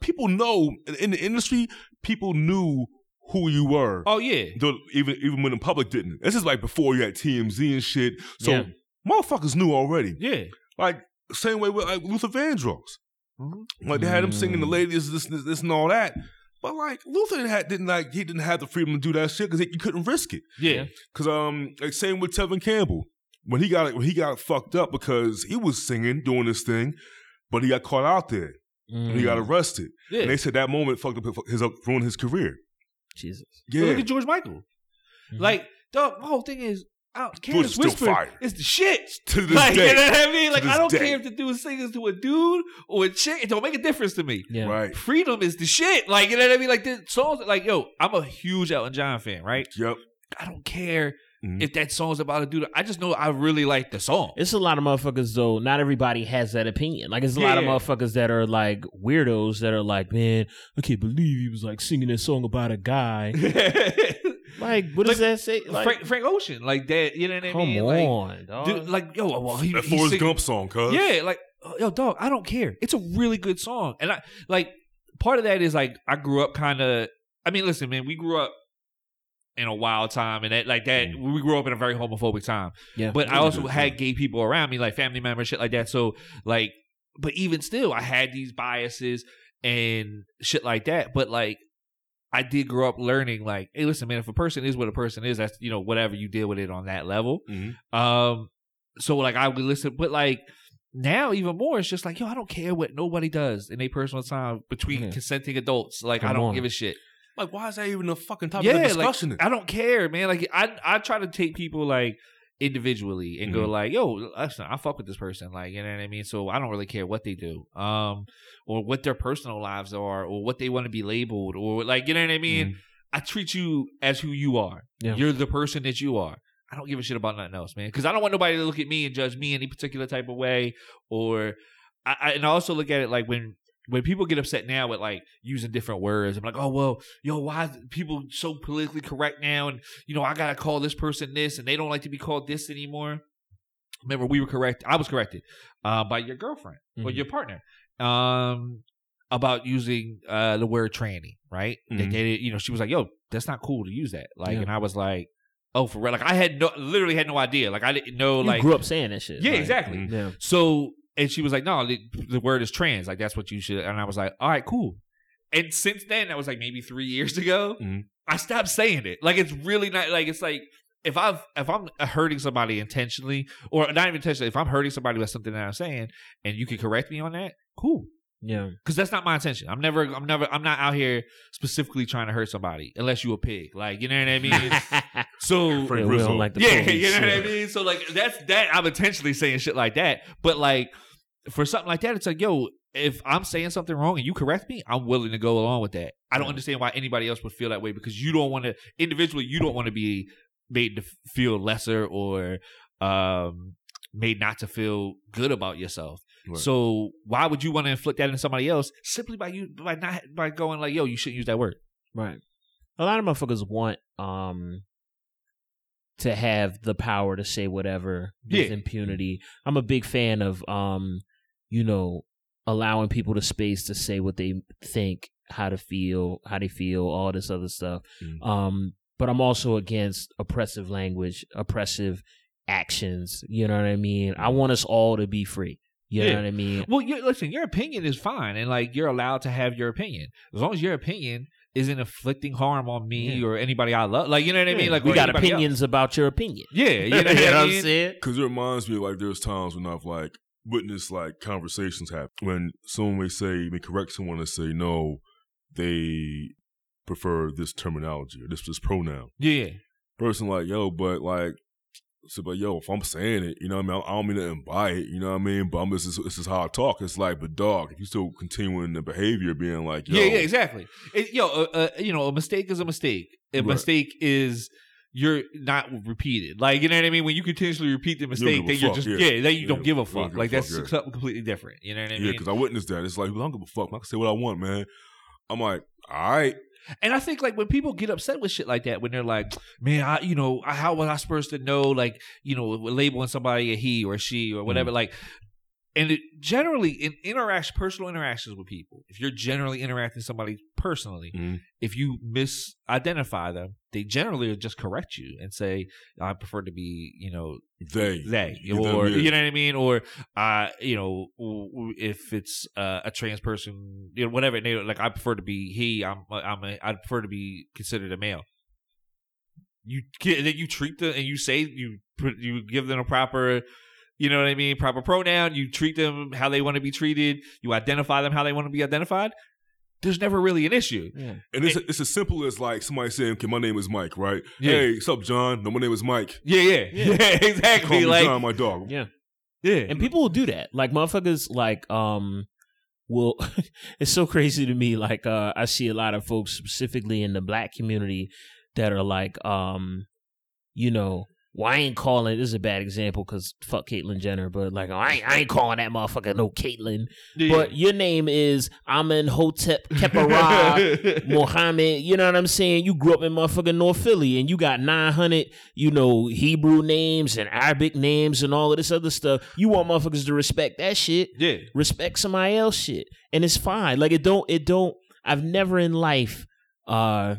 Speaker 2: people know in- the industry, people knew who you were.
Speaker 4: Oh yeah.
Speaker 2: Even even when the public didn't. This is like before you had TMZ and shit. So
Speaker 3: Yeah.
Speaker 2: motherfuckers knew already.
Speaker 4: Yeah.
Speaker 2: Like same way with like Luther Vandross.
Speaker 4: Mhm.
Speaker 2: Like they had him singing the
Speaker 3: Mm.
Speaker 2: ladies, this, this, this, and all that. But like Luther had, didn't like he didn't have the freedom to do that shit because he couldn't risk it.
Speaker 4: Yeah.
Speaker 2: Cause um, like same with Tevin Campbell when he got when he got fucked up because he was singing doing this thing, but he got caught out there and he got
Speaker 3: Mm.
Speaker 2: arrested.
Speaker 4: Yeah.
Speaker 2: And they said that moment fucked up his ruined his career.
Speaker 3: Jesus.
Speaker 4: But
Speaker 2: Yeah,
Speaker 4: Look at George Michael.
Speaker 3: Mhm.
Speaker 4: Like, dog, my whole thing is out
Speaker 2: George
Speaker 4: Candace
Speaker 2: is still
Speaker 4: Whisper
Speaker 2: fire.
Speaker 4: is the shit.
Speaker 2: to this
Speaker 4: like,
Speaker 2: day,
Speaker 4: you know what I mean? Like, I don't
Speaker 2: day.
Speaker 4: care if the dude sings to a dude or a chick. It don't make a difference to me.
Speaker 3: Yeah.
Speaker 2: right?
Speaker 4: Freedom is the shit. Like, you know what I mean? Like, the songs, like, yo, I'm a huge Elton John fan, right?
Speaker 2: Yep.
Speaker 4: I don't care
Speaker 2: Mhm.
Speaker 4: if that song's about a dude. I just know I really like the song.
Speaker 3: It's a lot of motherfuckers though. Not everybody has that opinion. Like it's a lot of motherfuckers that are like weirdos that are like, man, I can't believe he was like singing this song about a guy. Like, what does
Speaker 4: Like,
Speaker 3: that say? Like,
Speaker 4: Frank, Frank Ocean, like that. You know what I
Speaker 3: come
Speaker 4: mean? Like,
Speaker 3: on, dog.
Speaker 4: dude, like, yo, well, he,
Speaker 2: That
Speaker 4: he
Speaker 2: Forrest
Speaker 4: sing-
Speaker 2: Gump song, cuz.
Speaker 4: Yeah, like yo, dog. I don't care. It's a really good song, and I like part of that is like I grew up kind of. I mean, listen, man, we grew up in a wild time, and that like that. We grew up in a very homophobic time,
Speaker 3: yeah,
Speaker 4: but I also had gay people around me, like family members, shit like that. So like, but even still, I had these biases and shit like that. But like. I did grow up learning, like, hey, listen, man, if a person is what a person is, that's you know whatever you deal with it on that level.
Speaker 2: Mhm.
Speaker 4: Um, so like I would listen, but like now even more, it's just like yo, I don't care what nobody does in a personal time between
Speaker 3: Yeah.
Speaker 4: consenting adults. Like I don't
Speaker 3: on.
Speaker 4: give a shit.
Speaker 2: Like, why is that even a fucking topic
Speaker 4: yeah,
Speaker 2: of
Speaker 4: like? I don't care, man. Like I I try to take people like individually and go
Speaker 2: Mhm.
Speaker 4: like, yo, listen, I fuck with this person, like you know what I mean. So I don't really care what they do, um, or what their personal lives are, or what they want to be labeled, or like you know what I mean.
Speaker 2: Mhm.
Speaker 4: I treat you as who you are.
Speaker 3: Yeah.
Speaker 4: You're the person that you are. I don't give a shit about nothing else, man. Because I don't want nobody to look at me and judge me any particular type of way. Or, I, I and I also look at it like when when people get upset now with like using different words. I'm like, oh well, yo, why is people so politically correct now? And you know, I gotta call this person this, and they don't like to be called this anymore. Remember, we were correct. I was corrected uh, by your girlfriend or
Speaker 3: Mhm.
Speaker 4: your partner. Um, about using uh the word tranny, right? They
Speaker 2: Mhm.
Speaker 4: did it, you know, she was like, "Yo, that's not cool to use that." Like,
Speaker 3: Yeah.
Speaker 4: and I was like, oh, for real. Like I had no, literally had no idea. Like I didn't know.
Speaker 3: You
Speaker 4: like
Speaker 3: grew up saying that shit.
Speaker 4: yeah,
Speaker 3: like,
Speaker 4: exactly.
Speaker 2: Mhm.
Speaker 3: Yeah.
Speaker 4: So, and she was like, no, the, the word is trans. Like, that's what you should. And I was like, all right, cool. And since then, that was like maybe three years ago,
Speaker 2: Mhm.
Speaker 4: I stopped saying it. Like, it's really not, like, it's like, if I've if I'm hurting somebody intentionally, or not even intentionally, if I'm hurting somebody with something that I'm saying, and you can correct me on that, cool.
Speaker 3: Yeah.
Speaker 4: Because that's not my intention. I'm never, I'm never, I'm not out here specifically trying to hurt somebody, unless you a pig. Like, you know what I mean? so
Speaker 2: Frank
Speaker 3: Yeah, we
Speaker 2: Rizzo.
Speaker 3: don't like the
Speaker 4: yeah,
Speaker 3: police,
Speaker 4: you know what I mean. So like that's that. I'm intentionally saying shit like that, but like for something like that, it's like, yo, if I'm saying something wrong and you correct me, I'm willing to go along with that. I don't understand why anybody else would feel that way because you don't want to individually. You don't want to be made to feel lesser or um made not to feel good about yourself.
Speaker 2: Right.
Speaker 4: So why would you want to inflict that on somebody else simply by you by not by going like, yo, you shouldn't use that word.
Speaker 3: Right. A lot of motherfuckers want um to have the power to say whatever with
Speaker 4: Yeah.
Speaker 3: impunity. I'm a big fan of um, you know, allowing people the space to say what they think, how to feel, how they feel, all this other stuff.
Speaker 2: Mm.
Speaker 3: Um, but I'm also against oppressive language, oppressive actions. You know what I mean? I want us all to be free. You
Speaker 4: Yeah.
Speaker 3: know what I mean?
Speaker 4: Well, you listen, your opinion is fine, and like you're allowed to have your opinion as long as your opinion isn't inflicting harm on me
Speaker 3: Yeah.
Speaker 4: or anybody I love. Like you know what I mean? Like
Speaker 3: we got opinions
Speaker 4: else.
Speaker 3: about your opinion.
Speaker 4: Yeah, you know,
Speaker 3: you know
Speaker 4: what
Speaker 3: what
Speaker 4: I
Speaker 3: I'm
Speaker 4: mean?
Speaker 3: saying?
Speaker 2: Because it reminds me like there's times when I've like witnessed like conversations happen when someone may say may correct someone and say no, they prefer this terminology or this this pronoun.
Speaker 4: Yeah,
Speaker 2: Person like yo, but like. So, but yo, if I'm saying it, you know what I mean? I don't mean to by it, you know what I mean? But I'm just, this is how I talk. It's like, but dog, if you still continuing the behavior being like, yo,
Speaker 4: yeah, yeah, exactly. It, yo, uh, uh, you know, a mistake is a mistake. A
Speaker 2: Right.
Speaker 4: mistake is you're not repeated. Like you know what I mean? When you continuously repeat the mistake, then you're
Speaker 2: fuck,
Speaker 4: just
Speaker 2: yeah.
Speaker 4: yeah, then you
Speaker 2: Yeah,
Speaker 4: don't give a fuck.
Speaker 2: give a
Speaker 4: Like
Speaker 2: fuck,
Speaker 4: that's
Speaker 2: yeah.
Speaker 4: something completely different. You know what I mean?
Speaker 2: Yeah, because I witnessed that. It's like, well, I don't give a fuck. I can say what I want, man. I'm like, all right.
Speaker 4: And I think like when people get upset with shit like that, when they're like, "Man, I, you know, I- how was I supposed to know?" Like, you know, labeling somebody a he or she or whatever. Mm. Like, and it, generally in interaction, personal interactions with people, if you're generally interacting with somebody personally,
Speaker 2: Mhm.
Speaker 4: if you misidentify them, they generally just correct you and say, "I prefer to be, you know,
Speaker 2: They.
Speaker 4: they or you know what I mean, or uh, you know, if it's uh, a trans person, you know, whatever. They, like, I prefer to be he. I'm, I'm, a, I prefer to be considered a male. You get then you treat them and you say you put you give them a proper. You know what I mean? Proper pronoun. You treat them how they want to be treated. You identify them how they want to be identified. There's never really an issue.
Speaker 3: Yeah.
Speaker 2: And it's, it's as simple as like somebody saying, okay, my name is Mike, right?
Speaker 4: Yeah.
Speaker 2: Hey, what's up, John? No, my name is Mike.
Speaker 4: Yeah, yeah,
Speaker 3: Yeah.
Speaker 4: yeah,
Speaker 2: Call
Speaker 4: exactly.
Speaker 2: me
Speaker 4: Like,
Speaker 2: John, my dog.
Speaker 3: Yeah.
Speaker 4: yeah,
Speaker 3: And people will do that. Like motherfuckers like um will it's so crazy to me. Like uh I see a lot of folks specifically in the black community that are like um you know well, I ain't calling. This is a bad example because fuck Caitlyn Jenner, but like I ain't, I ain't calling that motherfucker no Caitlyn.
Speaker 4: yeah.
Speaker 3: But your name is Amen Hotep Kepara Mohammed, you know what I'm saying? You grew up in motherfucking North Philly and you got 900, you know, Hebrew names and Arabic names and all of this other stuff. You want motherfuckers to respect that shit.
Speaker 4: yeah,
Speaker 3: Respect somebody else shit. And it's fine. Like it don't, it don't, I've never in life uh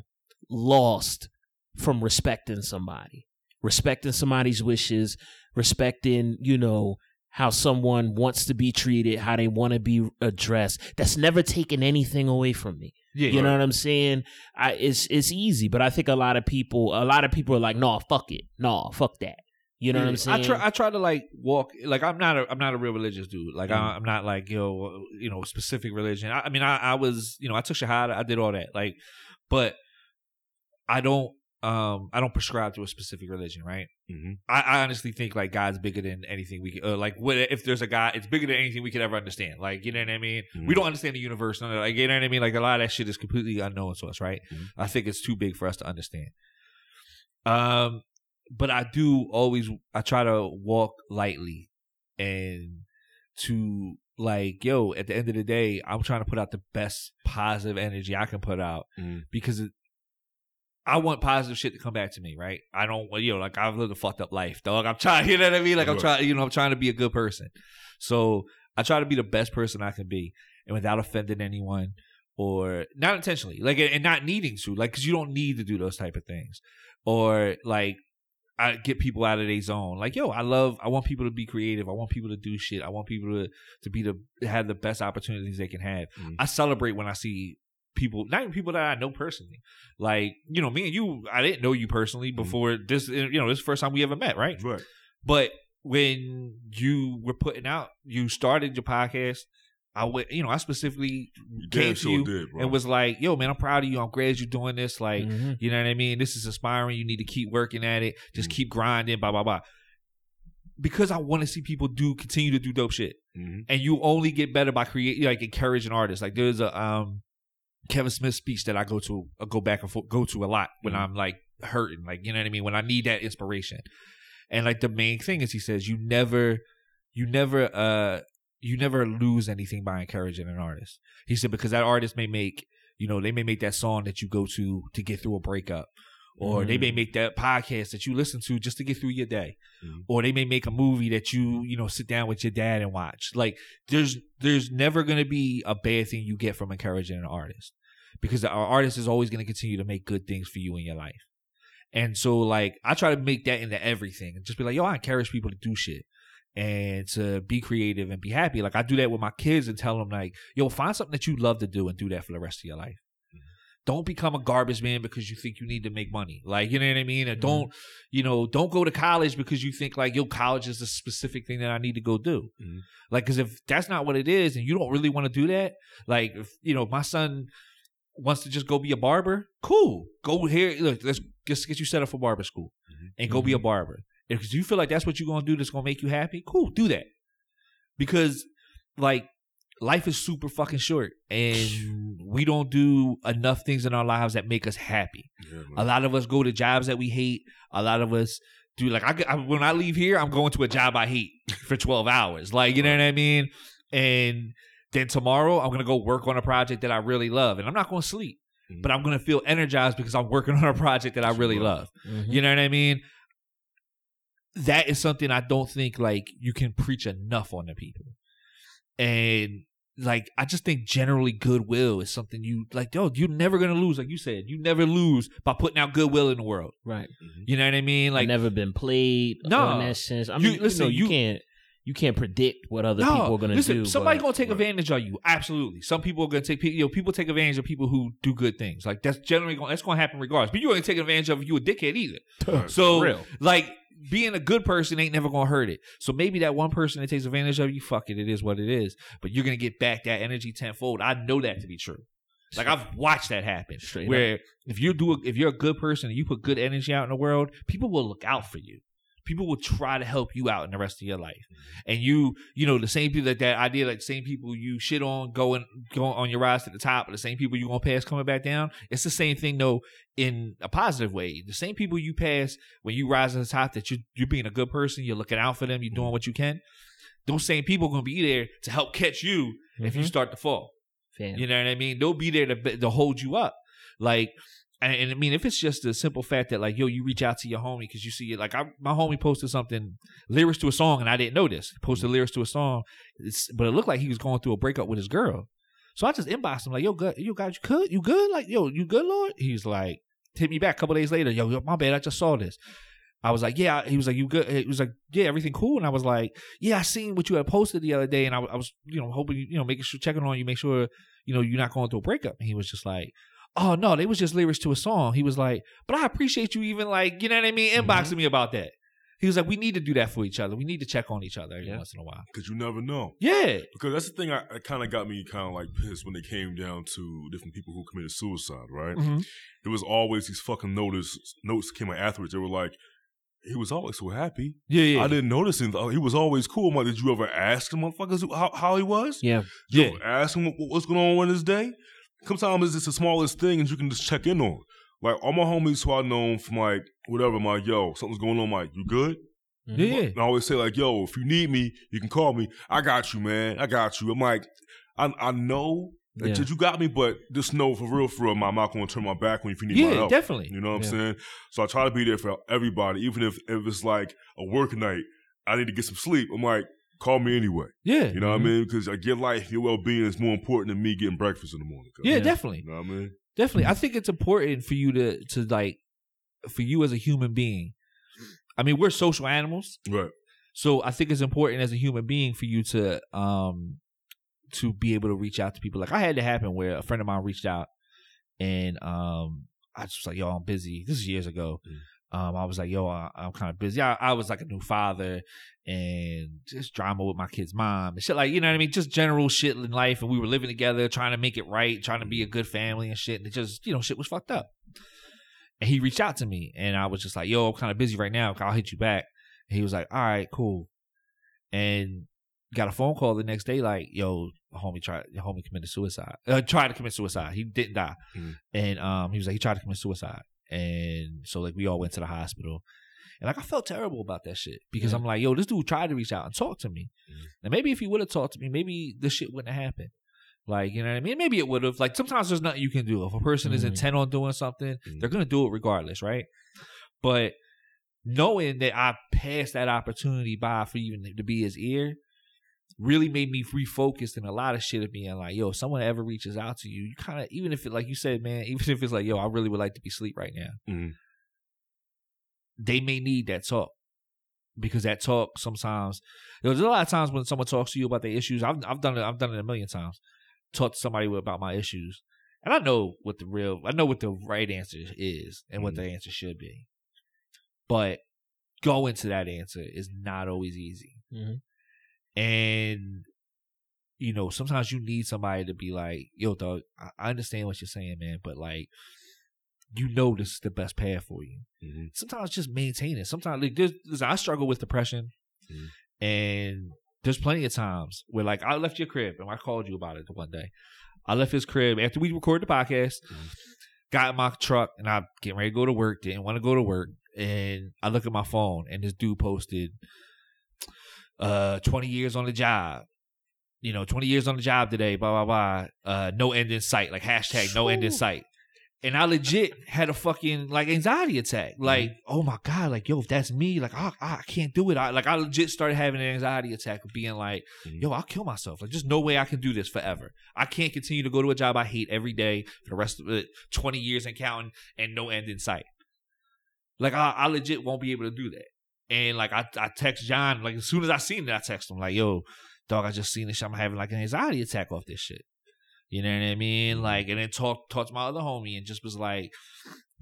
Speaker 3: lost from respecting somebody. Respecting somebody's wishes, respecting, you know, how someone wants to be treated, how they want to be addressed. That's never taken anything away from me.
Speaker 4: yeah.
Speaker 3: You know what I'm saying? I it's it's easy, but I think a lot of people a lot of people are like, no, fuck it. No, fuck that. You know what I'm saying?
Speaker 4: I try. I try to like walk. Like I'm not. A, I'm not a real religious dude. Like
Speaker 3: Mm.
Speaker 4: I, I'm not like yo. You know, specific religion. I, I mean, I, I was. You know, I took shahada. I did all that. Like, but I don't. Um, I don't prescribe to a specific religion. Right.
Speaker 2: hmm
Speaker 4: I, I honestly think like God's bigger than anything we. Could, uh, like, what if there's a God? It's bigger than anything we could ever understand. Like, you know what I mean?
Speaker 2: Mhm.
Speaker 4: We don't understand the universe. None of, like, you know what I mean? Like a lot of that shit is completely unknown to us. Right.
Speaker 2: Mhm.
Speaker 4: I think it's too big for us to understand. Um, but I do always I try to walk lightly and to like yo at the end of the day I'm trying to put out the best positive energy I can put out
Speaker 2: Mhm.
Speaker 4: because it, I want positive shit to come back to me right I don't you know like I've lived a fucked up life dog I'm trying you know what I mean like I'm trying you know I'm trying to be a good person so I try to be the best person I can be and without offending anyone or not intentionally like and not needing to like because you don't need to do those type of things or like I get people out of their zone. Like, yo, I love. I want people to be creative. I want people to do shit. I want people to to be the have the best opportunities they can have.
Speaker 2: Mhm.
Speaker 4: I celebrate when I see people, not even people that I know personally. Like, you know, me and you, I didn't know you personally before this. You know, this is the first time we ever met, right?
Speaker 2: Right.
Speaker 4: But when you were putting out, you started your podcast. I went, you know, I specifically
Speaker 2: You
Speaker 4: came to you
Speaker 2: did,
Speaker 4: and was like, "Yo, man, I'm proud of you. I'm glad you're doing this. Like,
Speaker 3: Mhm.
Speaker 4: you know what I mean? This is inspiring. You need to keep working at it. Just
Speaker 2: Mhm.
Speaker 4: keep grinding. Blah blah blah." Because I want to see people do continue to do dope shit,
Speaker 2: Mhm.
Speaker 4: and you only get better by creating, like encouraging artists. Like there's a um Kevin Smith speech that I go to, I go back and forth, go to a lot when
Speaker 2: Mhm.
Speaker 4: I'm like hurting, like you know what I mean, when I need that inspiration. And like the main thing is, he says, you never, you never, uh, you never lose anything by encouraging an artist. He said because that artist may make, you know, they may make that song that you go to to get through a breakup, or they may
Speaker 3: Mm.
Speaker 4: make that podcast that you listen to just to get through your day,
Speaker 2: Mhm.
Speaker 4: or they may make a movie that you, you know, sit down with your dad and watch. Like there's, there's never gonna be a bad thing you get from encouraging an artist, because our artist is always gonna continue to make good things for you in your life. And so like I try to make that into everything and just be like, yo, I encourage people to do shit and to be creative and be happy. Like I do that with my kids and tell them like, yo, find something that you love to do and do that for the rest of your life. Don't become a garbage man because you think you need to make money. Like, you know what I mean? And don't, you know, don't go to college because you think like, yo, college is a specific thing that I need to go do.
Speaker 2: Mhm.
Speaker 4: Like, cause if that's not what it is and you don't really want to do that, like, if, you know, my son wants to just go be a barber, cool. Go here. Look, let's just get you set up for barber school
Speaker 2: Mhm.
Speaker 4: and go be a barber. If you feel like that's what you're gonna do, that's gonna make you happy, cool, do that. Because like life is super fucking short, and we don't do enough things in our lives that make us happy.
Speaker 2: Yeah.
Speaker 4: A lot of us go to jobs that we hate. A lot of us do like I, I when I leave here, I'm going to a job I hate for 12 hours. Like you know what I mean? And then tomorrow I'm gonna go work on a project that I really love, and I'm not gonna sleep,
Speaker 2: Mhm.
Speaker 4: but I'm gonna feel energized because I'm working on a project that I really love.
Speaker 3: Mhm.
Speaker 4: You know what I mean? That is something I don't think like you can preach enough on the people. And like I just think generally goodwill is something you like, yo, you're never gonna lose, like you said. You never lose by putting out goodwill in the world.
Speaker 3: Right.
Speaker 2: Mhm.
Speaker 4: You know what I mean?
Speaker 3: Like
Speaker 4: Like
Speaker 3: never been played.
Speaker 4: No.
Speaker 3: in that sense. I mean, you,
Speaker 4: listen,
Speaker 3: know, you,
Speaker 4: you-
Speaker 3: can't you can't predict what other
Speaker 4: no,
Speaker 3: people are gonna
Speaker 4: listen,
Speaker 3: do.
Speaker 4: somebody
Speaker 3: but-
Speaker 4: gonna take
Speaker 2: Right.
Speaker 4: advantage of you. Absolutely. Some people are gonna take you know, people take advantage of people who do good things. Like that's generally gonna that's gonna happen regardless. But you ain't taking advantage of you a dickhead either. So
Speaker 3: real.
Speaker 4: like being a good person ain't never gonna hurt it. So maybe that one person that takes advantage of you, fuck it, it is what it is. But you're gonna get back that energy tenfold. I know that to be true. Like I've watched that happen.
Speaker 3: Straight
Speaker 4: where if you do a, if you're a good person and you put good energy out in the world, people will look out for you. People will try to help you out in the rest of your life. And you, you know, the same people that that idea, like the same people you shit on going going on your rise to the top, or the same people you gonna pass coming back down. It's the same thing though in a positive way. The same people you pass when you rise to the top that you you're being a good person, you're looking out for them, you're doing what you can. Those same people are gonna be there to help catch you if you
Speaker 3: Mhm.
Speaker 4: start to fall. You know what I mean? They'll be there to to hold you up. Like, and, and I mean, if it's just the simple fact that like, yo, you reach out to your homie because you see it. Like, I, my homie posted something lyrics to a song, and I didn't know this. He posted mm-hmm. lyrics to a song, it's, but it looked like he was going through a breakup with his girl. So I just inboxed him like, yo, good, you guys, you good? You good? Like, yo, you good, Lord? He was like, hit me back a couple days later. Yo, yo, my bad, I just saw this. I was like, yeah. He was like, you good? He was like, yeah, everything cool. And I was like, yeah, I seen what you had posted the other day, and I, I was, you know, hoping, you know, making sure, checking on you, make sure, you know, you're not going through a breakup. And he was just like, oh no, they was just lyrics to a song. He was like, but I appreciate you even like, you know what I mean, inboxing me about that. He was like, we need to do that for each other. We need to check on each other every
Speaker 3: Yeah.
Speaker 4: once in a while.
Speaker 2: Because you never know.
Speaker 4: Yeah,
Speaker 2: Because that's the thing I, that kind of got me kind of like pissed when they came down to different people who committed suicide, right?
Speaker 4: Mhm.
Speaker 2: There was always these fucking notice notes that came out afterwards. They were like, he was always so happy.
Speaker 4: yeah, yeah,
Speaker 2: I didn't notice him. He was always cool. I'm like, did you ever ask him, motherfuckers, how, how he was?
Speaker 3: Yeah.
Speaker 2: Did you
Speaker 4: yeah.
Speaker 2: ever ask him what, what's going on in his day? Sometimes it's just the smallest thing and you can just check in on. Like, all my homies who I know from like, whatever, I'm like, yo, something's going on. I'm like, you good?
Speaker 3: Mm-hmm.
Speaker 4: yeah,
Speaker 2: And I always say like, "Yo, if you need me, you can call me. I got you, man. I got you." I'm like, I I know that
Speaker 3: Yeah.
Speaker 2: you got me, but just know for real, for real, I'm not going to turn my back on you if you need my
Speaker 4: yeah,
Speaker 2: help.
Speaker 4: definitely.
Speaker 2: You know what I'm saying? So I try to be there for everybody, even if if it's like a work night. I need to get some sleep. I'm like, call me anyway.
Speaker 4: Yeah,
Speaker 2: You know what I
Speaker 3: Mhm.
Speaker 2: mean? Because like, your life, your well being is more important than me getting breakfast in the morning.
Speaker 4: yeah,
Speaker 3: Yeah.
Speaker 4: definitely,
Speaker 2: You know what I mean?
Speaker 4: definitely. I think it's important for you to to like for you as a human being. I mean, we're social animals.
Speaker 2: Right.
Speaker 4: So I think it's important as a human being for you to um to be able to reach out to people. Like I had to happen where a friend of mine reached out and um I just was like, yo, I'm busy. This is years ago. Um, I was like, yo, I, I'm kind of busy. I, I was like a new father and just drama with my kid's mom and shit. Like, you know what I mean? Just general shit in life. And we were living together, trying to make it right, trying to be a good family and shit. And it just, you know, shit was fucked up. And he reached out to me and I was just like, yo, I'm kind of busy right now. I'll hit you back. And he was like, all right, cool. And got a phone call the next day, like, yo, homie tried, homie committed suicide. Uh, tried to commit suicide. He didn't die.
Speaker 2: Mhm.
Speaker 4: And um, he was like, he tried to commit suicide. And so like we all went to the hospital. And like I felt terrible about that shit because
Speaker 3: Yeah.
Speaker 4: I'm like, yo, this dude tried to reach out and talk to me.
Speaker 2: Mhm.
Speaker 4: And maybe if he would have talked to me, maybe this shit wouldn't have happened. Like, you know what I mean? Maybe it would have. Like sometimes there's nothing you can do. If a person is
Speaker 3: Mhm.
Speaker 4: intent on doing something,
Speaker 2: Mhm.
Speaker 4: they're gonna do it regardless, right? But knowing that I passed that opportunity by for even to be his ear really made me refocused in a lot of shit of being like, yo, if someone ever reaches out to you, you kind of even if it like you said, man, even if it's like, yo, I really would like to be asleep right now,
Speaker 2: Mhm.
Speaker 4: they may need that talk. Because that talk sometimes there's a lot of times when someone talks to you about their issues. I've I've done it I've done it a million times. Talk to somebody about my issues. And I know what the real I know what the right answer is and what the answer should be. But going to that answer is not always easy.
Speaker 3: Mhm.
Speaker 4: And you know, sometimes you need somebody to be like, yo, dog, I, understand what you're saying, man, but like you know this is the best path for you.
Speaker 2: Mhm.
Speaker 4: Sometimes just maintain it. Sometimes like there's, listen, I struggle with depression
Speaker 2: Mhm.
Speaker 4: and there's plenty of times where like I left your crib and I called you about it the one day. I left his crib after we recorded the podcast,
Speaker 2: Mhm.
Speaker 4: got in my truck and I'm getting ready to go to work, didn't want to go to work. And I look at my phone and this dude posted uh 20 years on the job. You know, 20 years on the job today, blah blah blah. Uh no end in sight, like hashtag no end in sight. And I legit had a fucking like anxiety attack. Like, oh my god, like yo, if that's me, like I, I can't do it. I like I legit started having an anxiety attack of being like,
Speaker 2: Mhm.
Speaker 4: yo, I'll kill myself. Like, just no way I can do this forever. I can't continue to go to a job I hate every day for the rest of it, 20 years and counting, and no end in sight. Like, I, I legit won't be able to do that. And like, I, I text John, like, as soon as I seen it, I text him, like, yo, dog, I just seen this shit. I'm having like an anxiety attack off this shit. You know what I mean? Like, and then talk, talk to my other homie and just was like,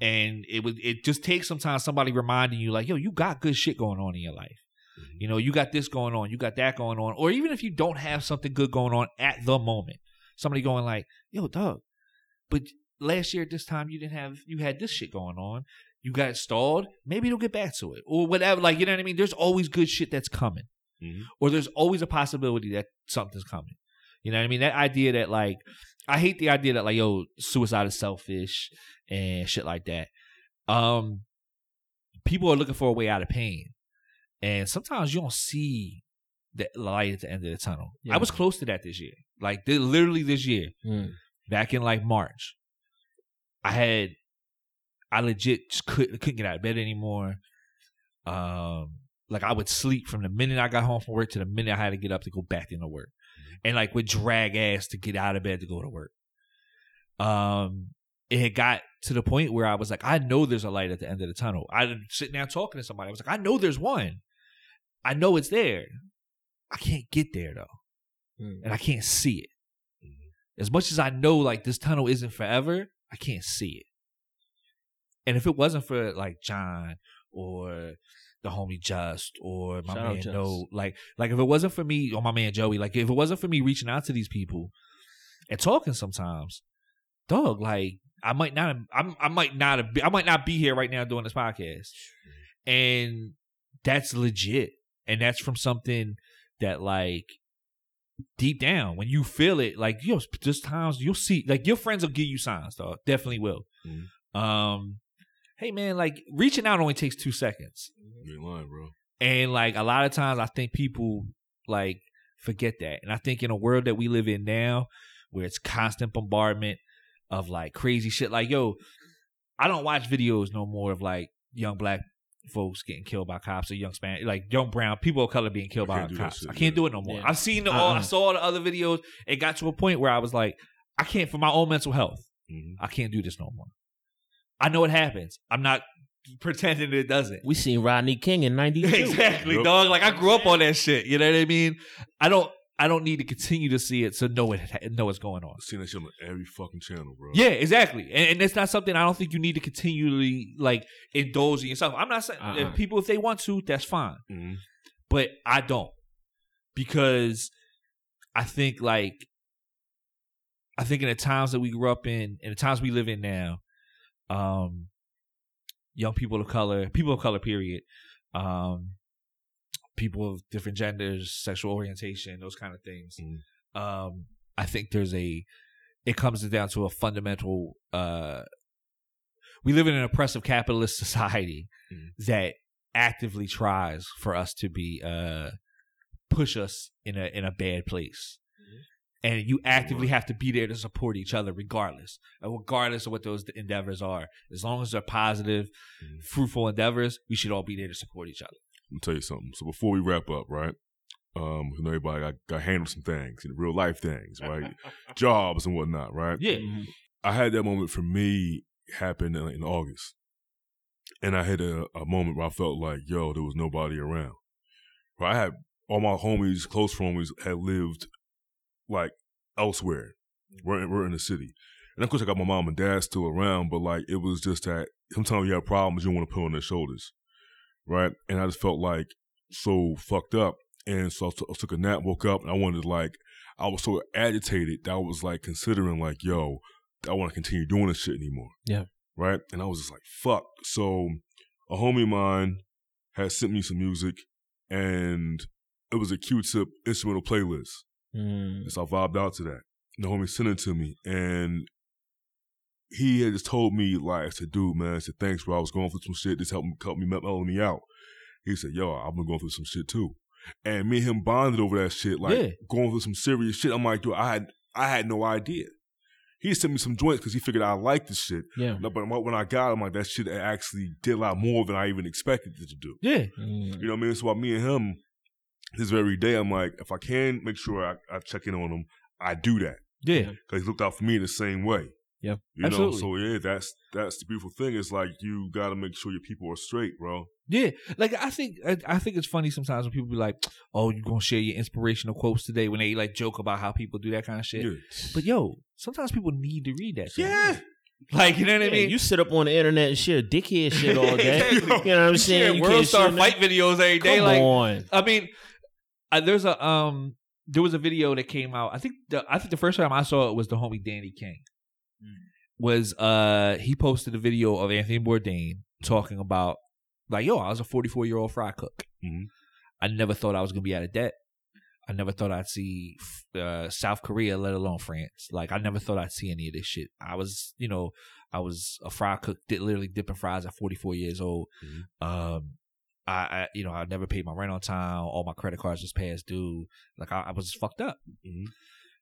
Speaker 4: and it would, it just takes sometimes somebody reminding you, like, yo, you got good shit going on in your life.
Speaker 2: Mhm.
Speaker 4: You know, you got this going on, you got that going on, or even if you don't have something good going on at the moment, somebody going like, "Yo, dog, but last year at this time you didn't have, you had this shit going on, you got stalled. Maybe you'll get back to it, or whatever. Like, you know what I mean? There's always good shit that's coming,
Speaker 2: Mhm.
Speaker 4: or there's always a possibility that something's coming. You know what I mean? That idea that like, I hate the idea that like, yo, suicide is selfish and shit like that. Um, people are looking for a way out of pain. And sometimes you don't see the light at the end of the tunnel.
Speaker 3: Yeah.
Speaker 4: I was close to that this year. Like literally this year,
Speaker 3: Mm.
Speaker 4: back in like March. I had I legit just couldn't couldn't get out of bed anymore. Um like I would sleep from the minute I got home from work to the minute I had to get up to go back into work. And like would drag ass to get out of bed to go to work. Um it had got to the point where I was like, I know there's a light at the end of the tunnel. I sitting down talking to somebody. I was like, I know there's one. I know it's there. I can't get there though.
Speaker 3: Mm.
Speaker 4: And I can't see it.
Speaker 2: Mhm.
Speaker 4: As much as I know like this tunnel isn't forever, I can't see it. And if it wasn't for like John or the homie Just or my
Speaker 3: Shout out
Speaker 4: man
Speaker 3: Just.
Speaker 4: No, like like if it wasn't for me or my man Joey, like if it wasn't for me reaching out to these people and talking sometimes, dog, like I might not have, I'm, I might not have, I might not be here right now doing this podcast, and that's legit, and that's from something that like deep down when you feel it, like yo, there's times you'll see, like your friends will give you signs, dog, definitely will.
Speaker 2: Mhm.
Speaker 4: Um, hey man, like reaching out only takes two seconds.
Speaker 2: You ain't lying, bro.
Speaker 4: And like a lot of times I think people like forget that. And I think in a world that we live in now where it's constant bombardment of like crazy shit like yo, I don't watch videos no more of like young black folks getting killed by cops or young Spanish like young brown people of color being killed by
Speaker 2: can't do that
Speaker 4: cops.
Speaker 2: shit,
Speaker 4: I can't
Speaker 2: yeah.
Speaker 4: do it no more.
Speaker 3: Yeah.
Speaker 4: I've seen the, all I
Speaker 3: Uh-uh.
Speaker 4: saw all the other videos. It got to a point where I was like, I can't for my own mental health.
Speaker 2: Mhm.
Speaker 4: I can't do this no more. I know it happens. I'm not pretending it doesn't.
Speaker 3: We seen Rodney King in '92.
Speaker 4: exactly,
Speaker 2: Yep.
Speaker 4: dog. Like I grew up on that shit. You know what I mean? I don't. I don't need to continue to see it to know it know what's going on.
Speaker 2: I've seen that shit on every fucking channel, bro.
Speaker 4: Yeah, exactly. And, and it's not something I don't think you need to continually like indulge in yourself. I'm not saying
Speaker 3: Uh-uh.
Speaker 4: if people if they want to, that's fine.
Speaker 2: hmm
Speaker 4: But I don't. Because I think like I think in the times that we grew up in and the times we live in now, um young people of color, people of color period, um people of different genders, sexual orientation, those kind of things.
Speaker 2: Mhm.
Speaker 4: Um I think there's a it comes down to a fundamental uh we live in an oppressive capitalist society
Speaker 2: Mhm.
Speaker 4: that actively tries for us to be uh push us in a in a bad place and you actively have to be there to support each other regardless and regardless of what those endeavors are as long as they're positive
Speaker 2: Mhm.
Speaker 4: fruitful endeavors we should all be there to support each other
Speaker 2: Let me tell you something. So before we wrap up, right? Um, you know, everybody got, got handle some things, you know, real life things, right? Jobs and whatnot, right?
Speaker 4: yeah
Speaker 3: Mhm.
Speaker 2: I had that moment for me happen in, in August. And I had a, a moment where I felt like, yo, there was nobody around. Right? I had all my homies, close homies, had lived like elsewhere. We're in, we're in the city. And of course, I got my mom and dad still around, but like it was just that sometimes you have problems you don't want to put on their shoulders. Right? And I just felt like so fucked up. And so I t- I took a nap, woke up, and I wanted to like, I was so agitated that I was like considering like, yo, I want to continue doing this shit anymore.
Speaker 3: Yeah.
Speaker 2: Right? And I was just like, fuck. So a homie of mine had sent me some music and it was a Q-tip instrumental playlist.
Speaker 3: Mm.
Speaker 2: And so I vibed out to that. The homie sent it to me and he had just told me like, I said, dude, man, I said, thanks, bro. I was going through some shit. This helped me, helped me mellow me out. He said, yo, I've been going through some shit too. And me and him bonded over that shit, like
Speaker 4: Yeah.
Speaker 2: going through some serious shit. I'm like, dude, I had, I had no idea. He sent me some joints because he figured I liked this shit.
Speaker 3: Yeah.
Speaker 2: But when I got him, like that shit actually did a lot more than I even expected it to do.
Speaker 4: yeah
Speaker 3: Mm.
Speaker 2: You know what I mean? So while me and him, this very day, I'm like, if I can make sure I, I check in on him, I do that
Speaker 4: yeah
Speaker 2: because he looked out for me in the same way.
Speaker 3: Yeah.
Speaker 2: you
Speaker 4: Absolutely.
Speaker 2: know. So yeah, that's that's the beautiful thing. It's like you got to make sure your people are straight, bro.
Speaker 4: Yeah, like I think I, I think it's funny sometimes when people be like, "Oh, you gonna share your inspirational quotes today?" When they like joke about how people do that kind of shit.
Speaker 2: Yeah,
Speaker 4: But yo, sometimes people need to read that. shit.
Speaker 2: yeah.
Speaker 4: like you know what I mean.
Speaker 3: you sit up on the internet and share dickhead shit all day.
Speaker 4: Exactly.
Speaker 3: You know what I'm saying?
Speaker 4: share
Speaker 3: You
Speaker 4: world
Speaker 3: can't
Speaker 4: star fight videos every day.
Speaker 3: Come
Speaker 4: like
Speaker 3: on.
Speaker 4: I mean, uh, there's a um, there was a video that came out. I think the I think the first time I saw it was the homie Danny King. Was uh he posted a video of Anthony Bourdain talking about like yo I was a 44 year old fry cook.
Speaker 2: Mhm.
Speaker 4: I never thought I was gonna be out of debt. I never thought I'd see uh, South Korea, let alone France. Like I never thought I'd see any of this shit. I was, you know, I was a fry cook, did literally dipping fries at 44 years old. Um, I, I, you know, I never paid my rent on time. All my credit cards was past due. Like I, I was just fucked up.
Speaker 2: Mhm.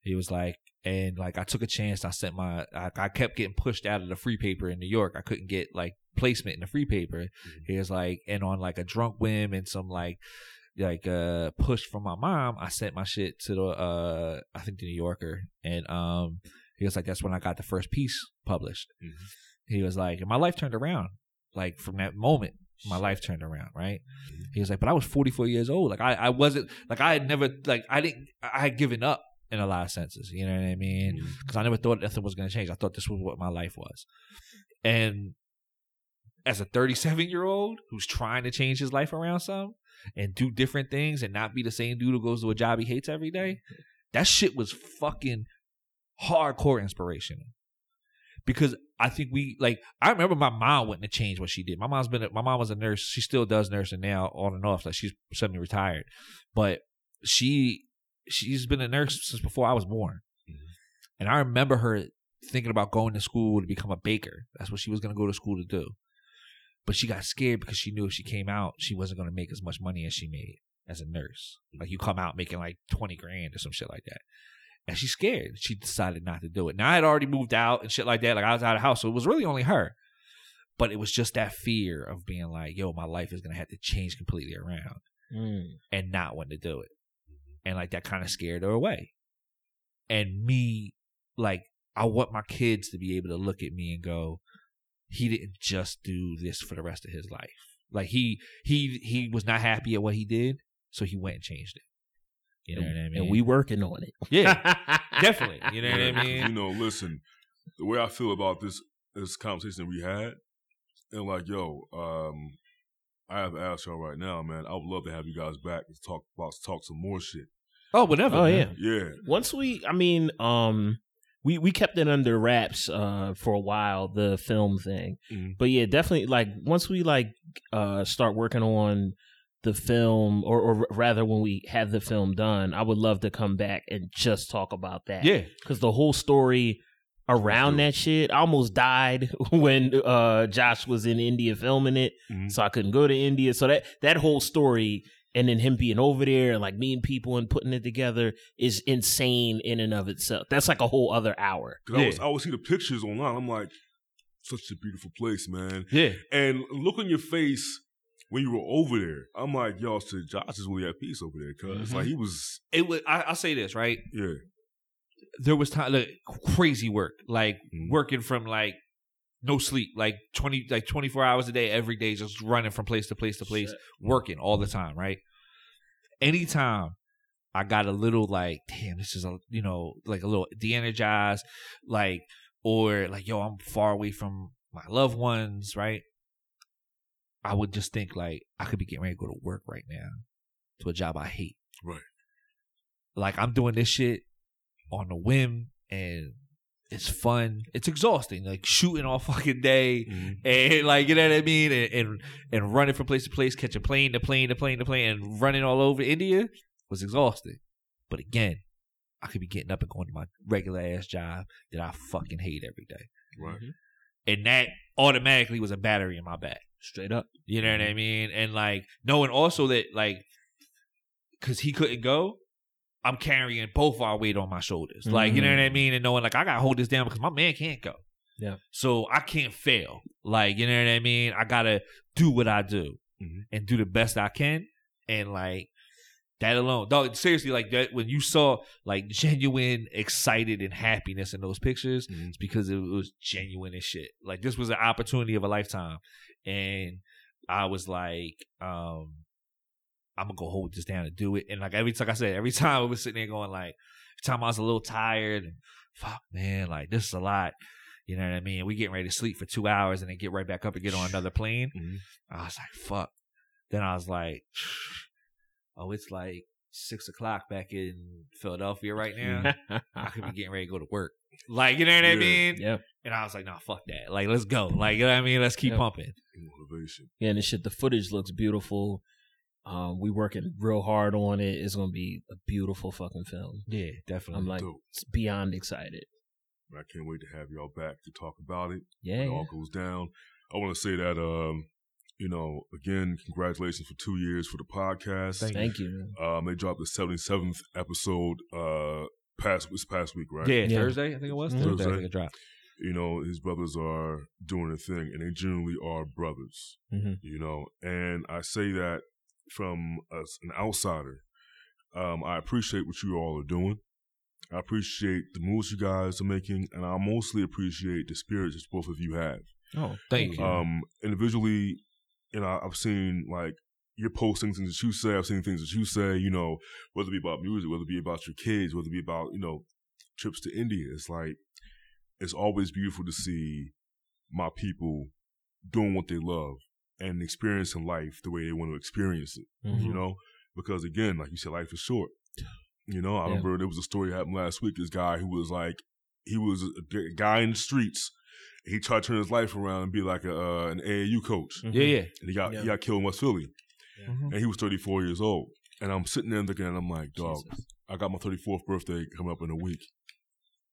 Speaker 4: He was like, and like I took a chance. I sent my, I, I kept getting pushed out of the free paper in New York. I couldn't get like placement in the free paper. He was like, and on like a drunk whim and some like, like uh push from my mom, I sent my shit to the uh I think the New Yorker, and um he was like, that's when I got the first piece published.
Speaker 2: Mhm.
Speaker 4: He was like, and my life turned around. Like from that moment, my life turned around. Right. Mm-hmm. He was like, but I was 44 years old. Like I, I wasn't like I had never like I didn't I had given up in a lot of senses. You know what I mean?
Speaker 2: Mm-hmm.
Speaker 4: Because I never thought nothing was going to change. I thought this was what my life was. And as a 37 year old who's trying to change his life around some and do different things and not be the same dude who goes to a job he hates every day, mm-hmm. that shit was fucking hardcore inspirational. Because I think we like I remember my mom wouldn't have changed what she did. My mom's been a, my mom was a nurse. She still does nursing now on and off. Like she's semi retired, but she she's been a nurse since before I was born. Mm-hmm. And I remember her thinking about going to school to become a baker. That's what she was going to go to school to do. But she got scared because she knew if she came out, she wasn't going to make as much money as she made as a nurse. Like you come out making like 20 grand or some shit like that. And she's scared. She decided not to do it. Now I had already moved out and shit like that. Like I was out of house. So it was really only her. But it was just that fear of being like, yo, my life is going to have to change completely around
Speaker 3: Mm.
Speaker 4: and not want to do it. And like that kind of scared her away. And me, like, I want my kids to be able to look at me and go, he didn't just do this for the rest of his life. Like he he he was not happy at what he did, so he went and changed it. You know what I mean?
Speaker 3: and we working on it.
Speaker 4: yeah, definitely. You know what I mean?
Speaker 2: You know, listen, the way I feel about this this conversation we had, and like, yo, um, I have to ask y'all right now, man. I would love to have you guys back to talk about talk some more shit.
Speaker 4: Oh, whatever.
Speaker 3: Oh
Speaker 4: man.
Speaker 3: yeah.
Speaker 2: Yeah,
Speaker 3: Once we, I mean, um, we we kept it under wraps uh for a while the film thing,
Speaker 2: Mhm.
Speaker 3: but yeah, definitely like once we like uh start working on the film or or rather when we have the film done, I would love to come back and just talk about that.
Speaker 4: Yeah.
Speaker 3: because the whole story around that shit I almost died when uh Josh was in India filming it
Speaker 2: Mhm.
Speaker 3: so I couldn't go to India so that that whole story and then him being over there and like meeting people and putting it together is insane in and of itself that's like a whole other hour
Speaker 2: Cause I
Speaker 4: Yeah.
Speaker 2: was I would see the pictures online. I'm like, such a beautiful place, man.
Speaker 4: Yeah.
Speaker 2: And look on your face when you were over there. I'm like, yo, so Josh is really at peace over there, because
Speaker 3: Mhm.
Speaker 2: like he was,
Speaker 4: It was. I, I'll say this right.
Speaker 2: yeah,
Speaker 4: There was time like crazy work, like
Speaker 2: Mhm.
Speaker 4: working from like no sleep, like twenty, like twenty four hours a day, every day, just running from place to place to place,
Speaker 3: Shit.
Speaker 4: working all the time. Right. Anytime I got a little like, damn, this is a you know like a little de-energized, like or like yo, I'm far away from my loved ones. Right. I would just think like I could be getting ready to go to work right now to a job I hate.
Speaker 2: Right.
Speaker 4: Like I'm doing this shit on a whim and it's fun. It's exhausting. Like shooting all fucking day
Speaker 2: Mhm.
Speaker 4: and like you know what I mean, and, and and running from place to place, catching plane to plane to plane to plane, and running all over India was exhausting. But again, I could be getting up and going to my regular ass job that I fucking hate every day,
Speaker 2: right.
Speaker 4: and that automatically was a battery in my back.
Speaker 3: Straight up
Speaker 4: You know what I mean? And like knowing also that like because he couldn't go, I'm carrying both our weight on my shoulders. Like you know what I mean? And knowing like I gotta hold this down because my man can't go.
Speaker 3: Yeah.
Speaker 4: So I can't fail. Like you know what I mean? I gotta do what I do
Speaker 2: Mhm.
Speaker 4: and do the best I can. And like that alone, dog. Seriously, like that when you saw like genuine excited and happiness in those pictures,
Speaker 2: Mhm.
Speaker 4: it's because it was genuine as shit. Like this was an opportunity of a lifetime, and I was like, um, I'm gonna go hold this down and do it. And like every like I said, every time I was sitting there going like, every time I was a little tired and fuck man, like this is a lot. You know what I mean? We getting ready to sleep for two hours and then get right back up and get on another plane.
Speaker 2: Mhm.
Speaker 4: I was like, fuck. Then I was like, oh, it's like six o'clock back in Philadelphia right now. I could be getting ready to go to work. Like, you know what I mean?
Speaker 3: yeah
Speaker 4: And I was like, nah, fuck that. Like, let's go. Like, you know what I mean? Let's keep
Speaker 3: Yeah.
Speaker 4: pumping.
Speaker 2: Motivation.
Speaker 3: yeah and the shit the footage looks beautiful um we working real hard on it it's gonna be a beautiful fucking film
Speaker 4: Yeah, definitely.
Speaker 3: I'm like
Speaker 2: Dope.
Speaker 3: beyond excited
Speaker 2: I can't wait to have y'all back to talk about it.
Speaker 3: yeah,
Speaker 2: when it all goes down. I want to say that, um, you know, again, congratulations for two years for the podcast.
Speaker 4: Thank
Speaker 3: thank you man.
Speaker 2: Um, they dropped the seventy seventh episode uh past this past week, right?
Speaker 4: yeah,
Speaker 3: Yeah.
Speaker 4: Thursday, I think it was.
Speaker 3: Mhm.
Speaker 4: Thursday, I think it dropped.
Speaker 2: You know, his brothers are doing a thing, and they generally are brothers.
Speaker 3: Mhm.
Speaker 2: You know, and I say that from as an outsider. Um, I appreciate what you all are doing. I appreciate the moves you guys are making, and I mostly appreciate the spirits that both of you have.
Speaker 3: oh
Speaker 4: Thank you.
Speaker 2: Um, individually, you know, I've seen like you're posting things that you say. I've seen things that you say. You know, whether it be about music, whether it be about your kids, whether it be about you know trips to India. It's like it's always beautiful to see my people doing what they love and experiencing life the way they want to experience it.
Speaker 3: Mhm.
Speaker 2: You know, because again, like you said, life is short. You know, I
Speaker 3: Yeah.
Speaker 2: remember there was a story happened last week. This guy who was like, he was a guy in the streets. He tried to turn his life around and be like a, uh, an AAU coach,
Speaker 3: Mhm.
Speaker 4: yeah, yeah.
Speaker 2: and he got
Speaker 3: Yeah.
Speaker 2: he got killed in West Philly,
Speaker 4: Mhm.
Speaker 2: and he was 34 years old. And I'm sitting there looking, and I'm like, dog,
Speaker 3: Jesus.
Speaker 2: I got my 34th birthday coming up in a week.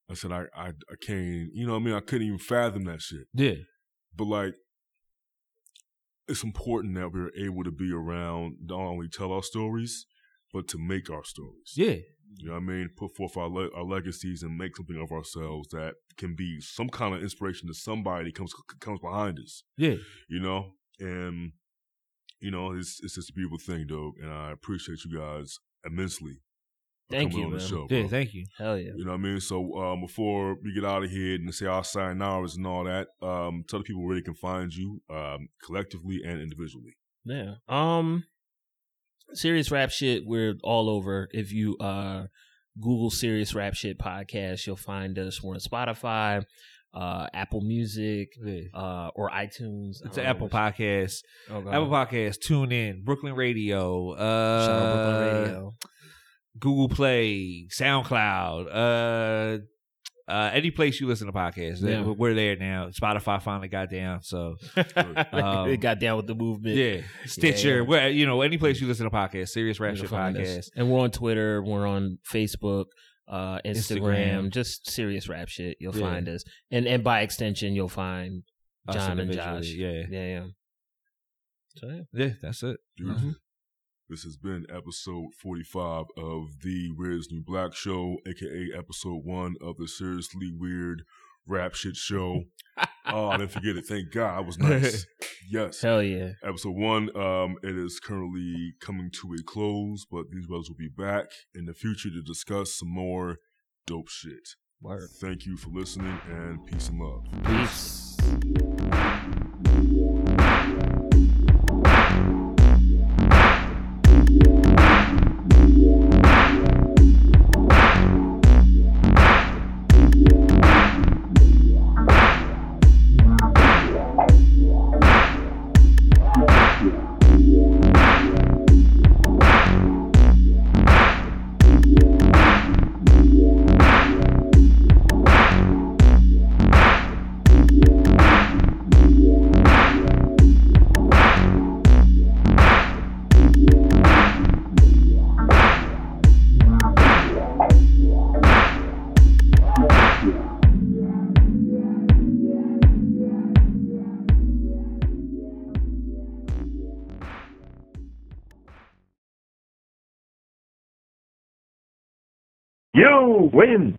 Speaker 2: I said, I, I, I can't, you know what I mean? I couldn't even fathom that shit.
Speaker 4: Yeah.
Speaker 2: But like, it's important that we're able to be around, not only tell our stories, but to make our stories.
Speaker 4: Yeah.
Speaker 2: You know what I mean? Put forth our, le- our legacies and make something of ourselves that can be some kind of inspiration to somebody comes comes behind us.
Speaker 4: Yeah.
Speaker 2: You know, and you know it's it's just a beautiful thing, though, and I appreciate you guys immensely
Speaker 3: Thank you,
Speaker 2: on the
Speaker 3: man.
Speaker 2: show.
Speaker 4: Yeah,
Speaker 2: bro.
Speaker 4: thank you.
Speaker 3: Hell yeah.
Speaker 2: You know what I mean? So um, before we get out of here and say our sign hours and all that, um, tell the people where they can find you um, collectively and individually.
Speaker 3: Yeah. Um serious rap shit, we're all over. If you uh Google serious rap shit podcast, you'll find us. We're on Spotify, uh Apple Music,
Speaker 4: Yeah.
Speaker 3: uh or iTunes.
Speaker 4: It's an Apple Podcast.
Speaker 3: Oh,
Speaker 4: Apple Podcast, Tune In, Brooklyn Radio, uh,
Speaker 3: Brooklyn Radio.
Speaker 4: Google Play, SoundCloud, uh, any place you listen to podcasts.
Speaker 3: Yeah.
Speaker 4: We're- there now. Spotify finally got down. So Um,
Speaker 3: it got down with the movement.
Speaker 4: yeah, Stitcher,
Speaker 3: yeah.
Speaker 4: where you know any place you listen to podcasts, Serious Rap
Speaker 3: You
Speaker 4: Shit
Speaker 3: us.
Speaker 4: Podcast.
Speaker 3: And we're on Twitter, we're on Facebook, uh, Instagram,
Speaker 4: Instagram.
Speaker 3: just serious rap shit. You'll
Speaker 4: Yeah.
Speaker 3: find us. And and by extension you'll find John and Josh.
Speaker 4: Yeah,
Speaker 3: Yeah, yeah. So, yeah.
Speaker 4: yeah, that's it.
Speaker 2: Beautiful. This has been episode 45 of the Where's New Black Show, aka episode one of the Seriously Weird Rap Shit Show. oh, I didn't forget it. Thank God. I was nice. Yes.
Speaker 3: Hell yeah.
Speaker 2: Episode one, um, it is currently coming to a close, but these brothers will be back in the future to discuss some more dope shit.
Speaker 3: Word.
Speaker 2: Thank you for listening and peace and love.
Speaker 3: Peace.
Speaker 5: You win.